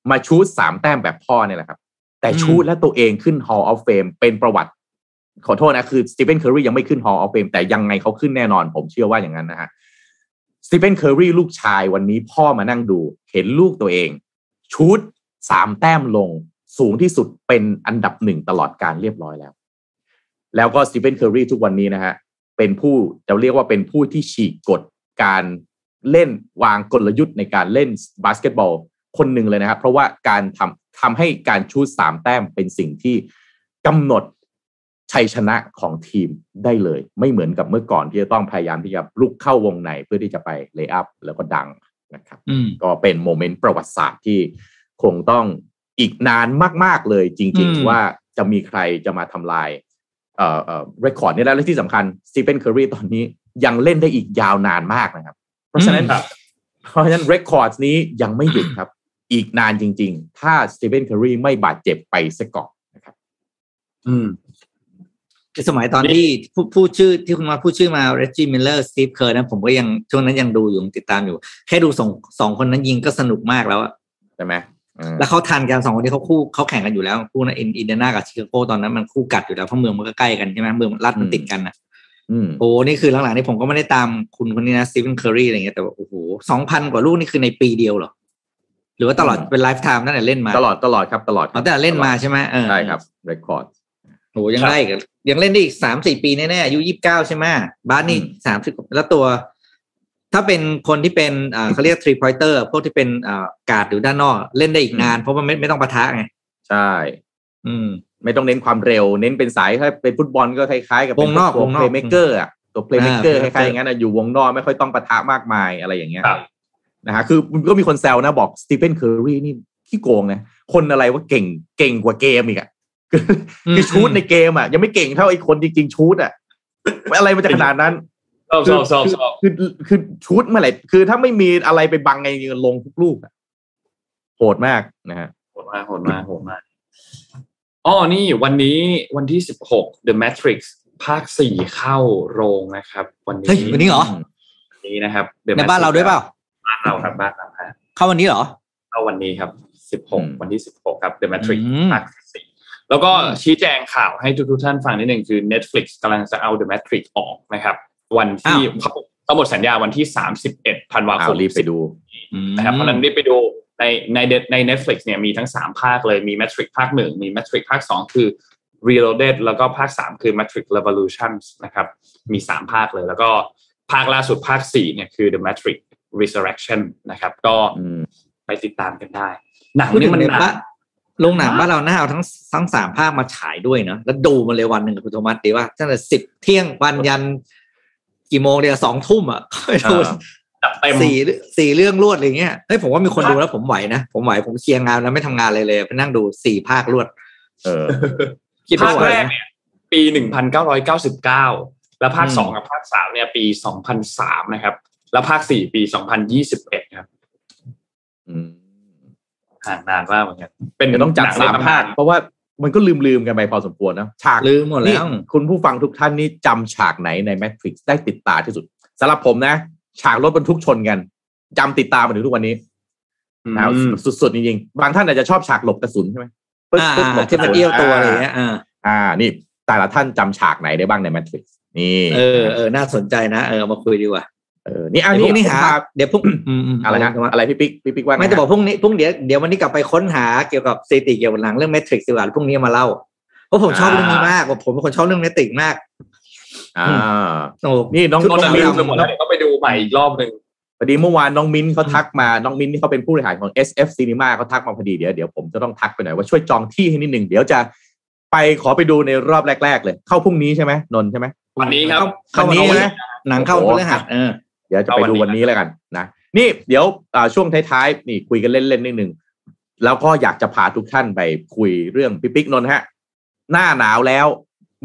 มาชู้ตสามแต้มแบบพ่อเนี่ยแหละครับ แต่ชู้ตและตัวเองขึ้น Hall of Fame เป็นประวัติ ขอโทษนะ คือสตีเฟนเคอรียังไม่ขึ้น Hall of Fame แต่ยังไงเขาขึ้นแน่นอน ผมเชื่อว่าอย่างนั้นนะฮะสตีเฟนเคอรีลูกชายวันนี้พ่อมานั่งดู เห็นลูกตัวเอง ชู้ตสามแต้มลงสูงที่สุดเป็นอันดับหนึ่งตลอดกาลเรียบร้อยแล้ว แล้วก็สตีเฟนเคอรีทุกวันนี้นะฮะเป็นผู้จะเรียกว่าเป็นผู้ที่ฉีกกฎการ เล่นวางกลยุทธ์ในการเล่นบาสเกตบอลคนหนึ่งเลยนะครับ เพราะว่าการทำทำให้การชู้ตสามแต้มเป็นสิ่งที่กำหนดชัยชนะของทีมได้เลย ไม่เหมือนกับเมื่อก่อนที่จะต้องพยายามที่จะบุกเข้าวงในเพื่อที่จะไป lay up แล้วก็ dunk นะครับอืมก็เป็น moment ประวัติศาสตร์ที่คงต้องอีกนานมาก ๆ เลยจริงอืมๆว่าจะมีใครจะมาทำลายเอ่อเอ่อ record นี้ได้และที่สำคัญสตีเฟนเคอรีตอนนี้ยังเล่นได้อีกยาวนานมากนะครับ เพราะฉะนั้นครับเพราะฉะนั้น record นี้ยังไม่หยุดครับ อีกนานจริง ๆ ถ้าสตีเฟนเคอรีไม่บาดเจ็บไปซะก่อนนะครับ อืมคือสมัยตอนที่ผู้พูดชื่อที่คุณมาพูดชื่อมาเรจิมิลเลอร์สตีฟเคอร์นะผมก็ยังช่วงนั้นยังดูอยู่ติดตามอยู่ แค่ดูสองสองคนนั้นยิงก็สนุกมากแล้วอะใช่ไหมอืมแล้วเขาทันกันสองคนที่เขาคู่เขาแข่งกันอยู่แล้วคู่นั้นอินอินเดียนากับชิคาโกตอนนั้นมันคู่กัดอยู่แล้วเพราะเมืองมันก็ใกล้กันใช่ไหมเมืองรัฐมันติดกันอะอืม โอ้นี่คือหลังๆนี่ผมก็ไม่ได้ตามคุณคนนี้นะสตีเฟนเคอรีอะไรเงี้ยแต่ว่าโอ้โหสองพันกว่าลูกนี่คือในปีเดียวเหรอ หรือว่าตลอดเป็น lifetime ตั้งแต่เล่นมา ตลอดตลอดครับตลอดอ๋อตั้งแต่เล่นมาใช่ไหมเออใช่ครับ record โหยังได้อีกอะยังเล่นได้อีกสามสี่ปีแน่ๆอายุยี่สิบเก้าใช่ไหมบาสนี่อืมสามสิบแล้วตัว ถ้าเป็นคนที่เป็นอ่าเขาเรียก three pointer พวกที่เป็นอ่าการ์ดอยู่ด้านนอกเล่นได้อีกนานเพราะว่าไม่ไม่ต้องปะทะไงใช่ อืม ไม่ต้องเน้นความเร็ว เน้นเป็นสายถ้าเป็นฟุตบอลก็คล้ายๆกับเป็นวงนอกตัววงนอก playmaker อะตัว playmaker อ่าคล้ายๆอย่างนั้นอะอยู่วงนอกไม่ค่อยต้องปะทะมากมายอะไรอย่างเงี้ยครับนะฮะคือก็มีคนแซวนะบอกสตีเฟนเคอร์รีนี่ขี้โกงนะคนอะไรว่าเก่งเก่งกว่าเกมอีกอะคือคือชู้ตในเกมอะยังไม่เก่งเท่าไอ้คนจริงๆชู้ตอะอะไรมันจะขนาดนั้นชอบชอบชอบชอบคือคือคือชู้ตเมื่อไหร่คือถ้าไม่มีอะไรไปบังไงลงทุกลูกอะโหดมากนะฮะโหดมากโหดมากโหดมาก อ๋อนี่วันนี้วันที่สิบหก The Matrix ภาคสี่เข้าโรงนะครับ วันนี้เฮ้ยวันนี้เหรอวันนี้นะครับ The ในบ้าน Matrix เราด้วยเปล่าบ้านเราครับบ้านเราครับเข้าวันนี้เหรอ เข้าวันนี้ครับสิบหกอืมวันที่สิบหกครับ The Matrix อืมภาคสี่แล้วก็ชี้แจงข่าวให้ทุกๆท่านฟังนิดหนึ่งคือ Netflix กำลังจะเอา The Matrix ออกนะครับ วันที่เขาเขาหมดสัญญาวันที่สามสิบเอ็ดธันวาคเอามรีบไปดูอืมนะครับเพราะฉะนั้นรีบไปดู ในในใน Netflix เนี่ยมีทั้ง 3 ภาคเลยมี Matrix ภาคหนึ่งมี Matrix ภาค 2 คือ Reloaded แล้วก็ภาค 3 คือ Matrix Revolutions นะครับ มี 3 ภาคเลย แล้วก็ภาคล่าสุดภาค 4 เนี่ยคือ The Matrix Resurrection นะครับ ก็อืมไปติดตามกันได้ หนังพูดถึนี่งมันในหนับ้านกโรงหนังบ้านเราหน้าเอาทั้งทั้งสามภาคมาฉายด้วยเนาะแล้วดูมาเลยวันหนึ่งกับคุณโทมัสดีว่าตั้งแต่สิบเที่ยงวันยันกี่โมงเดียวสองทุ่มอะก็ดูอ่า จัดเต็มสี่สี่เรื่องรวดอะไรเงี้ยเฮ้ยผมว่ามีคนดูแล้วผมไหวนะ ผมไหวผมเคลียร์งานแล้วไม่ทำงานเลยเลยไปนั่งดูสี่ภาครวด เออคิดภาว่าคไหวแรกนะเนี่ย ปี1999แล้วภาคอืม2กับภาค3เนี่ย ปี2003นะครับ แล้วภาค4ปี2021ครับอืมห่างนานมากเหมือนกันเป็นเดี๋ยวต้องจัดหนัสามในตำนภาค เพราะว่ามันก็ลืมลืมๆกันไปพอสมควรนะฉากลืมหมดนี่แล้ว คุณผู้ฟังทุกท่านนี่จำฉากไหนใน Matrix ได้ติดตาที่สุดสำหรับผมนะ ฉากรถบรรทุกชนกันจำติดตามมาถึงทุกวันนี้นะครับอืมสุดๆจริงๆบางท่านอาจจะชอบฉากหลบกระสุนใช่ไหมปึ๊บอ่าปึ๊บหลบกที่ระมันสุนเอี้ยวตัวอะไรเงี้ยอ่าอ่านี่แต่ละท่านจำฉากไหนได้บ้างใน Matrix นี่เออเออน่าสนใจนะเออเอามาคุยดีกว่าเออนี่อันเดี๋ยวพนี้รุ่งนี้หาผมพเดี๋ยวพรุ่งอืมอืมอะไรนะเาอะไรพี่ปิ๊กพี่ปิ๊กว่าไม่งจะบอกพรุ่งนี้พรุ่งเดี๋ยวเดี๋ยววันนี้กลับไปค้นหาเกี่ยวกับสถิติเกี่ยวกับหนังเรื่อง Matrix ดีกว่าพรุ่งนี้มาเล่าเพราะผมชอบเรื่องนี้มากผมเป็นคนชอบเรื่อง Matrix มาก อ่าโอ้นี่น้องนนน้องท์ลืมิ้มนไปหมดแล้วเดี๋ยวก็ไปดูใหม่อีกรอบหนึ่งพอดีเมื่อวานน้องมิ้นเขาทักมา น้องมิ้นที่เขาเป็นผู้บริหารของ SF Cinema เขาทักมาพอดีเดี๋ยวเดี๋ยวผมจะต้องทักไปหน่อยว่าช่วยจองที่ให้นิดหนึ่งเดี๋ยวจะไปขอไปดูในรอบแรก ๆ เลย เข้าพรุ่งนี้ใช่ไหมนนท์ใช่ไหมวันนี้ครับวันนี้เข้านะหนังเข้าโอ้พโหฤหัสเออเดี๋ยวจะไปดูวันนี้แล้วกันนะนี่เดี๋ยวอ่าช่วงท้ายๆนี่คุยกันเล่นๆนิดหนึ่งแล้วก็อยากจะพาทุกท่านไปคุยเรื่องพี่ปิ๊กนนท์ฮะ หน้าหนาวแล้ว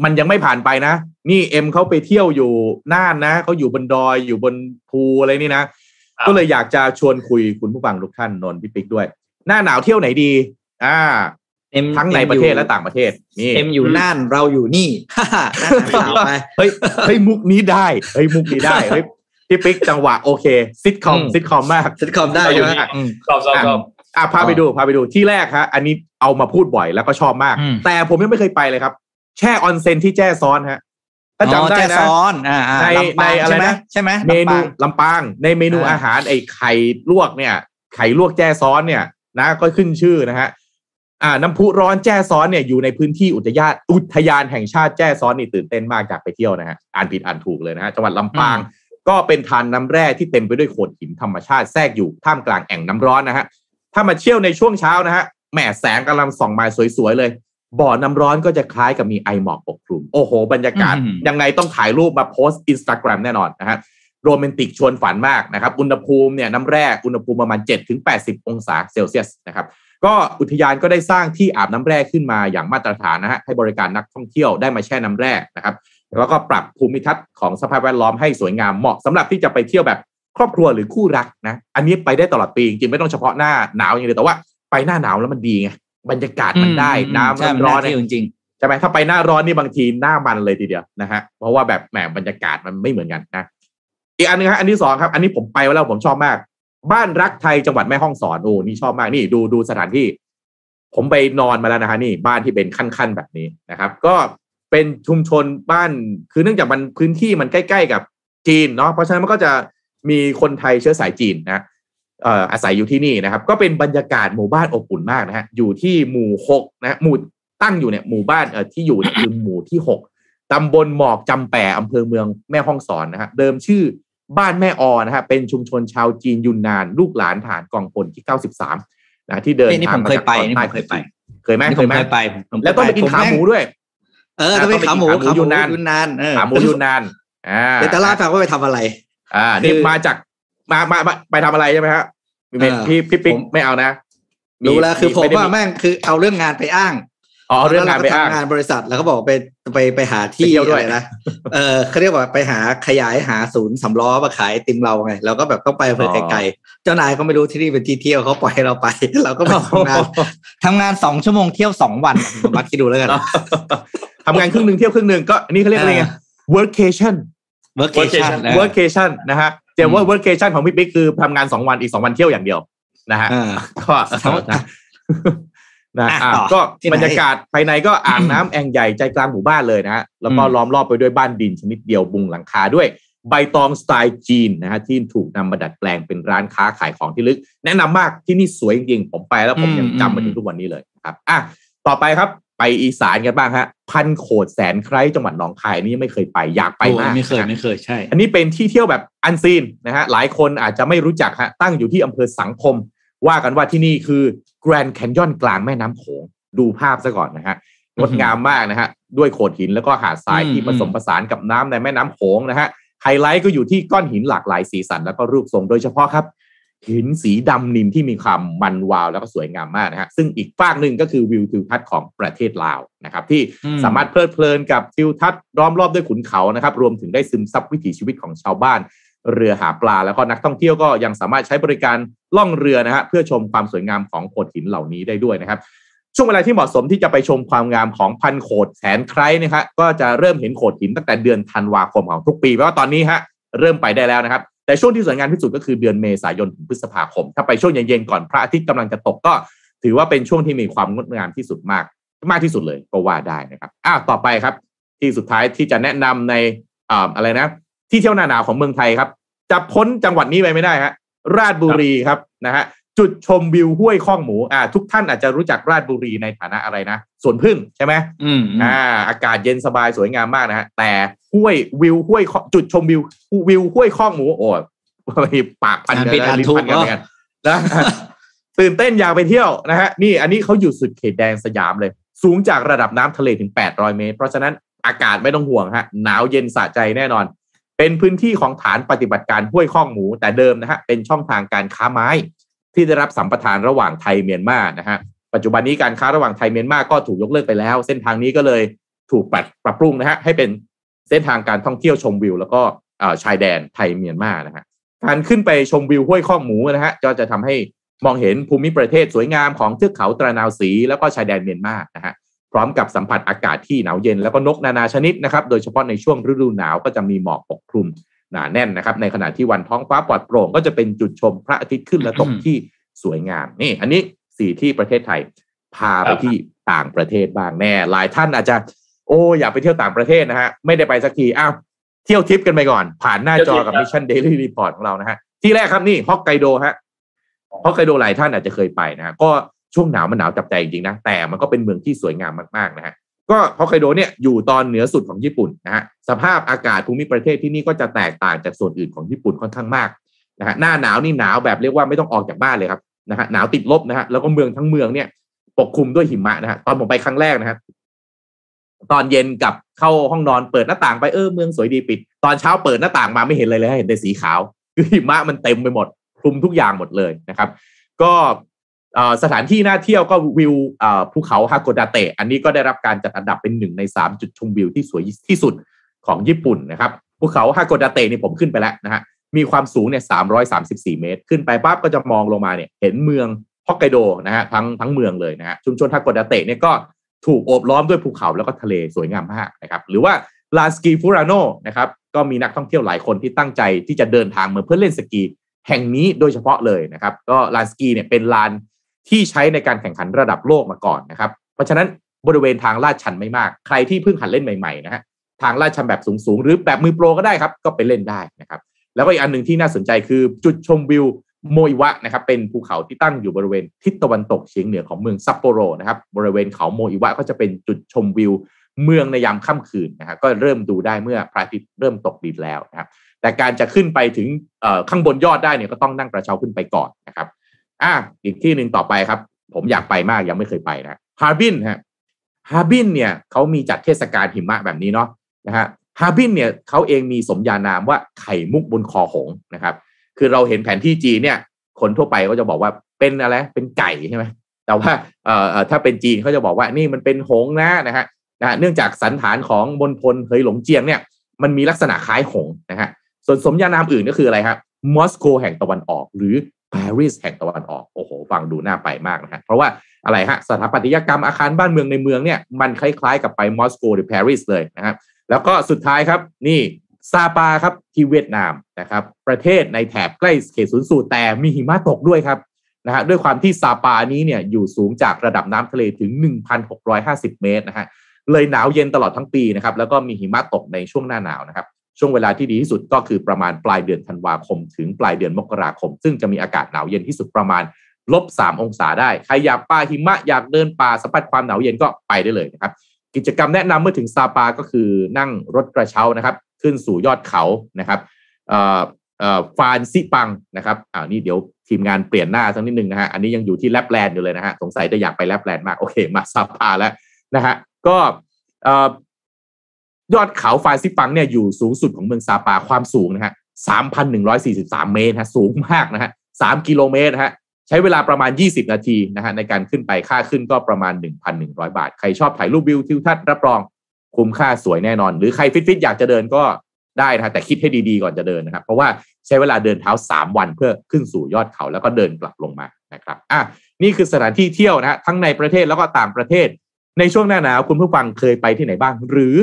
มันยังไม่ผ่านไปนะ นี่เอ็มเขาไปเที่ยวอยู่น่านนะเขาอยู่บนดอยอยู่บนภูอะไรนี่นะครับก็เลยอยากจะชวนคุยคุณผู้ฟังทุกท่านนนท์พี่ปิ๊กด้วย หน้าหนาวเที่ยวไหนดี อ่าเอ็มทั้งในประเทศและต่างประเทศนี่เอ็มอยู่น่านเราอยู่นี่ฮ่าฮ่าน่าสาวไปเฮ้ยเฮ้ยมุกนี้ได้เฮ้ยมุกนี้ได้เฮ้ยพี่ปิ๊กจังหวะโอเคซิทคอมอืมซิทคอมมากซิทคอมได้ใช่ไหมเราอยู่นี่อืมชอบชอบชอบอะพาไปดูพาไปดูที่แรกฮะอันนี้เอามาพูดบ่อยแล้วก็ชอบมากอืมแต่ผมยังไม่เคยไปเลยครับ แช่ออนเซ็นที่แจ้ซ้อนฮะถ้าจำได้อ๋อแจ้นะซ้อนอ่าอ่าในลำปางในอะไรใช่ไหมนะใช่ไหมเมนูลำปางลำปางในเมนูอ่าอาหารไอ้ไข่ลวกเนี่ย ไข่ลวกแจ้ซ้อนเนี่ย นะก็ขึ้นชื่อนะฮะอ่าน้ำพุร้อนแจ้ซ้อนเนี่ยอยู่ในพื้นที่อุทยานอุทยานแห่งชาติแจ้ซ้อนนี่ตื่นเต้นมากจากไปเที่ยวนะฮะอ่านผิดอ่านถูกเลยนะฮะจังหวัดลำปาง ก็เป็นทานน้ำแร่ที่เต็มไปด้วยโขดหินธรรมชาติแทรกอยู่ท่ามกลางแอ่งน้ำร้อนนะฮะถ้ามาเที่ยวในช่วงเช้านะฮะแหมแสงกำลังส่องมาสวยๆเลย บ่อน้ำร้อนก็จะคล้ายกับมีไอหมอกปกคลุม โอ้โห บรรยากาศอืมยังไงต้องถ่ายรูปมาโพสต์อินสตาแกรมแน่นอนนะฮะโรแมนติกชวนฝันมากนะครับ อุณหภูมิเนี่ยน้ำแร่อุณหภูมิประมาณ7ถึง80 องศาเซลเซียสนะครับก็อุทยานก็ได้สร้างที่อาบน้ำแร่ขึ้นมาอย่างมาตรฐานนะฮะให้บริการนักท่องเที่ยวได้มาแช่น้ำแร่นะครับ แล้วก็ปรับภูมิทัศน์ของสภาพแวดล้อมให้สวยงามเหมาะสำหรับที่จะไปเที่ยวแบบครอบครัวหรือคู่รักนะ อันนี้ไปได้ตลอดปีจริงๆไม่ต้องเฉพาะหน้าหนาวอย่างเดียวแต่ว่าไปหน้าหนาวแล้วมันดีไง บรรยากาศมันได้อืมน้ำใช่มันร้อนที่จริงใช่ไหมถ้าไปหน้าร้อนนี่บางทีหน้ามันเลยทีเดียวนะฮะเพราะว่าแบบแหมบรรยากาศมันไม่เหมือนกันนะอีกอันหนึงฮะอันที่สองครับ อันนี้ผมไปไว้แล้วผมชอบมาก บ้านรักไทยจังหวัดแม่ฮ่องสอนโอ้นี่ชอบมากนี่ดูดูสถานที่ ผมไปนอนมาแล้วนะฮะนี่บ้านที่เป็นขั้นๆแบบนี้นะครับ ก็เป็นชุมชนบ้านคือเนื่องจากมันพื้นที่มันใกล้ ๆ กับจีนเนาะเพราะฉะนั้นมันก็จะมีคนไทยเชื้อสายจีนนะเอ่ออาศัยอยู่ที่นี่นะครับ ก็เป็นบรรยากาศหมู่บ้านอบอุ่นมากนะฮะอยู่ที่หมู่หกนะฮะหมู่ตั้งอยู่เนี่ยหมู่บ้านเอ่อที่อยู่เนี่ยคือหมู่ที่หกตำบลหมอกจำแปอำเภอเมืองแม่ฮ่องสอนนะฮะเดิมชื่อบ้านแม่ออนะฮะเป็นชุมชนชาวจีนยุนนาน ลูกหลานฐานกองพลที่93นะที่เดินนี่ทางผมเคยไปมาจากตอนนี่ใต้ผมเคยไป เคยไหมๆนี่เคผยมไหมเคยไปผมแล้วต้องไปกินขาหมูด้วย เออต้องไปขาหมูต้องไปกินขาหมูยูนนานยูนนานเออขาหมูยูนนานอ่าเดี๋ยวจะเล่าให้ฟังว่าไปทำอะไร อ่านี่คือมาจาก มามามาไปทำอะไรใช่ไหมฮะพี่เออพี่พี่ปิ๊กผมไม่เอานะรู้แล้วคือผมไได้ว่าแม่งคือเอาเรื่องงานไปอ้างอ๋อเรื่องงานไปอ้างแล้วเรก็ทำงานบริษัทแล้วก็บอกไปไปไปหาที่ไปเที่ยวด้วยอะไรนะเออเขาเรียกว่าไปหาขยายหาศูนย์สำล้อมาขายไอติมเราไงเราก็แบบต้องไปเพื่อไกลๆเจ้านายก็ไม่รู้ที่นี่เป็นที่เที่ยวเขาปล่อยให้เราไป เราก็ไปทำงานทำงานสองชั่วโมงเที่ยวสองวันผมมาคิดดูแล้วกันทำงานครึ่งหนึ่งเที่ยวครึ่งหนึ่งก็อันนี้เขาเรียกอะไรไง workation workation นะ workation นะฮะ เจมว่า workation ของพี่ปิ๊กคือทำงานสองวันอีกสองวันเที่ยวอย่างเดียวนะฮะเออก็นะนะอะอะต่อก็ที่ไหนบรรยากาศภายในก็อ่างน้ำแอ่งใหญ่ใจกลางหมู่บ้านเลยนะฮะแล้วก็อืมล้อมรอบไปด้วยบ้านดินชนิดเดียวบุงหลังคาด้วยใบตองสไตล์จีนนะฮะที่ถูกนำมาดัดแปลงเป็นร้านค้าขายของที่ลึก แนะนำมากที่นี่สวยจริงๆผมไปแล้วผมยังจำมาถึงทุกวันนี้เลยครับอะต่อไปครับ ไปอีสานกันบ้างฮะ พันโขดแสนไคร้จังหวัดหนองคายอันนี่ไม่เคยไปอยากไปโอ้มากไม่เคยนะไม่เคยใช่ อันนี้เป็นที่เที่ยวแบบอันซีนนะฮะหลายคนอาจจะไม่รู้จักฮะตั้งอยู่ที่อำเภอสังคม ว่ากันว่าที่นี่คือ Grand Canyon กลางแม่น้ำโขงดูภาพซะก่อนนะฮะงดงามมากนะฮะด้วยโขดหินแล้วก็หาดทรายอืมที่ผสมผสานกับน้ำในแม่น้ำโขงนะฮะไฮไลท์ก็อยู่ที่ก้อนหินหลากหลายสีสันแล้วก็รูปทรงโดยเฉพาะครับ หินสีดำนินที่มีความมันวาวแล้วก็สวยงามมากนะฮะซึ่งอีกฝากหนึ่งก็คือวิวทิวทัศน์ของประเทศลาวนะครับ ที่อืมสามารถเพลิดเพลินกับทิวทัศน์ล้อมรอบด้วยขุนเขานะครับ รวมถึงได้ซึมซับวิถีชีวิตของชาวบ้าน เรือหาปลาแล้วก็นักท่องเที่ยวก็ยังสามารถใช้บริการล่องเรือนะฮะเพื่อชมความสวยงามของโขดหินเหล่านี้ได้ด้วยนะครับช่วงเวลาที่เหมาะสมที่จะไปชมความงามของพันโขดแสนไคร้นะครับก็จะเริ่มเห็นโขดหินตั้งแต่เดือนธันวาคมของทุกปีเพราะว่าตอนนี้ฮะเริ่มไปได้แล้วนะครับ แต่ช่วงที่สวยงามที่สุดก็คือเดือนเมษายนถึงพฤษภาคม ถ้าไปช่วงเย็นๆก่อนพระอาทิตย์กำลังจะตกก็ ถือว่าเป็นช่วงที่มีความงดงามที่สุดมาก มากที่สุดเลยก็ว่าได้นะครับอ้าวต่อไปครับ ที่สุดท้ายที่จะแนะนำในอ่าอะไรนะ ที่เที่ยวหน้าหนาวของเมืองไทยครับจะพ้นจังหวัดนี้ไปไม่ได้ฮะราชบุรีครับนะฮะ จุดชมวิวห้วยข้องหมูอ่าทุกท่านอาจจะรู้จักราชบุรีในฐานะอะไรนะสวนพึ่งใช่ไหมอืมอืมอ่า อากาศเย็นสบายสวยงามมากนะฮะแต่ห้วยวิวห้วยข้อจุดชมวิววิวห้วยข้องหมูโอ้ยปากพันกันอ่านผิดอ่านลิ้นถูกพันกันเนอะเหมือนกันนะตื่นเต้นอยากไปเที่ยวนะฮะนี่อันนี้เขาอยู่สุดเขตแดนสยามเลย สูงจากระดับน้ำทะเลถึง 800 เมตร เพราะฉะนั้นอากาศไม่ต้องห่วงฮะหนาวเย็นสะใจแน่นอน เป็นพื้นที่ของฐานปฏิบัติการห้วยข้องหมูแต่เดิมนะฮะเป็นช่องทางการค้าไม้ ที่ได้รับสัมปทานระหว่างไทยเมียนมานะฮะปัจจุบันนี้การค้าระหว่างไทยเมียนมาก็ถูกยกเลิกไปแล้ว เส้นทางนี้ก็เลยถูกปรับปรับปรุงนะฮะให้เป็นเส้นทางการท่องเที่ยวชมวิว แล้วก็ชายแดนไทยเมียนมานะฮะการขึ้นไปชมวิวห้วยข้องหมูนะฮะก็จะทำให้มองเห็นภูมิประเทศสวยงามของเทือกเขาตระนาวสีแล้วก็ชายแดนเมียนมานะฮะพร้อมกับสัมผัสอากาศที่หนาวเย็นแล้วก็นกนานาชนิดนะครับ โดยเฉพาะในช่วงฤดูหนาวก็จะมีหมอกปกคลุม หนาแน่นนะครับ ในขณะที่วันท้องฟ้าปลอดโปร่งก็จะเป็นจุดชมพระอาทิตย์ขึ้นและตกอืมที่สวยงาม นี่ อันนี้สี่ที่ประเทศไทย พาไปที่ต่างประเทศบ้างแน่ หลายท่านอาจจะ โอ้อยากไปเที่ยวต่างประเทศนะฮะไม่ได้ไปสักทีอ้าวเที่ยวทิพย์กันไปก่อน ผ่านหน้าจอกับเที่ยวทิปครับมิชชั่นเดลี่รีพอร์ตของเรานะฮะที่แรกครับนี่ฮอกไกโดฮะฮอกไกโดหลายท่านอาจจะเคยไปนะฮะก็ช่วงหนาวมันหนาวจับใจจริงๆนะแต่มันก็เป็นเมืองที่สวยงามมากๆนะฮะ ก็ฮอกไกโดเนี่ยอยู่ตอนเหนือสุดของญี่ปุ่นนะฮะสภาพอากาศภูมิประเทศที่นี่ก็จะแตกต่างจากส่วนอื่นของญี่ปุ่นค่อนข้างมากนะฮะหน้าหนาวนี่หนาวแบบเรียกว่าไม่ต้องออกจากบ้านเลยครับนะฮะหนาวติดลบนะฮะแล้วก็เมืองทั้งเมืองเนี่ยปกคลุมด้วยหิมะนะฮะตอนผมไปครั้งแรกนะฮะตอนเย็นกับเข้าห้องนอนเปิดหน้าต่างไปเออเมืองสวยดีปิด ตอนเช้าเปิดหน้าต่างมาไม่เห็นเลยเลยเห็นแต่สีขาวคือหิมะมันเต็มไปหมดคลุมทุกอย่างหมดเลยนะครับ ก็ สถานที่น่าเที่ยวก็วิวภูเขาฮาโกดาเตะ อันนี้ก็ได้รับการจัดอันดับเป็นหนึ่งในสามจุดชมวิวที่สวยที่สุดของญี่ปุ่นนะครับภูเขาฮาโกดาเตะนี่ผมขึ้นไปแล้วนะฮะมีความสูงเนี่ยสามร้อยสามสิบสี่เมตร ขึ้นไปปั๊บก็จะมองลงมาเนี่ยเห็นเมืองฮอกไกโดนะฮะทั้งทั้งเมืองเลยนะฮะชุมชนฮาโกดาเตะเนี่ยก็ถูกโอบล้อมด้วยภูเขาแล้วก็ทะเลสวยงามมากนะครับหรือว่าลานสกีฟูรานโนนะครับก็มีนักท่องเที่ยวหลายคนที่ตั้งใจที่จะเดินทางมาเพื่อเล่นสกี แห่งนี้โดยเฉพาะเลยนะครับก็ลานสกีเนี่ยเป็นลาน ที่ใช้ในการแข่งขันระดับโลกมาก่อนนะครับ เพราะฉะนั้นบริเวณทางลาดชันไม่มาก ใครที่เพิ่งหัดเล่นใหม่ๆนะฮะทางลาดชันแบบสูงๆ หรือแบบมือโปรก็ได้ครับ ก็ไปเล่นได้นะครับ แล้วก็อีกอันหนึ่งที่น่าสนใจคือจุดชมวิวโมอิวะนะครับเป็นภูเขาที่ตั้งอยู่บริเวณทิศตะวันตกเฉียงเหนือของเมืองซัปโปโรนะครับบริเวณเขาโมอิวะก็จะเป็นจุดชมวิวเมืองในยามค่ำคืนนะครับก็เริ่มดูได้เมื่อพระอาทิตย์เริ่มตกดินแล้วนะครับแต่การจะขึ้นไปถึงข้างบนยอดได้เนี่ยก็ต้องนั่งกระเช้าขึ้นไปก่อนนะครับ อะอีกที่หนึ่งต่อไปครับ ผมอยากไปมากยังไม่เคยไปนะฮาร์บินฮะฮาร์บินเนี่ยเขามีจัดเทศกาลหิมะแบบนี้เนาะนะฮะฮาร์บินเนี่ยเขาเองมีสมญานามว่าไข่มุกบนคอหงส์นะครับ คือเราเห็นแผนที่จีนเนี่ย คนทั่วไปก็จะบอกว่าเป็นอะไรเป็นไก่ใช่ไหมแต่ว่าเอ่อถ้าเป็นจีนเขาจะบอกว่านี่มันเป็นหงส์นะนะฮะนะเนื่องจากสัณฐานของมณฑลเฮยหลงเจียงเนี่ยมันมีลักษณะคล้ายหงส์นะฮะส่วนสมญานามอื่นก็คืออะไรครับมอสโกแห่งตะวันออก หรือารีสแห่งตะวันออกโอ้โหฟังดูน่าไปมากนะฮะเพราะว่าอะไรฮะสถาปัตยกรรมอาคารบ้านเมืองในเมืองเนี่ยมันคล้ายๆกับไปมอสโกหรือปารีสเลยนะครับแล้วก็สุดท้ายครับนี่ซาปาครับที่เวียดนามนะครับประเทศในแถบใกล้เขตศูนย์สูตรแต่มีหิมะตกด้วยครับนะฮะด้วยความที่ซาปานี้เนี่ยอยู่สูงจากระดับน้ำทะเลถึง 1,650 เมตรนะฮะเลยหนาวเย็นตลอดทั้งปีนะครับแล้วก็มีหิมะตกในช่วงหน้าหนาวนะครับ ช่วงเวลาที่ดีที่สุดก็คือประมาณปลายเดือนธันวาคม ถึงปลายเดือนมกราคม ซึ่งจะมีอากาศหนาวเย็นที่สุดประมาณลบสามองศาได้ ใครอยากป่าหิมะอยากเดินป่าสัมผัสความหนาวเย็นก็ไปได้เลยนะครับ กิจกรรมแนะนำเมื่อถึงซาปาก็คือนั่งรถกระเช้านะครับ ขึ้นสู่ยอดเขานะครับฟานซิปังนะครับอ่านี่เดี๋ยวทีมงานเปลี่ยนหน้าสักนิดนึงนะฮะ อันนี้ยังอยู่ที่แลปแลนด์อยู่เลยนะฮะ สงสัยจะอยากไปแลปแลนด์มาก โอเค มาซาปาแล้วนะฮะ ก็ ยอดเขาฟาซิปังเนี่ยอยู่สูงสุดของเมืองซาปาความสูงนะฮะสามพันหนึ่งร้อยสี่สิบสามเมตรฮะสูงมากนะฮะสามกิโลเมตรฮะใช้เวลาประมาณ 20 นาทีนะฮะในการขึ้นไปค่าขึ้นก็ประมาณ 1,100 บาท ใครชอบถ่ายรูปวิวทิวทัศน์รับรองคุ้มค่าสวยแน่นอน หรือใครฟิตๆอยากจะเดินก็ได้นะแต่คิดให้ดีๆก่อนจะเดินนะครับ เพราะว่าใช้เวลาเดินเท้า 3 วันเพื่อขึ้นสู่ยอดเขาแล้วก็เดินกลับลงมานะครับอะนี่คือสถานที่เที่ยวนะฮะทั้งในประเทศแล้วก็ต่างประเทศ ในช่วงหน้าหนาวคุณผู้ฟังเคยไปที่ไหนบ้าง หรือ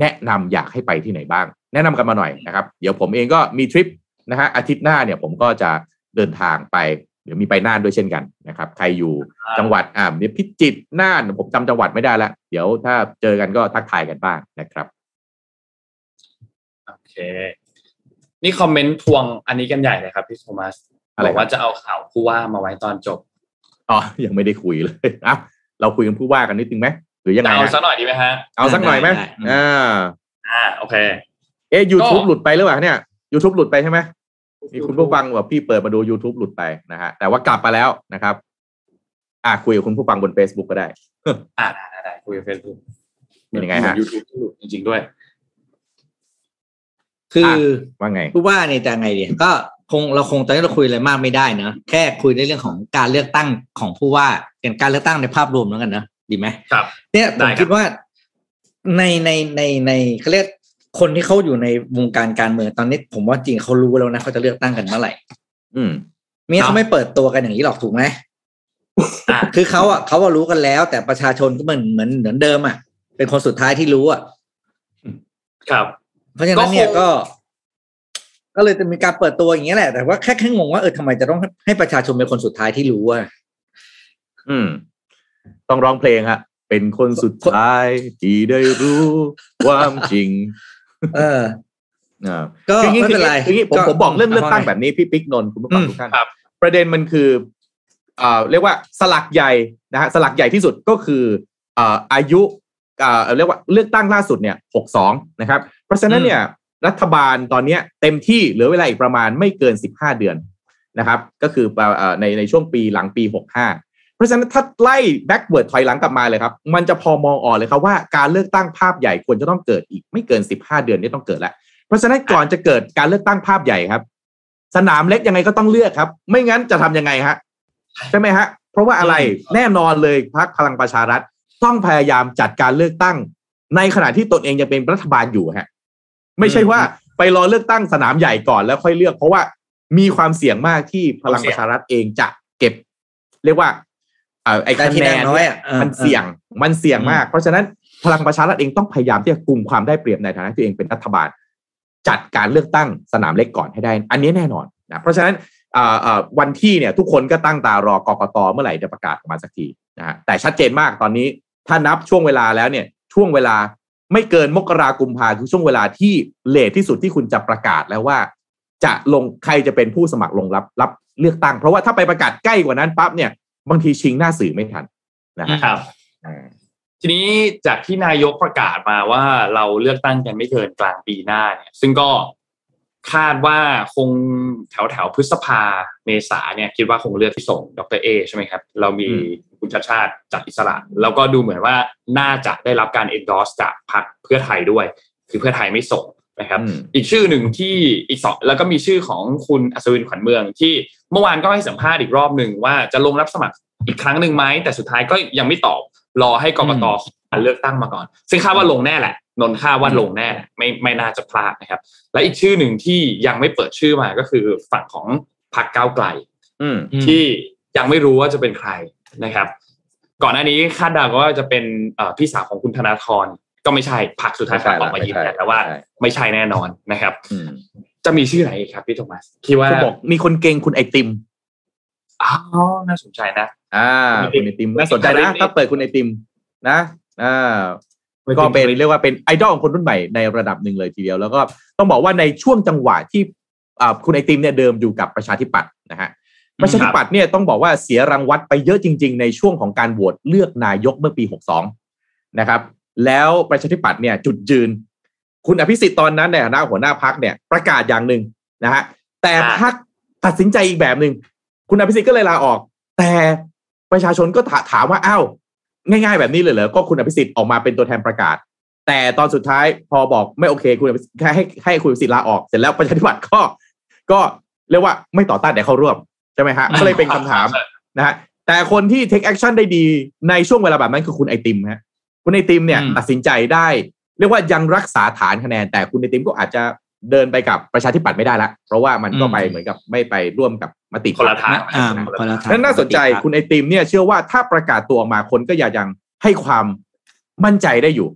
แนะนำอยากให้ไปที่ไหนบ้าง แนะนำกันมาหน่อยนะครับ เดี๋ยวผมเองก็มีทริปนะฮะอาทิตย์หน้าเนี่ยผมก็จะเดินทางไป เดี๋ยวมีไปน่านด้วยเช่นกันนะครับ ใครอยู่จังหวัดอ่าเนี่ยพิจิตรน่านผมจำจังหวัดไม่ได้ละเดี๋ยวถ้าเจอกันก็ทักทายกันบ้างนะครับโอเค นี่คอมเมนต์ทวงอันนี้กันใหญ่เลยครับพี่โทมัสบอกว่าจะเอาข่าวผู้ว่ามาไว้ตอนจบอ๋อยังไม่ได้คุยเลยอะเราคุยกันผู้ว่ากันนิดนึงไหม หรือยังไงเอาสักหน่อยดีไหมฮะเอาสักหน่อยไหมอ่าอ่าโอเค เอ๊ยยูทูบหลุดไปหรือเปล่าเนี่ยยูทูบหลุดไปใช่ไหมมีคุณผู้ฟังแบบพี่เปิดมาดู YouTube หลุดไปนะฮะแต่ว่ากลับมาแล้วนะครับ อ่าคุยกับคุณผู้ฟังบน Facebook ก็ได้ อ่าได้ได้คุยกับเฟซบุ๊กเป็นยังไงฮะยูทูบหลุดจริง ๆด้วย คือว่าไงผู้ว่านี่จะไงดีก็คงเราคงตอนนี้เราคุยอะไรมากไม่ได้เนะแค่คุยในเรื่องของการเลือกตั้งของผู้ว่าเป็นการเลือกตั้งในภาพรวมแล้วกันนะ ดีไหมครับ เนี่ยผมคิดว่าในในในในเขาเรียกคนที่เขาอยู่ในวงการการเมืองตอนนี้ ผมว่าจริงเขารู้แล้วนะเขาจะเลือกตั้งกันเมื่อไหร่อืมมีเขาไม่เปิดตัวกันอย่างนี้หรอกถูกไหมคือเขาอะเขาว่ารู้กันแล้ว แต่ประชาชนก็เหมือนเหมือนเหมือนเดิมอะ เป็นคนสุดท้ายที่รู้อะครับ เพราะฉะนั้นเนี่ยก็ ก็เลยจะมีการเปิดตัวอย่างเงี้ยแหละแต่ว่าแค่แค่งงว่าเออทำไมจะต้องให้ประชาชนเป็นคนสุดท้ายที่รู้อะอืม ต้องร้องเพลงฮะ เป็นคนสุดท้ายที่ได้รู้ความจริง เออก็ไม่เป็นไรคือผมผมบอกเรื่องเลือกตั้งแบบนี้พี่ปิ๊กนนท์คุณผู้ฟังทุกท่านประเด็นมันคืออ่าเรียกว่าสลักใหญ่นะฮะสลักใหญ่ที่สุดก็คืออ่าอายุอ่าเรียกว่าเลือกตั้งล่าสุดเนี่ยหกสองนะครับ เพราะฉะนั้นเนี่ยรัฐบาลตอนนี้เต็มที่เหลือเวลาอีกประมาณไม่เกินสิบห้าเดือนนะครับ ก็คือในในช่วงปีหลังปีหกห้าเพ ราะฉะนั้นถ้าไล่ backward ถอยหลังกลับมาเลยครับ มันจะพอมองออกเลยครับว่าการเลือกตั้งภาพใหญ่ควรจะต้องเกิดอีกไม่เกินสิบห้าเดือนนี้ต้องเกิดแล้วเพราะฉะนั้นก่อนจะเกิดการเลือกตั้งภาพใหญ่ครับ สนามเล็กยังไงก็ต้องเลือกครับ ไม่งั้นจะทำยังไงฮะใช่ไหมฮะ เพราะว่าอะไรแน่นอนเลยพรรคพลังประชารัฐต้องพยายามจัดการเลือกตั้ง ในขณะที่ตนเองยังเป็นรัฐบาลอยู่ฮะ ไม่ใช่ว่าไปรอเลือกตั้งสนามใหญ่ก่อนแล้วค่อยเลือก เพราะว่ามีความเสี่ยงมากที่พลังประชารัฐเองจะเก็บ เรียกว่าเอ่อ ไอ้ได้คะที่แนนั่งนน้อยเนี่ยอะเออมันเสี่ยงมันเสี่ยงอืมมาก เพราะฉะนั้นพลังประชารัฐเองต้องพยายามที่จะกลุ่มความได้เปรียบในฐานะที่ตัวเองเป็นรัฐบาล จัดการเลือกตั้งสนามเล็กก่อนให้ได้ อันนี้แน่นอนนะเพราะฉะนั้นอ่าอ่าวันที่เนี่ยทุกคนก็ตั้งตารอกกตเมื่อไหร่จะประกาศออกมาสักทีนะฮะแต่ชัดเจนมากตอนนี้ถ้านับช่วงเวลาแล้วเนี่ยช่วงเวลาไม่เกินมกรากุมภาคือช่วงเวลาที่เลทที่สุดที่คุณจะประกาศแล้วว่า จะลงใครจะเป็นผู้สมัครลงรับรับเลือกตั้ง เพราะว่าถ้าไปประกาศใกล้กว่านั้นปั๊บเนี่ย บางทีชิงหน้าสื่อไม่ทันนะฮะครับอ่าทีนี้จากที่นายกประกาศมาว่าเราเลือกตั้งกันไม่เกินกลางปีหน้าเนี่ยซึ่งก็คาดว่าคงแถวแถวๆพฤษภาเมษาเนี่ยคิดว่าคงเลือกที่ส่งดรเอใช่ไหมครับ เรามีคุณชาติชาติจากอิสระ แล้วก็ดูเหมือนว่าน่าจะได้รับการ endorse จากพรรคเพื่อไทยด้วย คือเพื่อไทยไม่ส่ง นะครับอืมอีกชื่อหนึ่งที่อีกสองแล้วก็มีชื่อของคุณอัศวินขวัญเมือง ที่เมื่อวานก็ให้สัมภาษณ์อีกรอบหนึ่งว่าจะลงรับสมัครอีกครั้งหนึ่งไหมแต่สุดท้ายก็ยังไม่ตอบรอให้กกตการเลือกตั้งมาก่อน ซึ่งคาดว่าลงแน่แหละนนท์คาดว่าลงแน่แหละไม่ไม่น่าจะพลาดนะครับ และอีกชื่อหนึ่งที่ยังไม่เปิดชื่อมาก็คือฝั่งของพรรคก้าวไกลอืมอืมที่ยังไม่รู้ว่าจะเป็นใครนะครับ ก่อนหน้านี้คาดเดาว่าจะเป็นเอ่อพี่สาวของคุณธนาธร ก็ไม่ใช่พรรคสุดท้ายไม่ใช่ออกมาละยืนไม่ยัใช่นแต่ว่าไม่ใช่ไม่ใช่แน่นอนนะครับอืมจะมีชื่อไหนอีกครับพี่โทมัสคิดว่าคุณบอกมีคนเก่งคุณไอติมอ๋อน่าสนใจนะอ่าคุคุณณไอไอติติมมน่าสนใจคุณไอตินะมถ้าเปิดคุณไอติมนะอ่าก็เป็นเรียกว่าเป็นไอดอลของคนรุ่นใหม่ในระดับหนึ่งเลยทีเดียว แล้วก็ต้องบอกว่าในช่วงจังหวะที่อ่าคุณไอติมเนี่ยเดิมอยู่กับประชาธิปัตย์นะฮะประชาธิปัตย์เนี่ยต้องบอกว่าเสียรังวัดไปเยอะจริง ๆ ในช่วงของการโหวตเลือกนายกเมื่อปี 62 นะครับ แล้วประชาธิปัตย์เนี่ยจุดยืน คุณอภิสิทธิ์ตอนนั้นในฐานะหัวหน้าพักเนี่ยประกาศอย่างหนึ่งนะฮะแต่อ่าพักตัดสินใจอีกแบบหนึ่งคุณอภิสิทธิ์ก็เลยลาออก แต่ประชาชนก็ถาถามว่าอ้าวง่าย ๆ แบบนี้เลยเหรอก็คุณอภิสิทธิ์ออกมาเป็นตัวแทนประกาศ แต่ตอนสุดท้ายพอบอกไม่โอเค คุณอภิสิทธิ์แค่ให้ให้คุณอภิสิทธิ์ลาออกเสร็จแล้วประชาธิปัตย์ก็ ก็เรียกว่าไม่ต่อต้านแต่เข้าร่วมใช่ไหมฮะก็เลยเป็นคำถามนะฮะแต่คนที่ take action ได้ดีในช่วงเวลาแบบนั้นคือคุณไอติมฮะ คุณไอติมเนี่ยอืมตัดสินใจได้ เรียกว่ายังรักษาฐานคะแนน แต่คุณไอติมก็อาจจะเดินไปกับประชาธิปัตย์ไม่ได้ละ เพราะว่ามันก็ไปเหมือนกับไม่ไปร่วมกับมติคนละทางอ่าคนละทางนั้นน่าสนใจคุณไอติมเนี่ยเชื่อว่าถ้าประกาศตัวออกมาคนก็ยังให้ความมั่นใจได้อยู่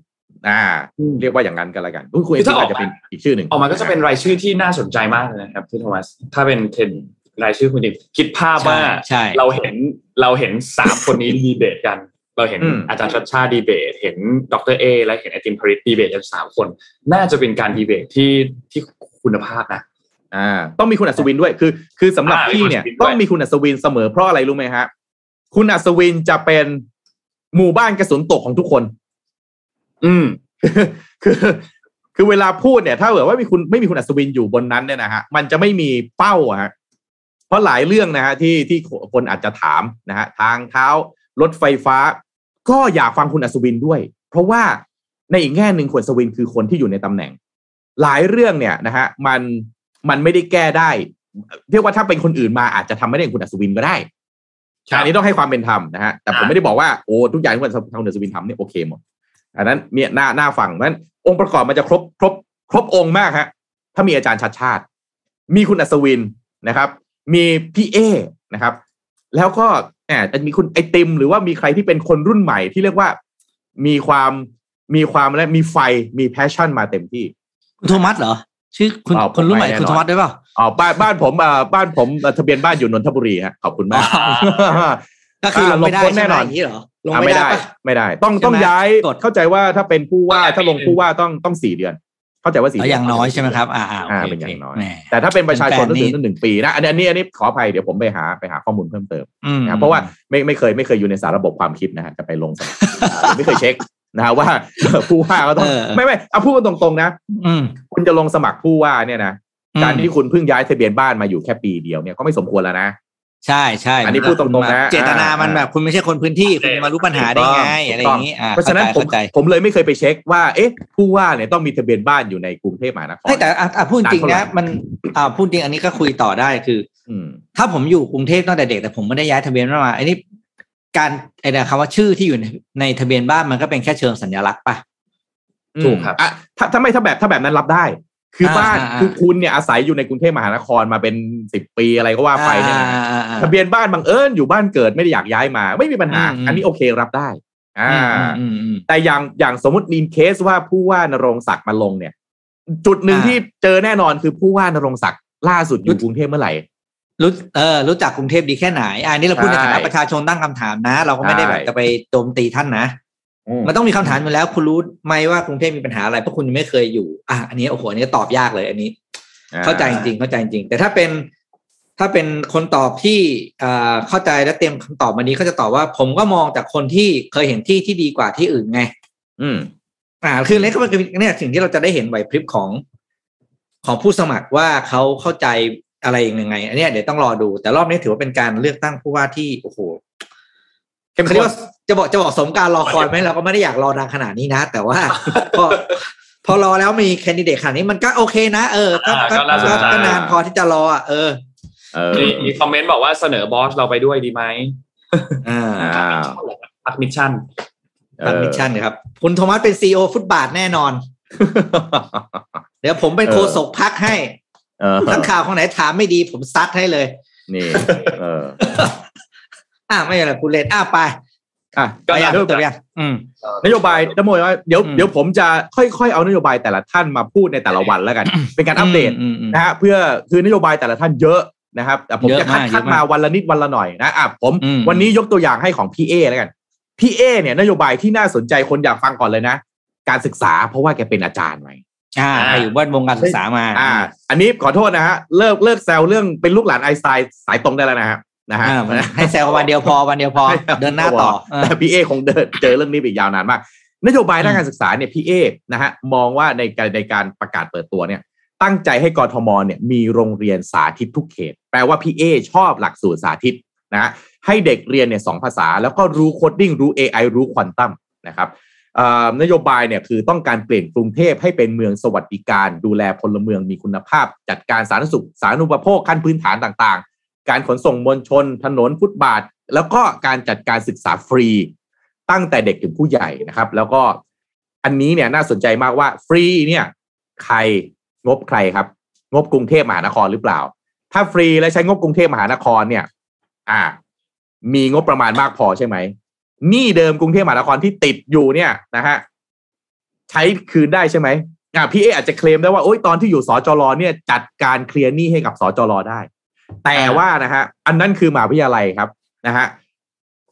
อ่าอืมเรียกว่าอย่างนั้นกันละกันอุ๊ยคุณไอคือติถ้ามออกอาจจะเป็นอีกชื่อหนึ่งออกมาก็จะเป็นรายชื่อที่น่าสนใจมากเลยนะครับพี่โทมัสถ้าเป็นเทรนรายชื่อคุณดิมคิดภาพว่าใช่เราเห็นเราเห็นสามคนนี้ดีเบตกัน เราเห็นอืมอาจารย์ชัดชาติดีเบต เห็นดรเอและเห็นไอติมพริตดีเบตกันสามคน น่าจะเป็นการดีเบตที่ที่คุณภาพนะอ่า ต้องมีคุณอัศวินด้วยคือ คือสำหรับอ่าพี่เนี่ยมีคุณอัศวินด้วยต้องมีคุณอัศวินเสมอเพราะอะไรรู้ไหมฮะ คุณอัศวินจะเป็นหมู่บ้านกระสุนตกของทุกคน อืมคือคือเวลาพูดเนี่ยถ้าเกิดว่ามีคุณไม่มีคุณอัศวินอยู่บนนั้นเนี่ยนะฮะมันจะไม่มีเป้าอะฮะเพราะหลายเรื่องนะฮะที่ที่คนอาจจะถามนะฮะทางเท้ารถไฟฟ้า ก็อยากฟังคุณอัศวินด้วย เพราะว่าในอีกแง่หนึ่งคุณอัศวินคือคนที่อยู่ในตำแหน่ง หลายเรื่องเนี่ยนะฮะมันมันไม่ได้แก้ได้เรียกว่าถ้าเป็นคนอื่นมาอาจจะทำไม่ได้อย่างคุณอัศวินก็ได้ครับอันนี้ต้องให้ความเป็นธรรมนะฮะแต่ผมอ่าไม่ได้บอกว่าโอ้ทุกอย่างที่คุณทางคุณอัศวินทำเนี่ยโอเคหมดอันนั้นเนี่ยหน้าหน้าฟังเพราะฉะนั้นองค์ประกอบมันจะครบครบครบองค์มากฮะถ้ามีอาจารย์ชัชชาติ มีคุณอัศวินนะครับ มีพี่เอนะครับ แล้วก็แอบจะมีคุณไอติม หรือว่ามีใครที่เป็นคนรุ่นใหม่ที่เรียกว่ามีความมีความและมีไฟมี passion มาเต็มที่ คุณโทมัสเหรอ ชื่อคุณอ๋อผมคนรุ่นใหม่ไม่แน่นอนคุณโทมัสได้เปล่าอ๋อบ้านบ้านผมอ่าบ้านผมเอ่อทะเบียนบ้านอยู่นนทบุรีฮะขอบคุณมากก็คือลงไม่ได้อ่าลงพ้นแน่ใช่ไหมนอนอย่างนี้เหรอลงอะไม่ไม่ได้ได้ปะไม่ได้ ต้องใช่ไหมต้องย้ายกฎเข้าใจว่าถ้าเป็นผู้ว่าต้องย้ายถ้าลงปีหนึ่งผู้ว่าต้องต้องสี่เดือน เข้าใจว่าสี่เอาเดืนอย่างน้อยใช่ไหมครับอ่าอ่าโออ่าเคเป็นอย่างน้อยแหมแต่ถ้าเป็นประชาชนแฟนๆต้องถึงนี่หนึ่งปีนะอันนี้อันนี้อันนี้ขออภัยเดี๋ยวผมไปหาไปหาข้อมูลเพิ่มเติมอืมนะครับเพราะว่าไม่ไม่เคยไม่เคยอยู่ในสารระบบความคิดนะฮะจะไปลงสมัครไม่เคยเช็คนะฮะว่าผู้ว่าก็ต้องเออไม่ไม่เอาพูดกันตรงๆนะอืมคุณจะลงสมัครผู้ว่าเนี่ยนะอืมการที่คุณเพิ่งย้ายทะเบียนบ้านมาอยู่แค่ปีเดียวเนี่ยก็ไม่สมควรแล้วนะ ใช่ใช่อันนี้พูดตรงๆนะเจตนามันอ่าแบบคุณไม่ใช่คนพื้นที่คุณจะมารู้ปัญหาได้ไงอะไรอย่างนี้อ่าเพราะฉะนั้นผมเข้าใจผมเลยไม่เคยไปเช็คว่าเอ๊ะผู้ว่าเนี่ยต้องมีทะเบียนบ้านอยู่ในกรุงเทพมหานครเฮ้ยแต่อะอะพูดจริงนานเท่าไหร่นะมันอ่าพูดจริงอันนี้ก็คุยต่อได้คืออืมถ้าผมอยู่กรุงเทพตั้งแต่เด็กแต่ผมไม่ได้ย้ายทะเบียนบ้านมาอันนี้การไอ้เนี่ยคำว่าชื่อที่อยู่ในในทะเบียนบ้านมันก็เป็นแค่เชิงสัญลักษณ์ป่ะถูกครับอะถ้าถ้าไม่ถ้าแบบถ้าแบบนั้นรับได้ คือบ้านอ่าอ่าคือคุณเนี่ยอาศัยอยู่ในกรุงเทพมหานครมาเป็นสิบปีอะไรก็ว่าไปเนี่ยนะอ่าอ่าอ่าทะเบียนบ้านบังเอิญอยู่บ้านเกิดไม่ได้อยากย้ายมา ไม่มีปัญหาอืมอันนี้โอเครับได้ อ่าอืมอืมอืมแต่อย่างอย่างสมมตินีนเคสว่าผู้ว่านรงศักดิ์มาลงเนี่ย จุดหนึ่งอ่าที่เจอแน่นอนคือผู้ว่านรงศักดิ์ล่าสุดอยู่กรุงเทพเมื่อไหร่รู้เออรู้จักกรุงเทพดีแค่ไหนอ่านี่เราพูดในใช่ฐานะประชาชนตั้งคำถามนะ เราก็ไม่ได้แบบใช่จะไปโจมตีท่านนะ มันต้องมีคำถามอยู่แล้ว คุณรู้ไหมว่ากรุงเทพมีปัญหาอะไรเพราะคุณยังไม่เคยอยู่ อะอันนี้โอ้โหอันนี้ตอบยากเลยอันนี้อ่เข้าใจจริงๆเข้าใจจริงๆแต่ถ้าเป็นถ้าเป็นคนตอบที่อ่าเข้าใจและเตรียมคำตอบมานี้เขาจะตอบว่า ผมก็มองจากคนที่เคยเห็นที่ที่ดีกว่าที่อื่นไง อืม อ่า คือเนี่ยก็มันคือเนี่ยสิ่งที่เราจะได้เห็นไหวพริบของของผู้สมัครว่าเขาเข้าใจอะไรยังไง อันเนี้ยเดี๋ยวต้องรอดู แต่รอบนี้ถือว่าเป็นการเลือกตั้งผู้ว่าที่โอ้โหเข้มเขาข้เรียนกว่า จะบอกจะบอกสมการรอคอยไหมเราก็ไม่ได้อยากรอนานขนาดนี้นะ แต่ว่าพอพอรอแล้วมี candidate ขนาดนี้มันก็โอเคนะ เออก็อ่าก็ก็น่าสนใจก็นานพอที่จะรออะเออเออมีมี comment บอกว่าเสนอ boss เราไปด้วยดีไหมอ่าอ่าพรรค mission ทำ mission นะครับ คุณโทมัสเป็น CEO ฟุตบาทแน่นอน เดี๋ยวผมเป็นโฆษกพรรคให้เออทั้งข่าวของไหนถามไม่ดีผมซัดให้เลย นี่ เอออ่าไม่เป็นไรคุณเล่นอ่าไป อะก็ไปอยัยางกจบยังอืมนโยบายนโมยว่าเดี๋ยวอืมเดี๋ยวผมจะค่อยๆเอานโยบายแต่ละท่านมาพูดในแต่ละวันแล้วกัน เป็นการอัปเดตอืมอืมนะฮะเพื่อคือนโยบายแต่ละท่านเยอะนะครับแต่ผมเยอะจะคัดมากคัดเยอะมากมาวันละนิดวันละหน่อยนะอะผมอืมวันนี้ยกตัวอย่างให้ของพี่เอแล้วกันพี่เอเนี่ยนโยบายที่น่าสนใจคนอยากฟังก่อนเลยนะ การศึกษาเพราะว่าแกเป็นอาจารย์ไว้อ่าอ่าใครอยู่บ้านวงการศึกษามา อ่า อันนี้ขอโทษนะฮะเลิกเลิกแซวเรื่องเป็นลูกหลานไอน์สไตน์สายตรงได้แล้วนะฮะ นะฮะอ่าให้แซววันเดียวพอวันเดียวพอ เดินหน้าต่อเออแต่พี่เอ้คงเดินเจอเรื่องนี้ไปอีกยาวนานมาก นโยบายด้านการศึกษาเนี่ยพี่เอ้นะฮะมองว่าในการในการประกาศเปิดตัวเนี่ย ตั้งใจให้กทมเนี่ยมีโรงเรียนสาธิตทุกเขต แปลว่าพี่เอ้ชอบหลักสูตรสาธิตนะฮะให้เด็กเรียนเนี่ยสองภาษา แล้วก็รู้ coding รู้ AI รู้ควอนตัมนะครับเอ่อนโยบายเนี่ยคือต้องการเปลี่ยนกรุงเทพให้เป็นเมืองสวัสดิการ ดูแลพลเมืองมีคุณภาพ จัดการสาธารณสุขสาธารณูปโภคขั้นพื้นฐานต่างๆ การขนส่งมวลชน ถนนฟุตบาท แล้วก็การจัดการศึกษาฟรี ตั้งแต่เด็กถึงผู้ใหญ่นะครับ แล้วก็อันนี้เนี่ยน่าสนใจมากว่าฟรีเนี่ยใครงบใครครับ งบกรุงเทพมหานครหรือเปล่า ถ้าฟรีและใช้งบกรุงเทพมหานครเนี่ย อ่า มีงบประมาณมากพอใช่ไหมหนี้เดิมกรุงเทพมหานครที่ติดอยู่เนี่ยนะฮะใช้คืนได้ใช่ไหมอ่าพี่เออาจจะเคลมได้ว่าโอ๊ยตอนที่อยู่สจรเนี่ยจัดการเคลียร์หนี้ให้กับสจรได้ แต่ว่านะฮะอันนั้นคือมหาวิทยาลัยครับนะฮะ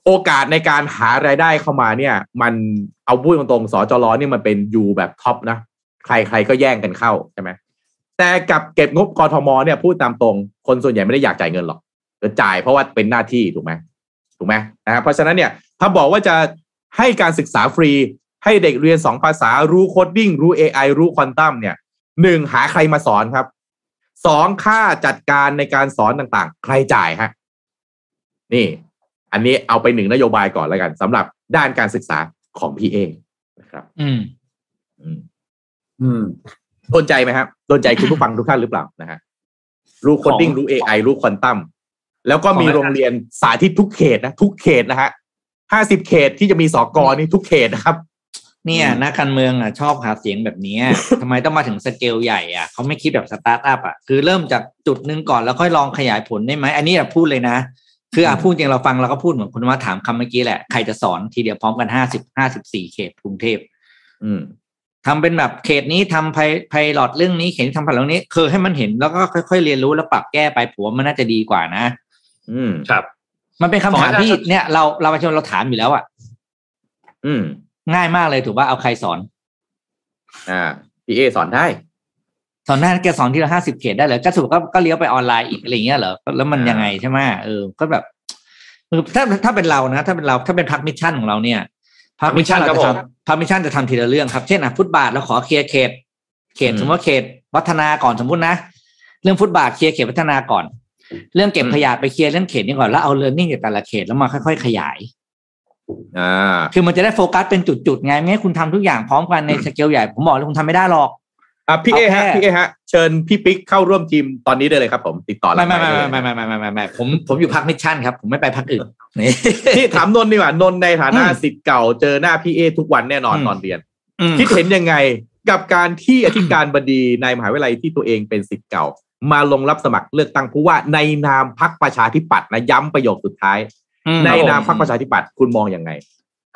โอกาสในการหารายได้เข้ามาเนี่ย มันเอาพูดตรงๆสจลเนี่ยมันเป็น U แบบ top นะใครๆก็แย่งกันเข้าใช่ไหมแต่กับเก็บงบกทมเนี่ยพูดตามตรง คนส่วนใหญ่ไม่ได้อยากจ่ายเงินหรอกจะจ่ายเพราะว่าเป็นหน้าที่ถูกไหมถูกไหมนะครับเพราะฉะนั้นเนี่ยถ้าบอกว่าจะให้การศึกษาฟรี ให้เด็กเรียนสองภาษารู้ coding รู้ AI รู้ควอนตัมเนี่ยหนึ่งหาใครมาสอนครับ สองค่าจัดการในการสอนต่างๆ ใครจ่ายฮะนี่ อันนี้เอาไปหนึ่งนโยบายก่อนแล้วกันสำหรับด้านการศึกษาของพี่เอ้นะครับ อืม อืม อืมโดนใจไหมครับโดนใจคุณผู้ฟังทุกท่านหรือเปล่านะฮะรู้ coding ของรู้ AI รู้ควอนตัมแล้วก็มีของโรงเรียนสาธิตทุกเขตนะ ทุกเขตนะฮะห้าสิบเขตที่จะมีสอกอนี่ทุกเขตนะครับ เนี่ยอืมนักการเมืองอะชอบหาเสียงแบบเนี้ยทำไมต้องมาถึงสเกลใหญ่อะเขาไม่คิดแบบสตาร์ทอัพอะคือเริ่มจากจุดหนึ่งก่อนแล้วค่อยลองขยายผลได้ไหมอันนี้อะพูดเลยนะ คืออะพูดจริงเราฟังเราก็พูดเหมือนคุณว่าถามคำเมื่อกี้แหละ ใครจะสอนทีเดียวพร้อมกันห้าสิบห้าสิบสี่เขตกรุงเทพอืมทำเป็นแบบเขตนี้ทำ pi- pilot เรื่องนี้เขตนี้ทำ pilot เรื่องนี้คือให้มันเห็นแล้วก็ค่อยๆเรียนรู้แล้วปรับแก้ไปผมว่ามันน่าจะดีกว่านะ อืมครับ มันเป็นคำถามขอให้ที่อาจารย์เนี่ย เราเราประชาชนเราถามอยู่แล้วอะ อืม ง่ายมากเลยถูกว่าเอาใครสอน อ่าพี่เอ้สอนได้สอนได้แกสอนทีละห้าสิบเขตได้เลยก็สรุปก็ก็เลี้ยวไปออนไลน์อีกอะไรเงี้ยเหรอแล้วมันอ่ายัยังไงใช่ไหมเออก็แบบคือถ้าถ้าเป็นเรานะ ถ้าเป็นเราถ้าเป็นพรรค mission ของเราเนี่ยพรรค mission ครับเราจะผมทำพรรค mission จะทำทีละเรื่องครับ เช่นอะฟุตบาทเราขอ clear เขต เขตอืมสมมติว่าเขตวัฒนาก่อนสมมตินะ เรื่องฟุตบาท clear เขตวัฒนาก่อน เรื่องเก็บขยะไป clear เรื่องเขตนี่ก่อนแล้วเอาเรียนรู้จากแต่ละเขตแล้วมาค่อย ๆ ขยายอ่า คือมันจะได้โฟกัสเป็นจุดๆไงไม่ให้คุณทำทุกอย่างพร้อมกันในสเกลใหญ่ผมบอกเลยคุณทำไม่ได้หรอกอะพี่เอ้เอาแค่ฮะพี่เอ้ฮะเชิญพี่ปิ๊กเข้าร่วมทีมตอนนี้ได้เลยครับ ผมติดต่อไม่ไม่ไม่ด้ไม่เลยไม่ไม่ไม่ไม่ไม่ไม่ผมผมอยู่พรรค mission ครับ ผมไม่ไปพรรคอื่นนี่นี่ถามนนท์ดีกว่านนท์ในฐานะอืมศิษย์เก่าเจอหน้าพี่เอ้ทุกวันแน่นอนอืมตอนเรียนอืมคิดเห็นยังไงกับการที่อธิการบดีในมหาวิทยาลัยที่ตัวเองเป็นศิษย์เก่า มาลงรับสมัครเลือกตั้งผู้ว่าในนามพรรคประชาธิปัตย์นะย้ำประโยคสุดท้ายอืม ในนามพักประชาธิปัตย์คุณมองยังไง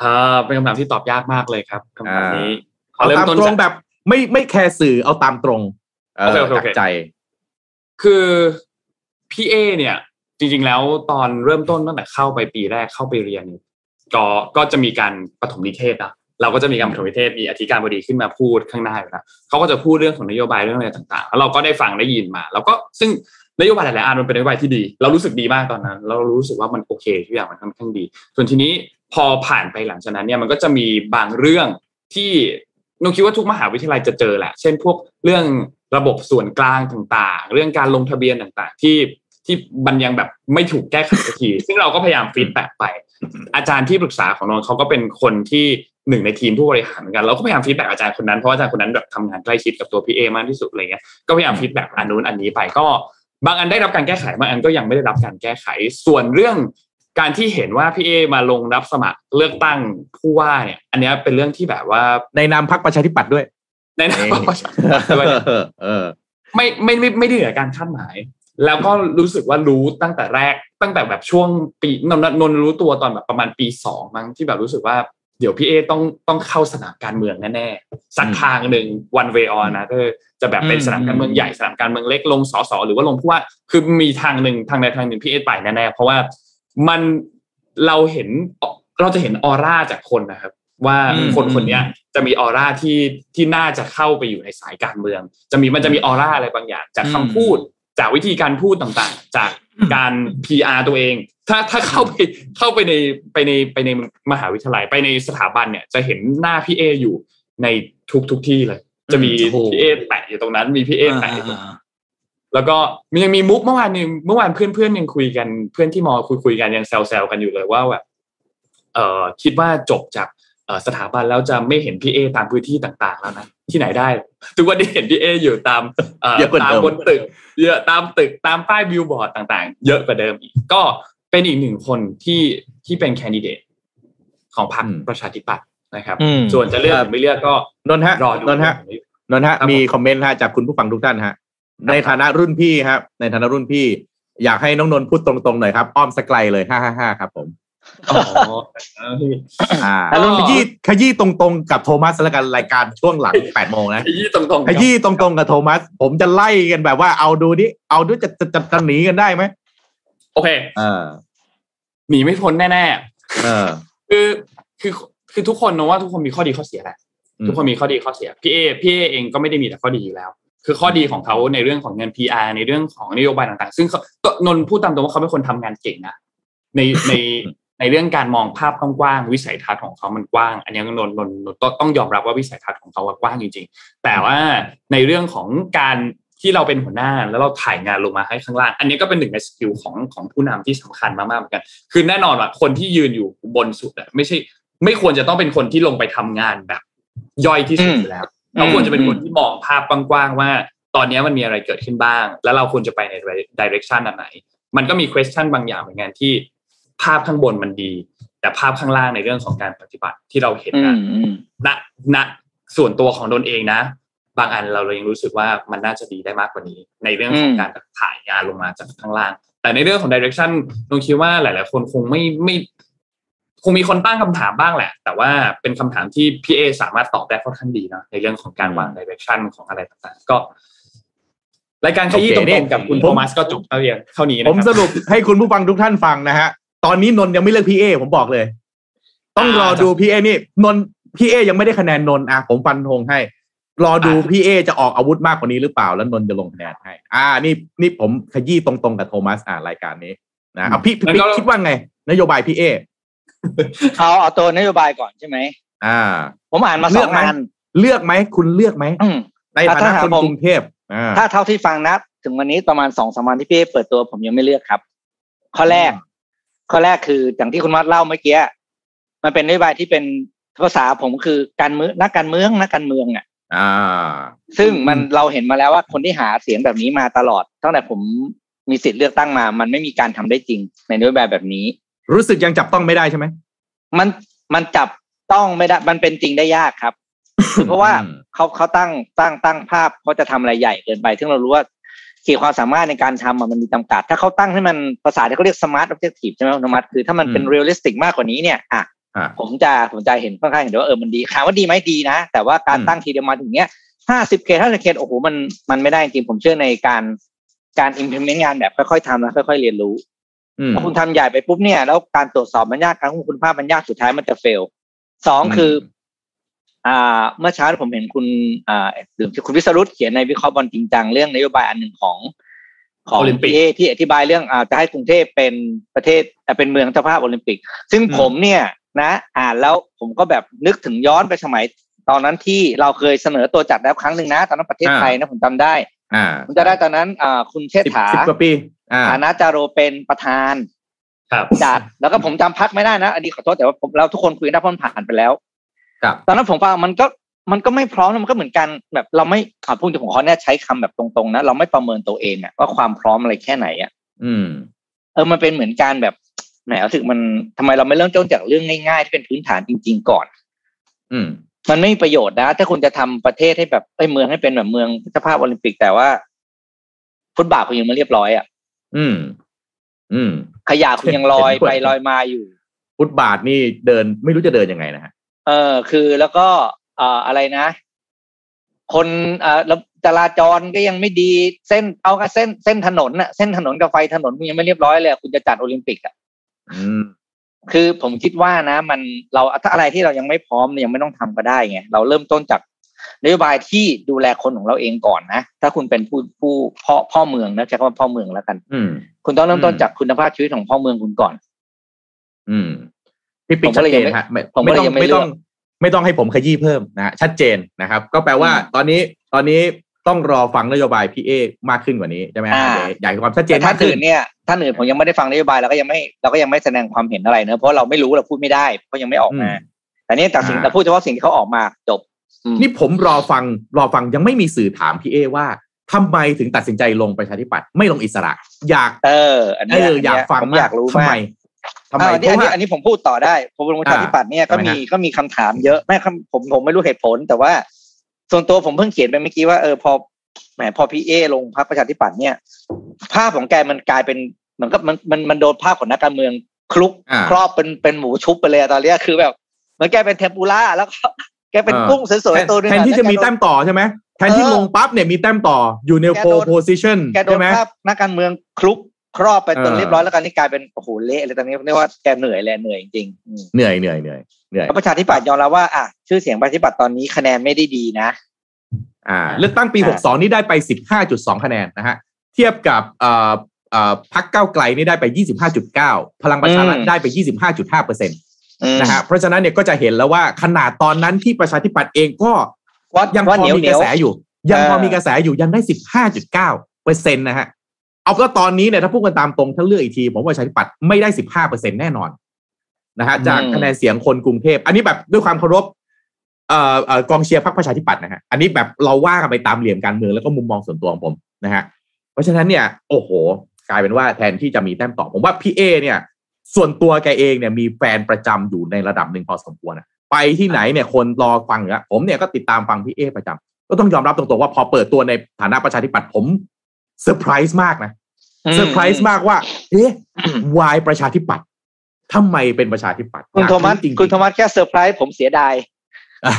อ่าเป็นคำถามที่ตอบยากมากเลยครับคำถามนี้ขอเอาเริ่มตามต้นตรงจากแบบไม่ไม่แคร์สื่อเอาตามตรงเออโอเคโอเคโอจากเคใจ คือพี่เอเนี่ย จริง ๆ แล้วตอนเริ่มต้นตั้งแต่เข้าไปปีแรกเข้าไปเรียนก็ก็จะมีการปฐมนิเทศนะเราก็จะมีการปฐมนิเทศมีอธิการบดีขึ้นมาพูดข้างหน้าอยู่แล้วเขาก็จะพูดเรื่องของนโยบายเรื่องอะไรต่างๆ แล้วเราก็ได้ฟังได้ยินมา แล้วก็ซึ่ง นโยบายหลายๆอันมันเป็นนโยบายที่ดี เรารู้สึกดีมากตอนนั้น เรารู้สึกว่ามันโอเคทุกอย่างมันค่อนข้างดี ส่วนทีนี้พอผ่านไปหลังจากนั้นเนี่ยมันก็จะมีบางเรื่องที่นนท์คิดว่าทุกมหาวิทยาลัยจะเจอแหละ เช่นพวกเรื่องระบบส่วนกลางต่างๆ เรื่องการลงทะเบียนต่างๆ ที่ที่มันยังแบบไม่ถูกแก้ไขสักที ซึ่งเราก็พยายาม feedback ไป อาจารย์ที่ปรึกษาของนนท์เขาก็เป็นคนที่หนึ่งในทีมผู้บริหารเหมือนกันเราก็พยายาม feedback อาจารย์คนนั้นเพราะอาจารย์คนนั้นแบบทำงานใกล้ชิดกับตัวพี่เอ้มากที่สุดอะไรเงี้ยก็พยายามฟีดแบ็กอันนู้นอันนี้ไปก็ บางอันได้รับการแก้ไขบางอันก็ยังไม่ได้รับการแก้ไข ส่วนเรื่องการที่เห็นว่าพี่เอมาลงรับสมัครเลือกตั้งผู้ว่าเนี่ย อันเนี้ยเป็นเรื่องที่แบบว่าในนามพักประชาธิปัตย์ด้วย ในนามของประชาชนด้วยเออไม่ไม่ไม่ไม่ได้เหนือการคาดหมาย แล้วก็รู้สึกว่ารู้ตั้งแต่แรกตั้งแต่แบบช่วงปีนนนนรู้ตัวตอนแบบประมาณปีสองมั้งที่แบบรู้สึกว่า เดี๋ยวพี่เอต้องต้องเข้าสนามการเมืองแน่ๆสักทางหนึ่ง one way or another จะแบบเป็นอืมสนามการเมืองใหญ่สนามการเมืองเล็กลงสสหรือว่าลงผู้ว่าคือมีทางหนึ่งทางใดทางหนึ่งพี่เอไปแน่ๆเพราะว่ามันเราเห็นเราจะเห็นออร่าจากคนนะครับ ว่าอืมคนคนเนี้ยจะมีออร่าที่ที่น่าจะเข้าไปอยู่ในสายการเมือง จะมีมันจะมีออร่าอะไรบางอย่าง จากคำพูดจากวิธีการพูดต่างๆ จาก การ PR ตัวเอง ถ้าถ้าเข้าไปเข้าไปในไปในไปในมหาวิทยาลัยไปในสถาบันเนี่ย จะเห็นหน้าพี่เออยู่ในทุกทุกที่เลย จะมีโอ้โหพี่เอแปะอยู่ตรงนั้น มีพี่เอแปะอยู่ตรงนั้นอ่าแล้วก็มียังมีมุกเมื่อวานนึงเมื่อวานเพื่อนเพื่อนๆยังคุยกันเพื่อนที่มอคุยคุยๆกันยังแซวๆกันอยู่เลยว่าแบบเอ่อคิดว่าจบจากเอ่อ สถาบันแล้วจะไม่เห็นพี่เอตามพื้นที่ต่างๆแล้วนะที่ไหนได้ ทุกวันนี้เห็นพี่เออยู่ตามเอ่อเยอะกว่าตามเดิมบนตึกเยอะตามตึกตามป้ายบิลบอร์ดต่างๆ เยอะกว่าเดิมอีก ก็เป็นอีกหนึ่งคนที่ที่เป็นแคนดิเดตของพรรคอืมประชาธิปัตย์นะครับอืมส่วนจะเลือกหรือไม่เลือกก็นนท์ฮะรอดูนนท์ฮะนนท์ฮะครับมีผมคอมเมนต์ฮะจากคุณผู้ฟังทุกท่านฮะ ในฐานะรุ่นพี่ครับในฐานะรุ่นพี่ อยากให้น้องนนท์พูดตรงๆหน่อยครับ อ้อมสกไกลเลยห้าห้าห้าครับผม อ๋ออ่าอ๋อขยี้ขยี้ตรงๆกับโทมัสแล้วกันรายการช่วงหลังแปดโมงนะขยี้ตรงๆขยี้ตรงๆกับโทมัส ผมจะไล่กันแบบว่าเอาดูนี่เอาดูจะจะจะจะหนีกันได้ไหมโอเคเออหนีไม่พ้นแน่เออๆคือคือคือทุกคนนะว่าทุกคนมีข้อดีข้อเสียแหละอืมทุกคนมีข้อดีข้อเสียพี่เอพี่เอเองก็ไม่ได้มีแต่ข้อดีอยู่แล้ว คือข้อดีของเขาในเรื่องของเงิน PR ในเรื่องของนโยบายต่างๆ ซึ่งเขาก็นนท์พูดตามตรงว่าเขาเป็นคนทำงานเก่งนะในใน ในเรื่องการมองภาพกว้างๆวิสัยทัศน์ของเขามันกว้าง อันนี้นนท์นนท์นนท์ต้องต้องยอมรับว่าวิสัยทัศน์ของเขากว้างจริงๆ แต่ว่าในเรื่องของการที่เราเป็นหัวหน้าแล้วเราถ่ายงานลงมาให้ข้างล่าง อันนี้ก็เป็นหนึ่งในสกิลของของผู้นำที่สำคัญมากๆเหมือนกัน คือแน่นอนว่าคนที่ยืนอยู่บนสุดไม่ใช่ ไม่ควรจะต้องเป็นคนที่ลงไปทำงานแบบย่อยที่สุดอยู่แล้วเราควรจะเป็นคนที่มองภาพกว้างๆว่า ตอนนี้มันมีอะไรเกิดขึ้นบ้าง แล้วเราควรจะไปใน direction อันไหน มันก็มี question บางอย่างเหมือนกันที่ ภาพข้างบนมันดี แต่ภาพข้างล่างในเรื่องของการปฏิบัติที่เราเห็นอืนะมอืมณณส่วนตัวของตนเองนะ บางอันเราเรายังรู้สึกว่ามันน่าจะดีได้มากกว่านี้ ในเรื่องของการถ่ายงานลงมาจากข้างล่าง แต่ในเรื่องของ direction นงคิดว่าหลาย ๆ คนคงไม่ไม่คงมีคนตั้งคำถามบ้างแหละ แต่ว่าเป็นคำถามที่พี่เอสามารถตอบได้ค่อนข้างดีนะในเรื่องของการวาง direction ของอะไรต่างๆ ก็รายการขยี้ตโอเคนี่รงๆกับคุณผมโทมัสก็จบเท่าเรียนเท่านี้นะผมคสรับรุปให้คุณผู้ฟังทุกท่านฟังนะฮะ ตอนนี้นนท์ยังไม่เลือกพี่เอผมบอกเลย ต้องรอดูพี่เอนี่นนท์พี่เอยังไม่ได้คะแนนนนท์อะผมฟันธงให้ รอดูพี่เอจะออกอาวุธมากกว่านี้หรือเปล่าแล้วนนท์จะลงคะแนนให้ อ่า นี่นี่ผมขยี้ตรงๆกับโทมัสอ่ารายการนี้นะเอาพี่พี่งั้นก็คิดว่าไง นโยบายพี่เอเอาเอาตัวนโยบายก่อนใช่ไหมอ่า ผมอ่านมาเลืสออกงไหมงานเลือกไหมคุณเลือกไหมอืมในฐานะถ้าคนผมกรุงเทพอ่าถ้าเท่าที่ฟังนะถึงวันนี้ประมาณสองสามวันที่พี่เปิดตัวผมยังไม่เลือกครับ ข้อแรก ข้อแรกคืออย่างที่คุณวัดเล่าเมื่อกี้มันเป็นนโยบายที่เป็นภาษาผมคือการเมืองนักการเมืองนักการเมืองอะอ่าซึ่งมันเราเห็นมาแล้วว่าคนที่หาเสียงแบบนี้มาตลอดตั้งแต่ผมมีสิทธิ์เลือกตั้งมา มันไม่มีการทำได้จริง ในนโยบายแบบนี้ รู้สึกยังจับต้องไม่ได้ใช่ไหมมันมันจับต้องไม่ได้ มันเป็นจริงได้ยากครับ เพราะว่าอืมเขาเขาตั้งตั้งตั้งภาพเขาจะทำอะไรใหญ่เกินไป ซึ่งเรารู้ว่า ขีดความสามารถในการทำอะมันมีจำกัด ถ้าเขาตั้งให้มันภาษาที่เขาเรียก smart objective ใช่ไหมคุณธรรมัสคือถ้ามันเป็น realistic มากกว่านี้เนี่ยอะอ่าผมจะผมจะเห็นค่อนข้างเห็นว่าเออมันดีถามว่าดีไหมดีนะ แต่ว่าการอืมตั้งทีเดียวมาถึงเนี้ยห้าสิบเขตห้าสิบเขตโอ้โหมันมันไม่ได้จริงผมเชื่อในการการ implement งานแบบค่อยๆทำแล้วค่อย ๆ เรียนรู้อืมพอคุณทำใหญ่ไปปุ๊บเนี่ยแล้วการตรวจสอบมันยากการควบคุมคุณภาพมันยากสุดท้ายมันจะเฟลสองอืมคืออ่า เมื่อเช้าผมเห็นคุณอ่าหรือคุณวิศรุตเขียนในวิเคราะห์บอลจริงจังเรื่องนโยบายอันหนึ่งของของโอลิมปิกพีเอ้ที่อธิบายเรื่องอ่าจะให้กรุงเทพเป็นประเทศอ่าเป็นเมืองเจ้าภาพโอลิมปิก ซึ่งอืมผมเนี่ยนะอ่านแล้วผมก็แบบนึกถึงย้อนไปสมัย ตอนนั้นที่เราเคยเสนอตัวจัดแล้วครั้งหนึ่งนะ ตอนนั้นประเทศไทยนะผมจำได้อ่าผมจะได้ตอนนั้นอ่าคุณเชษสิบฐาสิบกว่าปีอ่าฐานะจาโรเป็นประธานครับจัดแล้วก็ผมจำพักไม่ได้นะ อันนี้ขอโทษแต่ว่าผมเราทุกคนคุยได้เพราะมันผ่านไปแล้วครับ ตอนนั้นผมฟังมันก็มันก็ไม่พร้อมนะมันก็เหมือนกันแบบเราไม่อ่าพูดถึงผมขอเนี่ยใช้คำแบบตรงๆนะเราไม่ประเมินตัวเองอะว่าความพร้อมอะไรแค่ไหนอะอืม เออมันเป็นเหมือนการแบบแหมรู้สึกมันทำไมเราไม่เริ่มต้นจากเรื่องง่ายๆที่เป็นพื้นฐานจริง ๆ ก่อน อืม มันไม่มีประโยชน์นะ ถ้าคุณจะทำประเทศให้แบบเอ้ยเมืองให้เป็นแบบเมืองเจ้าภาพโอลิมปิกแต่ว่า ฟุตบาทคุณยังไม่เรียบร้อยอะอืม อืม ขยะคุณยังลอยเห็นด้วยไปลอยมาอยู่ ฟุตบาทนี่เดินไม่รู้จะเดินยังไงนะฮะ เออคือแล้วก็เอ่ออะไรนะ คนเอ่อแล้วจราจรก็ยังไม่ดีเส้นเอากับเส้นเส้นถนนน่ะเส้นถนนกับไฟถนนคุณยังไม่เรียบร้อยเลยอะคุณจะจัดโอลิมปิกอะอืมคือผมคิดว่านะ มันเราถ้าอะไรที่เรายังไม่พร้อมเนี่ยยังไม่ต้องทำก็ได้ไงเราเริ่มต้นจากนโยบายที่ดูแลคนของเราเองก่อนนะถ้าคุณเป็นผู้ผู้พ่อพ่อเมืองนะใช้คำว่าพ่อเมืองแล้วกัน อืมคุณต้องเริ่มต้นอืมจากคุณภาพชีวิตของพ่อเมืองคุณก่อน อืม พี่ปิ๊กผมชัก็ดเลยเจยังนไม่ฮะไม่ผมก็ไม่เลยต้องยังไม่ไม่ต้องเลือกไม่ต้องให้ผมขยี้เพิ่มนะฮะชัดเจนนะครับ ก็แปลว่าอืมตอนนี้ตอนนี้ต้องรอฟังนโยบายพี่เอมากขึ้นกว่านี้ใช่ไหมฮะอ่าเดี๋ยวอยากให้ความชัดเจนแต่ท่ามานกขึ้อื่นนเนี่ยท่านอื่นผมยังไม่ได้ฟังนโยบายเราก็ยังไม่เราก็ยังไม่แสดงความเห็นอะไรเนอะเพราะเราไม่รู้เราพูดไม่ได้เพราะยังไม่ออกมาอืมแต่นี่แต่สิ่งอ่าแต่พูดเฉพาะสิ่งที่เขาออกมาจบอืมนี่ผมรอฟังรอฟังยังไม่มีสื่อถามพี่เอ้ว่าทำไมถึงตัดสินใจลงประชาธิปัตย์ไม่ลงอิสระ อยากเอออันเอเนี้ยออยากฟังผมอยากรู้ทำมาไมก ทำไมอ่าอันเพนี้อันนี้ราะว่าอันนี้ผมพูดต่อได้ผมลงประชาธิปัตย์เนี่ยก็ทำไมมีฮะก็มีคำถามเยอะไม่คำผมผมไม่รู้เหตุผล แต่ว่า ส่วนตัวผมเพิ่งเขียนไปเมื่อกี้ว่าเออพอแหมพอพี่เอ้ลงพรรคประชาธิปัตย์เนี่ย ภาพของแกมันกลายเป็นเหมือนกับมันมันมันโดนภาพของนักการเมืองคลุกอ่าครอบเป็นเป็นหมูชุบไปเลยอะตอนเนี้ยคือแบบเหมือนแกเป็นเทมปุระแล้วก็แกเป็นเออกุ้งสวยๆตัวหนึงแทนอะที่จะมีล้วแกโดนแต้มต่อใช่ไหมแทนที่เออลงปั๊บเนี่ยมีแต้มต่ออยู่ในแกโพโดนโพซิชันแกโดใช่นไหมภาพนักการเมืองคลุก ครอบไปจนเออเรียบร้อยแล้วกันนี่กลายเป็นโอ้โหเละเลยตอนนี้เรียกว่าแกเหนื่อยเลยเหนื่อยจริงๆอืมเหนื่อยเหนื่อยเหนื่อยเหนื่อยแล้วประชาธิปัตย์ยอมรับว่าอะชื่อเสียงประชาธิปัตย์ตอนนี้คะแนนไม่ได้ดีนะ อ่า เลือกตั้งปีอ่า62 นี่ได้ไป 15.2 คะแนนนะฮะเทียบกับเอ่อเอ่อพักเก้าวไกลนี่ได้ไป 25.9 พลังประชารัฐได้ไป 25.5เปอร์เซ็นต์อืมนะฮะเพราะฉะนั้นเนี่ยก็จะเห็นแล้วว่าขนาดตอนนั้นที่ประชาธิปัตย์เองก็วัดยังพวัดอเหนียวมีเหนีกยระวแสอยู่ ยังพอเออมีกระแสอยู่ยังได้ 15.9เปอร์เซ็นต์นะฮะ เอาก็ตอนนี้เนี่ยถ้าพูดกันตามตรงถ้าเลือกอีกที ผมว่าประชาธิปัตย์ไม่ได้15เปอร์เซ็นต์แน่นอนนะฮะจากคะแนนเสียงคนกรุงเทพ อันนี้แบบด้วยความเคารพเอ่อเอ่อกองเชียร์พรรคประชาธิปัตย์นะฮะอันนี้แบบเราว่ากันไปตามเหลี่ยมการเมืองแล้วก็มุมมองส่วนตัวของผมนะฮะเพราะฉะนั้นเนี่ย โอ้โห กลายเป็นว่าแทนที่จะมีแต้มต่อผมว่าพี่เอ้เนี่ย ส่วนตัวแกเองเนี่ยมีแฟนประจำอยู่ในระดับหนึ่งพอสมควรนะไปที่ไหนเนี่ยคนรอฟังอยู่แล้วผมเนี่ยก็ติดตามฟังพี่เอ้ประจำก็ต้องยอมรับตรงๆว่าพอเปิดตัวในฐานะประชาธิปัตย์ผมเซอร์ไพรส์มากนะ เซอร์ไพรส์มากว่า เอ๊ะ why ประชาธิปัตย์ทำไมเป็นประชาธิปัตย์คุณโทมัสอยากรู้จริงๆคุณโทมัสแค่เซอร์ไพรส์ผมเสียดายอะ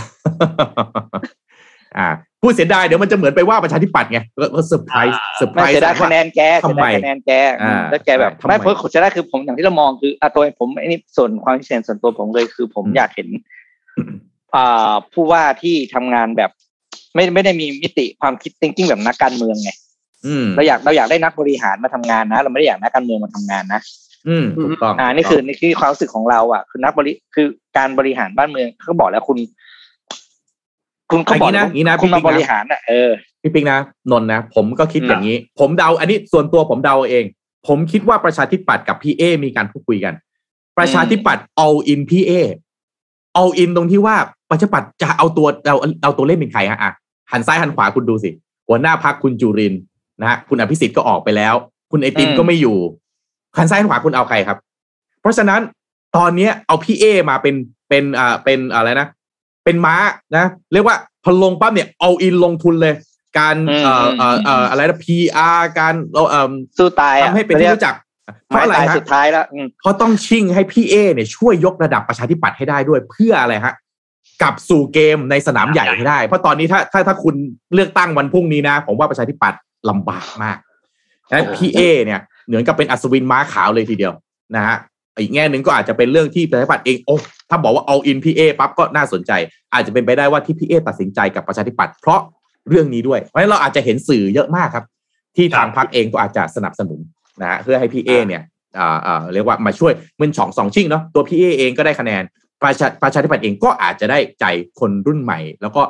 อ่าพูดเสียดายเดี๋ยวมันจะเหมือนไปว่าประชาธิปัตย์ไงก็ surprise surprise ไม่เสียดายคะแนนแกทำไมเสียดายคะแนนแกอ่าแล้วแกแบบทำไมไม่เพราะเสียดายคือผมอย่างที่เรามองคืออะตัวผมไอ้นี่ส่วนความคิดเห็นส่วนตัวผมเลยคือผมอืมอยากเห็นอ่าผู้ว่าที่ทำงานแบบ ไม่ไม่ได้มีมิติความคิด thinking แบบนักการเมืองไงอืม เราอยากเราอยากได้นักบริหารมาทำงานนะ เราไม่ได้อยากนักการเมืองมาทำงานนะ อืมถูกต้องอ่านี่คือนี่คือความรู้สึกของเราอะ คือนักบริคือการบริหารบ้านเมืองเขาบอกแล้วคุณ คุณก็บอกย่างนี้นะอย่างนี้นะคุณมาพี่บปิ๊กริหารอะเออพี่ปิ๊กนะนนท์นะผมก็คิดอย่างนี้ ผมเดา อันนี้ส่วนตัวผมเดาเอง ผมคิดว่าประชาธิปัตย์กับพี่เอ มีการพูดคุยกัน ประชาธิปัตย์ all in พี่เอ all in ตรงที่ว่าประชาธิปัตย์จะเอาตัวเอาเอาตัวเล่นเป็นใครฮะอะหันซ้ายหันขวาคุณดูสิ หัวหน้าพักคุณจุรินทร์ นะฮะคุณอภิสิทธิ์ก็ออกไปแล้ว คุณไอติมอืมก็ไม่อยู่หันซ้ายหันขวาคุณเอาใครครับ เพราะฉะนั้นตอนเนี้ยเอาพี่เอมาเป็นเป็นอ่าเป็นอะไรนะ เป็นม้านะ เรียกว่าพอลงปั๊บเนี่ยเอาอินลงทุนเลย การอืมเอ่อเอ่อเอ่ออะไรนะ PR การเราเอ่อสู้ตายอะทำให้เป็นที่รู้จักเพไม้ราะอะไรตายฮะสุดท้ายแล้วอืมเขาต้องชิ่งให้พี่เอเนี่ยช่วยยกระดับประชาธิปัตย์ให้ได้ด้วยเพื่ออะไรฮะกลับสู่เกมในสนามใหญ่ให้ได้ เพราะตอนนี้ถ้าถ้าถ้าคุณเลือกตั้งวันพรุ่งนี้นะ ผมว่าประชาธิปัตย์ ลำบากมากนะพี่เอเนี่ยเหมือนกับเป็นอัศวินม้าขาวเลยทีเดียวนะฮะอีกแง่หนึ่งก็อาจจะเป็นเรื่องที่ประชาธิปัตย์เองโอ้ถ้าบอกว่า all in พี่เอปั๊บก็น่าสนใจ อาจจะเป็นไปได้ว่าที่พี่เอตัดสินใจกับประชาธิปัตย์เพราะเรื่องนี้ด้วยเพราะฉะนั้นเราอาจจะเห็นสื่อเยอะมากครับ ที่ทางพรรคเองก็อาจจะสนับสนุนนะฮะเพื่อให้พี่เอเนี่ยอ่าอ่าเรียกว่ามาช่วยมันสองสองชิ่งเนาะตัวพี่เอเองก็ได้คะแนนประชาประชาธิปัตย์เองก็อาจจะได้ใจคนรุ่นใหม่ แล้วก็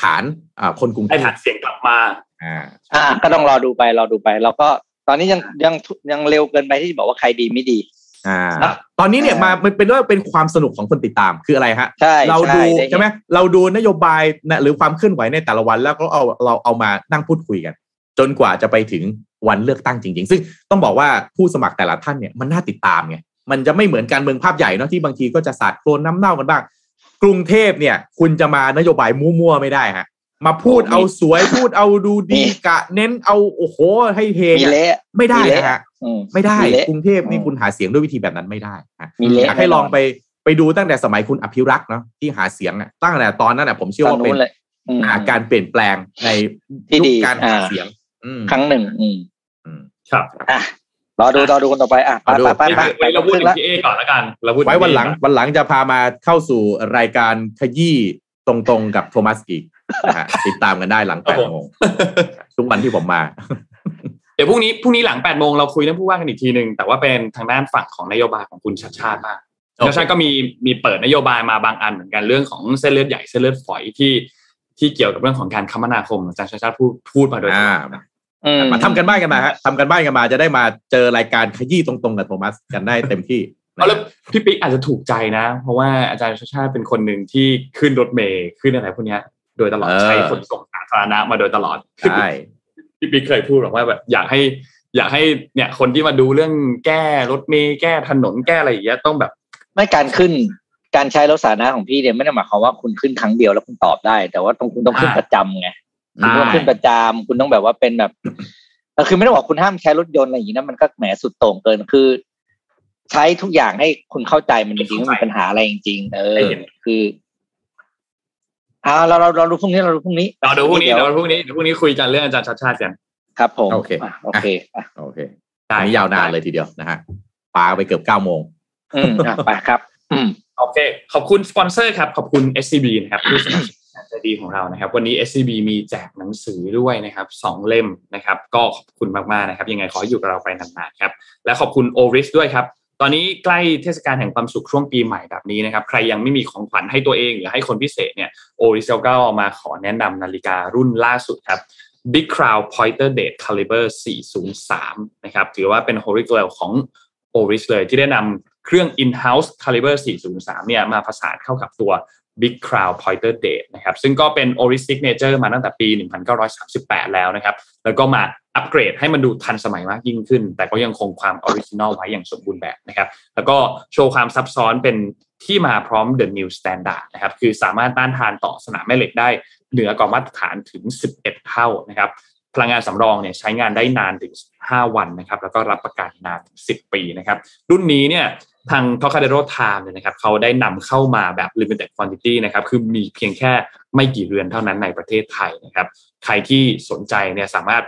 ฐานอ่าคนกรุงเทให้พฐานเสียงกลับมา อ่าอ่า ก็ต้องรอดูไปรอดูไปแล้วก็ตอนนี้ยังยังยังเร็วเกินไปที่จะบอกว่าใครดีไม่ดี อ่าครับตอนนี้เนี่ยอ่ามามันเป็นว่าเป็นความสนุกของคนติดตามคืออะไรฮะใช่เราใช่ดูได้เห็นใช่ไหมเราดูนโยบายนะหรือความเคลื่อนไหวในแต่ละวันแล้วก็เอาเราเอามานั่งพูดคุยกัน จนกว่าจะไปถึงวันเลือกตั้งจริง ๆ ซึ่งต้องบอกว่าผู้สมัครแต่ละท่านเนี่ยมันน่าติดตามไงมันจะไม่เหมือนการเมืองภาพใหญ่เนาะที่บางทีก็จะสาดโคลนน้ำเน่ากันบ้าง กรุงเทพเนี่ย คุณจะมานโยบายมั่วๆไม่ได้ฮะ มาพูดเอาสวยพูดเอาดูดีกะ เน้นเอาโอ้โหให้เฮมีเละไม่ได้มีเละนะฮะอืมไม่ได้มีเละกรุงเทพนี่อืมคุณหาเสียงด้วยวิธีแบบนั้นไม่ได้ฮะมีเละอยากให้แน่นอนลองไปไปดูตั้งแต่สมัยคุณอภิรักษ์เนาะที่หาเสียงอะตั้งแต่ตอนนั้นอะผมเชื่อตอนว่าเป็นู้นนเลยอืมอ่าการเปลี่ยนแปลงในที่ยุดีคการหาอ่าเสียงอืมครั้งหนึ่งอืมอืมครับอะรอดูรอดูคนต่อไปอะไปเอาดูไปไปไปไว้เราพูดถึงแล้วพี่เอก่อนละกันเราพูดถึงไว้วันหลังพี่เอก่อวันหลังจะพามาเข้าสู่รายการขยี้ตรงๆกับโทมัสอีก นะฮะติดตามกันได้หลังแปดโมงทุกวันที่ผมมา เดี๋ยวพรุ่งนี้พรุ่งนี้หลัง8ปดโมงเราคุยเรื่องผู้ว่ากันอีกทีหนึ่งแต่ว่าเป็นทางด้านฝั่งของนโยบายของคุณชัดชาติมากโอเคชัดชาติก็มีมีเปิดนโยบายมาบางอันเหมือนกันเรื่องของเส้นเลือดใหญ่เส้นเลือดฝอยที่ที่เกี่ยวกับเรื่องของการคมนาคมอาจารย์ชัดชาติพูดพูดมาโดยตลอ่าอดอืมมาทำกันบ้านกันมาฮะทำกันบ้านกันมาจะได้มาเจอรายการขยี้ตรงๆกับโทมัสกันได้เต็มที่เอาแล้วพี่ปิ๊กอาจจะถูกใจนะ เพราะว่าอาจารย์ชัดชาติเป็นคนหนึ่งที่ขึ้นรถเมย์ขึ้นอะไรพวกเนี้ย โดยตลอดเออใช้ขนส่งสาธารณะมาโดยตลอดใช่พี่ปิ๊กเคยพูดบอกว่าแบบอยากให้ อยากให้เนี่ย คนที่มาดูเรื่องแก้รถเมย์แก้ถนนแก้อะไรอย่างเงี้ยต้องแบบ ไม่การขึ้นการใช้รถสาธารณะของพี่เนี่ยไม่ได้หมายความว่าคุณขึ้นครั้งเดียวแล้วคุณตอบได้ แต่ว่าต้องคุณต้องขึ้นอ่าประจำไงใช่คุณต้องขึ้นประจำคุณต้องแบบว่าเป็นแบบเออคือไม่ได้บอกคุณห้ามใช้รถยนต์อะไรอย่างนี้นะมันก็แหมสุดโต่งเกินคือ ใช้ทุกอย่างให้คุณเข้าใจมันจริงๆว่ามีปัญหาอะไรจริงๆเออให้เห็นคือเอาเราเราเราดูพรุ่งนี้เราดูพรุ่งนี้เราดูพรุ่งนี้เดี๋ยวเราดูพรุ่งนี้เดี๋ยวพรุ่งนี้คุยกันเรื่องอาจารย์ชัดชาติกันครับผมโอเคอะโอเคอะโอเคได้อันนี้ยาวนานเลยทีเดียวนะฮะปาไปเกือบเก้าโมงอืมอะไปครับอืมโอเค ขอบคุณสปอนเซอร์ครับ ขอบคุณ SCB นะครับผู้สนับสนุนแสนใจดีของเรานะครับ วันนี้ SCB มีแจกหนังสือด้วยนะครับสองเล่มนะครับ ก็ขอบคุณมากๆนะครับ ยังไงขอให้อยู่กับเราไปนานๆครับ และขอบคุณ Oris ด้วยครับ ตอนนี้ใกล้เทศกาลแห่งความสุขช่วงปีใหม่แบบนี้นะครับ ใครยังไม่มีของขวัญให้ตัวเองหรือให้คนพิเศษเนี่ยโอริเซลก็มาขอแนะนำนาฬิการุ่นล่าสุดครับ Big Crown Pointer Date Caliber 403 นะครับ ถือว่าเป็น Holy Grail ของ Oris เลยที่ได้นำเครื่อง in-house caliber 403 เนี่ยมาผสานเข้ากับตัว Big Crown Pointer Date นะครับซึ่งก็เป็น Oris Signature มาตั้งแต่ปี 1938 แล้วนะครับ แล้วก็มาอัปเกรดให้มันดูทันสมัยมากยิ่งขึ้น แต่ก็ยังคงความ original ไว้อย่างสมบูรณ์แบบนะครับ แล้วก็โชว์ความซับซ้อนเป็นที่มาพร้อม The New Standard นะครับ คือสามารถต้านทานต่อสนามแม่เหล็กได้เหนือกว่ามาตรฐานถึง 11 เท่านะครับ พลังงานสำรองเนี่ยใช้งานได้นานถึง 5 วันนะครับ แล้วก็รับประกันนานถึง10 ปีนะครับ รุ่นนี้เนี่ยทาง t o c a d e r o Time เนี่ยนะครับเขาได้นำเข้ามาแบบ limited quantity นะครับ คือมีเพียงแค่ไม่กี่เรือนเท่านั้นในประเทศไทยนะครับ ใครที่สนใจเนี่ยสามารถ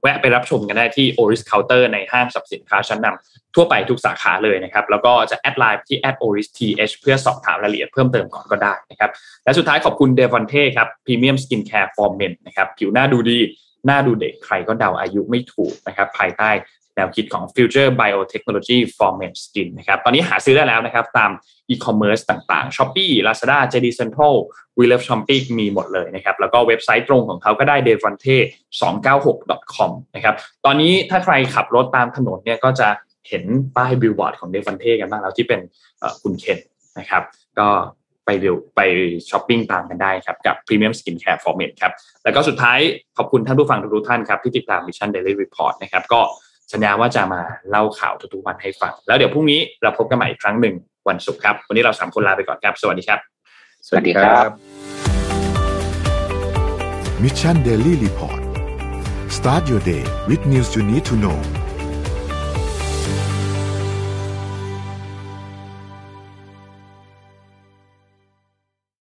แวะไปรับชมกันได้ที่ Oris Counter ในห้างสรรพสินค้าชั้นนำทั่วไปทุกสาขาเลยนะครับ แล้วก็จะแอดไลน์ที่ @oris th เพื่อสอบถามรายละเอียดเพิ่มเติมก่อนก็ได้นะครับ และสุดท้ายขอบคุณ d e v o n t e ครับ Premium Skin Care for Men นะครับ ผิวหน้าดูดี หน้าดูเด็กใครก็เดาอายุไม่ถูกนะครับภายใต้แนวคิดของ Future Biotechnology for Men Skin นะครับ ตอนนี้หาซื้อได้แล้วนะครับตาม e-commerce ต่างๆ Shopee Lazada JD Central We Love Shopping มีหมดเลยนะครับ แล้วก็เว็บไซต์ตรงของเขาก็ได้ devante 296 com นะครับ ตอนนี้ถ้าใครขับรถตามถนนเนี่ยก็จะเห็นป้ายบิลบอร์ดของ Devante กันบ้างแล้วที่เป็นคุณเคนนะครับ ก็ ไปดูไปช้อปปิ้งตามกันได้ครับกับ Premium Skin Care for Men ครับแล้วก็สุดท้ายขอบคุณท่านผู้ฟังทุกท่านครับที่ติดตาม Mission Daily Report นะครับก็สัญญาว่าจะมาเล่าข่าวทุกๆวันให้ฟัง แล้วเดี๋ยวพรุ่งนี้เราพบกันใหม่อีกครั้งหนึ่งวันศุกร์ครับ วันนี้เราสามคนลาไปก่อนครับ สวัสดีครับ สวัสดีครับ Mission Daily Report start your day with news you need to know